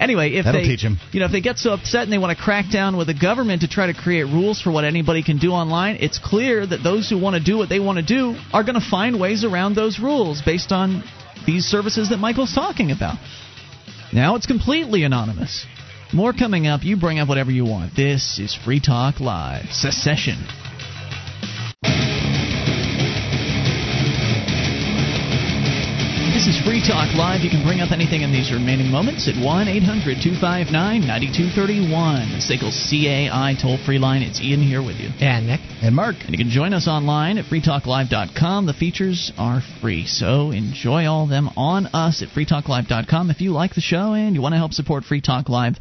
anyway, if That'll they teach 'em. you know, if they get so upset and they want to crack down with the government to try to create rules for what anybody can do online, it's clear that those who want to do what they want to do are going to find ways around those rules based on these services that Michael's talking about. Now it's completely anonymous. More coming up. You bring up whatever you want. This is Free Talk Live. Secession. Free Talk Live. You can bring up anything in these remaining moments at 1 800 259 9231. The SACL CAI toll free line. It's Ian here with you. And Nick. And Mark. And you can join us online at freetalklive.com. The features are free, so enjoy all of them on us at freetalklive.com. If you like the show and you want to help support Free Talk Live,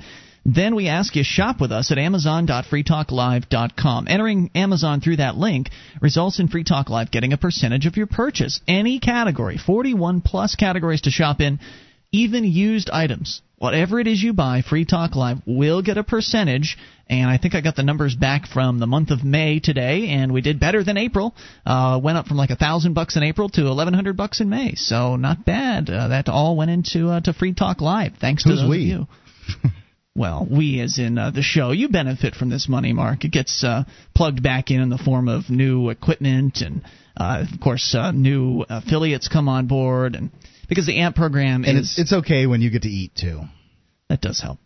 then we ask you shop with us at amazon.freetalklive.com. Entering Amazon through that link results in Free Talk Live getting a percentage of your purchase. Any category, 41 plus categories to shop in, even used items. Whatever it is you buy, Free Talk Live will get a percentage. And I think I got the numbers back from the month of May today, and we did better than April. Uh, went up from like a thousand bucks in April to eleven hundred bucks in May, so not bad. Uh, that all went into uh, to Free Talk Live. Thanks to Who's those we? of you. Well, we as in uh, the show, you benefit from this money, Mark. It gets uh, plugged back in in the form of new equipment, and uh, of course, uh, new affiliates come on board, and because the AMP program And is it's it's okay when you get to eat too. that does help.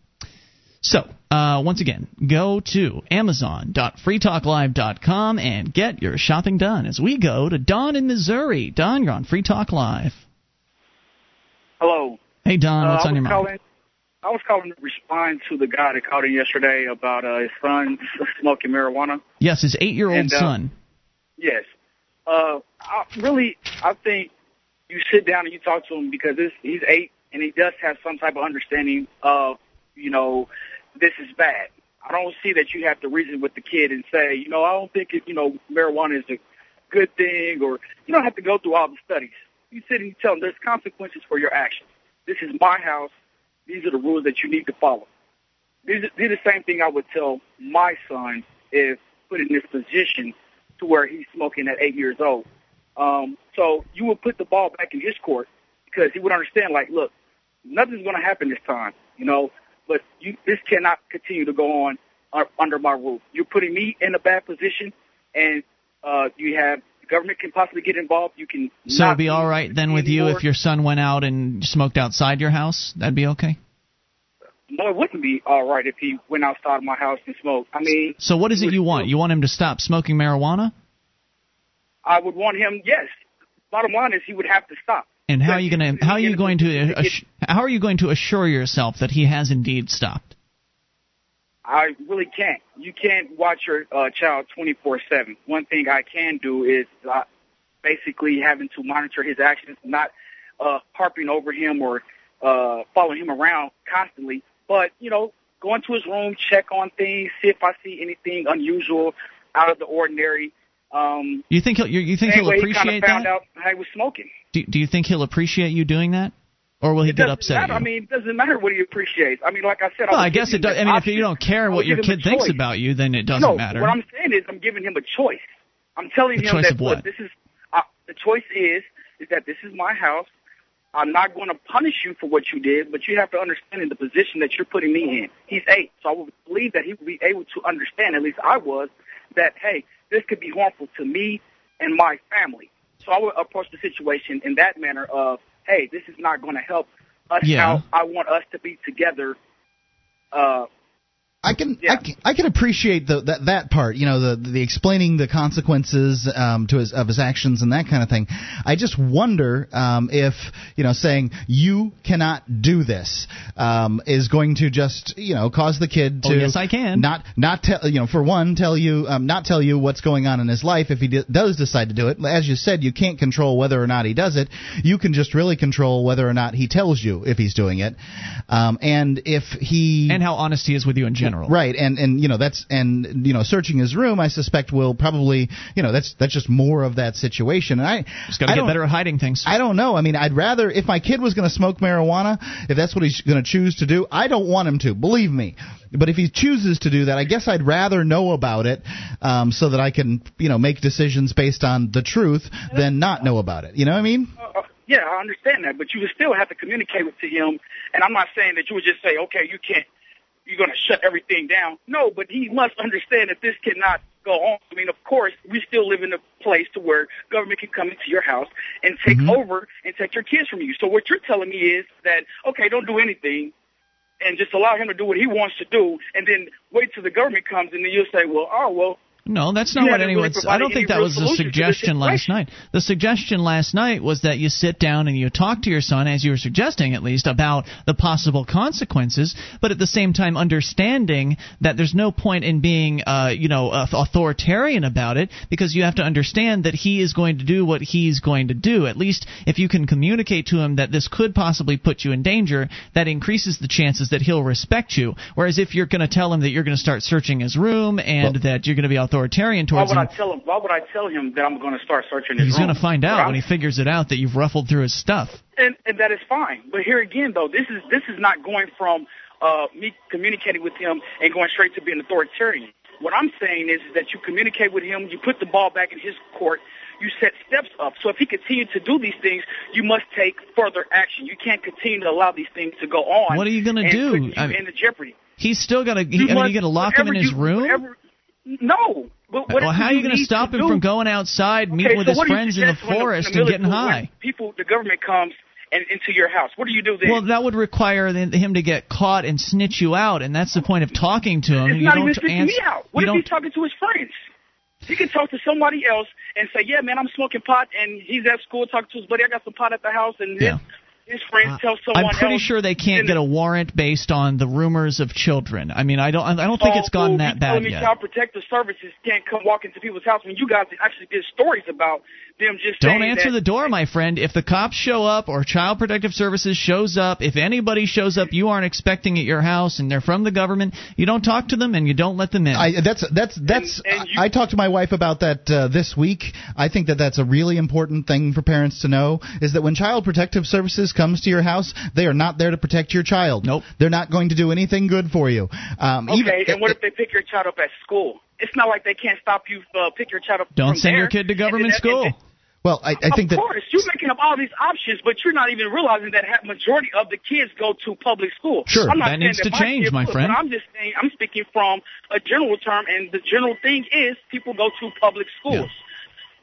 So, uh, once again, go to amazon.freetalklive.com and get your shopping done as we go to Don in Missouri. Don, you're on Free Talk Live. Hello. Hey, Don, Uh, what's I on your mind? calling. I was calling to respond to the guy that called in yesterday about uh, his son smoking marijuana. Yes, his eight year old And, uh, son. Yes. Uh, I, really, I think you sit down and you talk to him because this, he's eight and he does have some type of understanding of, you know, this is bad. I don't see that you have to reason with the kid and say, you know, I don't think, it, you know, marijuana is a good thing or you don't have to go through all the studies. You sit and you tell him there's consequences for your actions. This is my house. These are the rules that you need to follow. These are, these are the same thing I would tell my son if put in this position to where he's smoking at eight years old. Um, so you would put the ball back in his court because he would understand, like, look, nothing's going to happen this time, you know, but you, this cannot continue to go on uh, under my roof. You're putting me in a bad position, and uh, you have the government can possibly get involved. You can So it'd be all right then with you if your son went out and smoked outside your house? That'd be okay? No, it wouldn't be all right if he went outside my house and smoked. I mean, So what is it you want? You want him to stop smoking marijuana? I would want him, yes, bottom line is he would have to stop. And how are you going to how are you going to uh, assu- how are you going to assure yourself that he has indeed stopped? I really can't. You can't watch your uh, child 24/7. One thing I can do is uh, basically having to monitor his actions, not uh, harping over him or uh, following him around constantly, but you know, go into his room, check on things, see if I see anything unusual, out of the ordinary. Um, You think he'll you, you think he'll he kind appreciate of found that? out I was smoking. Do, do you think he'll appreciate you doing that, or will he get upset? matter. at I mean, it doesn't matter what he appreciates. I mean, like I said, well, I, I guess it does. I mean, an if you don't care what your kid thinks about you, then it doesn't no, matter. what I'm saying is I'm giving him a choice. I'm telling The him that look, what? this is uh, the choice is is that this is my house. I'm not going to punish you for what you did, but you have to understand in the position that you're putting me in. He's eight, so I would believe that he would be able to understand, at least I was, that hey, this could be harmful to me and my family. So I would approach the situation in that manner of, hey, this is not going to help us Yeah. out. I want us to be together. Uh, I can, I can I can appreciate the, that that part, you know, the the explaining the consequences um, to his of his actions and that kind of thing. I just wonder um, if you know saying you cannot do this um, is going to just you know cause the kid to Oh, yes, I can. not not tell you know for one tell you um, not tell you what's going on in his life if he d- does decide to do it. As you said, you can't control whether or not he does it. You can just really control whether or not he tells you if he's doing it, um, and if he and how honest he is with you in general. Right, and and you know that's and you know searching his room, I suspect will probably you know that's that's just more of that situation. And I Just got to get better at hiding things. I don't know. I mean, I'd rather if my kid was going to smoke marijuana, if that's what he's going to choose to do, I don't want him to. Believe me. But if he chooses to do that, I guess I'd rather know about it, um, so that I can you know make decisions based on the truth than not know about it. You know what I mean? uh, yeah, I understand that, but you would still have to communicate with to him. And I'm not saying that you would just say, okay, you can't, you're going to shut everything down. No, but he must understand that this cannot go on. I mean, of course, we still live in a place to where government can come into your house and take mm-hmm. over and take your kids from you. So what you're telling me is that, okay, don't do anything and just allow him to do what he wants to do and then wait till the government comes and then you'll say, well, oh, well, No, that's You not what haven't really anyone's. I don't think that was the solution to this suggestion last night. The suggestion last night was that you sit down and you talk to your son, as you were suggesting at least, about the possible consequences, but at the same time understanding that there's no point in being, uh, you know, uh, authoritarian about it because you have to understand that he is going to do what he's going to do. At least if you can communicate to him that this could possibly put you in danger, that increases the chances that he'll respect you. Whereas if you're going to tell him that you're going to start searching his room and that you're going to be authoritarian why would him, I tell him? Why would I tell him that I'm going to start searching his he's going to find out when he figures it out that you've ruffled through his stuff. and and that is fine. But here again, though, this is this is not going from uh, me communicating with him and going straight to being authoritarian. What I'm saying is, is that you communicate with him, you put the ball back in his court, you set steps up. So if he continues to do these things, you must take further action. You can't continue to allow these things to go on. What are you gonna do? Put you I mean- into jeopardy. He's still got to. I mean, you going to lock him in his you- room? whatever- no. But well, how are you going to stop him from going outside, meeting Okay, with his do friends in the forest when and getting high? People, the government comes and into your house. What do you do then? Well, that would require him to get caught and snitch you out, and that's the point of talking to him. It's you not don't even snitching ans- me out. What you if don't he's talking to his friends? He can talk to somebody else and say, "Yeah, man, I'm smoking pot," and he's at school talking to his buddy. I got some pot at the house, and Yeah. His, friends uh, tell someone I'm pretty else. sure they can't get a warrant based on the rumors of children. I mean, I don't. I don't think Oh, it's gone that bad me yet. Child Protective Services can't come walk into people's house when you guys actually did stories about them just Don't answer that, the door, my friend. If the cops show up or Child Protective Services shows up, if anybody shows up you aren't expecting at your house and they're from the government, you don't talk to them and you don't let them in. I, that's that's that's. I talked to my wife about that uh, this week. I think that that's a really important thing for parents to know is that when Child Protective Services comes to your house, they are not there to protect your child. Nope. They're not going to do anything good for you. Um, Okay, even, and what if they pick your child up at school? It's not like they can't stop you uh, pick your child up. don't from send there. your kid to And then government school. and well, I, I think of that course, you're making up all these options, but you're not even realizing that ha- majority of the kids go to public school. Sure, I'm not that needs that to my change, my would, friend. But I'm just saying, I'm speaking from a general term, and the general thing is people go to public schools.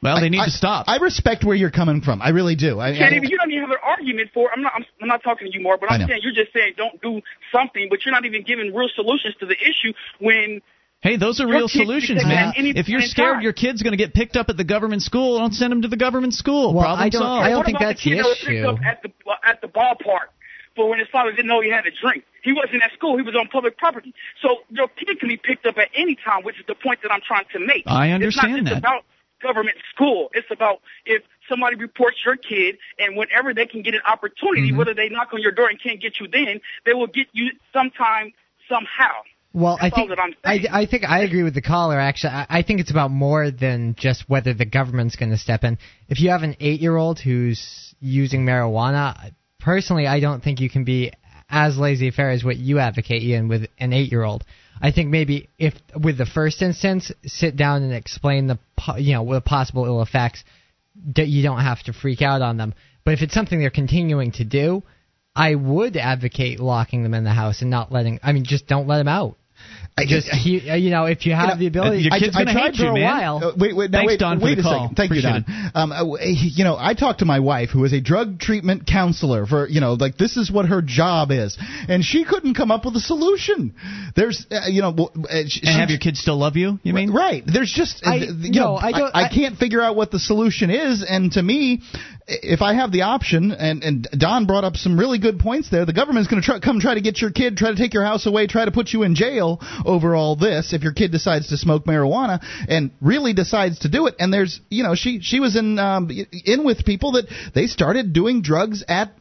Well, they need I, to stop. I respect where you're coming from. I really do. I, You can't I- even. You don't even have an argument for. I'm not. I'm, I'm not talking to you more, but I I'm saying you're just saying don't do something, but you're not even giving real solutions to the issue when Hey, those are real solutions, man. If you're scared time. your kid's going to get picked up at the government school, don't send them to the government school. Well, Problem I don't- solved. I don't think that's the the kid that was issue. up at the at the ballpark for when his father didn't know he had a drink? He wasn't at school. He was on public property. So your kid can be picked up at any time, which is the point that I'm trying to make. I understand It's understand not just that. about government school. It's about if somebody reports your kid and whenever they can get an opportunity, Mm-hmm. whether they knock on your door and can't get you then, they will get you sometime, somehow. Well, I That's think I'm I, think I agree with the caller. Actually, I, I think it's about more than just whether the government's going to step in. If you have an eight-year-old who's using marijuana, personally, I don't think you can be as laissez-faire as what you advocate, Ian, with an eight-year-old. I think maybe if with the first instance, sit down and explain the you know the possible ill effects. that You don't have to freak out on them. But if it's something they're continuing to do, I would advocate locking them in the house and not letting. I mean, just don't let them out. I- just I- you, you know, if you have know, the ability, your kid's I, I tried hate you, for a man. while. Uh, wait, wait, now Thanks, wait, Don, for wait the a call. second. Thank Appreciate you, Don. Um, uh, you know, I talked to my wife, who is a drug treatment counselor. For you know, like this is what her job is, and she couldn't come up with a solution. There's, uh, you know, uh, she, and have your kids still love you? You mean? Right. There's just I- uh, you no, know, I don't- I, I- can't figure out what the solution is, and to me, if I have the option, and and Don brought up some really good points there, the government's going to try, come try to get your kid, try to take your house away, try to put you in jail over all this if your kid decides to smoke marijuana and really decides to do it. And there's, you know, she she was in um, in with people that they started doing drugs at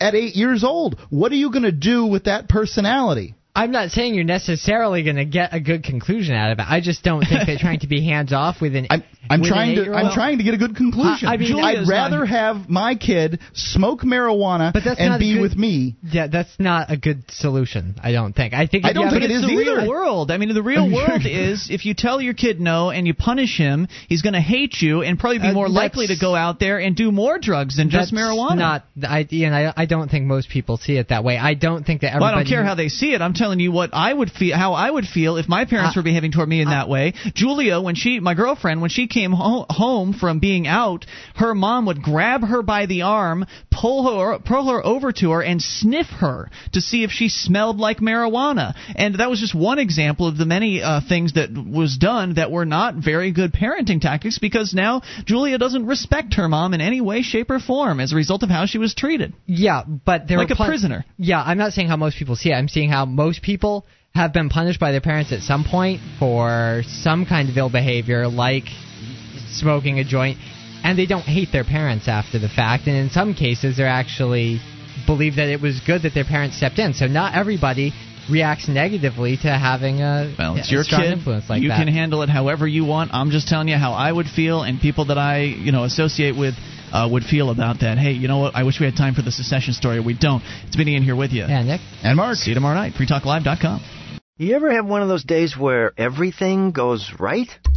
at eight years old. What are you going to do with that personality? I'm not saying you're necessarily going to get a good conclusion out of it. I just don't think they're trying to be hands off with an. I'm, I'm with an trying to. I'm trying to get a good conclusion. I- I mean, Julia's I'd rather not- have my kid smoke marijuana But that's and be good- with me. Yeah, that's not a good solution. I don't think. I think. I don't you think it is the either. real world. I mean, the real world is if you tell your kid no and you punish him, he's going to hate you and probably be Uh, more likely to go out there and do more drugs than just marijuana. Not and I, I don't think most people see it that way. I don't think that Well, I don't care how they see it. I'm telling you what I would feel, how I would feel if my parents Uh, were behaving toward me in that way. Julia, when she, my girlfriend, when she came ho- home from being out, her mom would grab her by the arm, pull her, pull her over to her, and sniff her to see if she smelled like marijuana. And that was just one example of the many uh, things that was done that were not very good parenting tactics because now Julia doesn't respect her mom in any way, shape, or form as a result of how she was treated. Yeah, but there Like a plen- prisoner. Yeah, I'm not saying how most people see it. I'm seeing how most people have been punished by their parents at some point for some kind of ill behavior, like smoking a joint, and they don't hate their parents after the fact. And in some cases, they're actually believe that it was good that their parents stepped in. So not everybody reacts negatively to having a, Well, it's a your strong kid. influence like you that. can handle it however you want. I'm just telling you how I would feel, and people that I, you know, associate with uh, would feel about that. Hey, you know what? I wish we had time for the secession story. We don't. It's Vinny in here with you. yeah, Nick. And Mark. See you tomorrow night. FreeTalkLive.com. You ever have one of those days where everything goes right?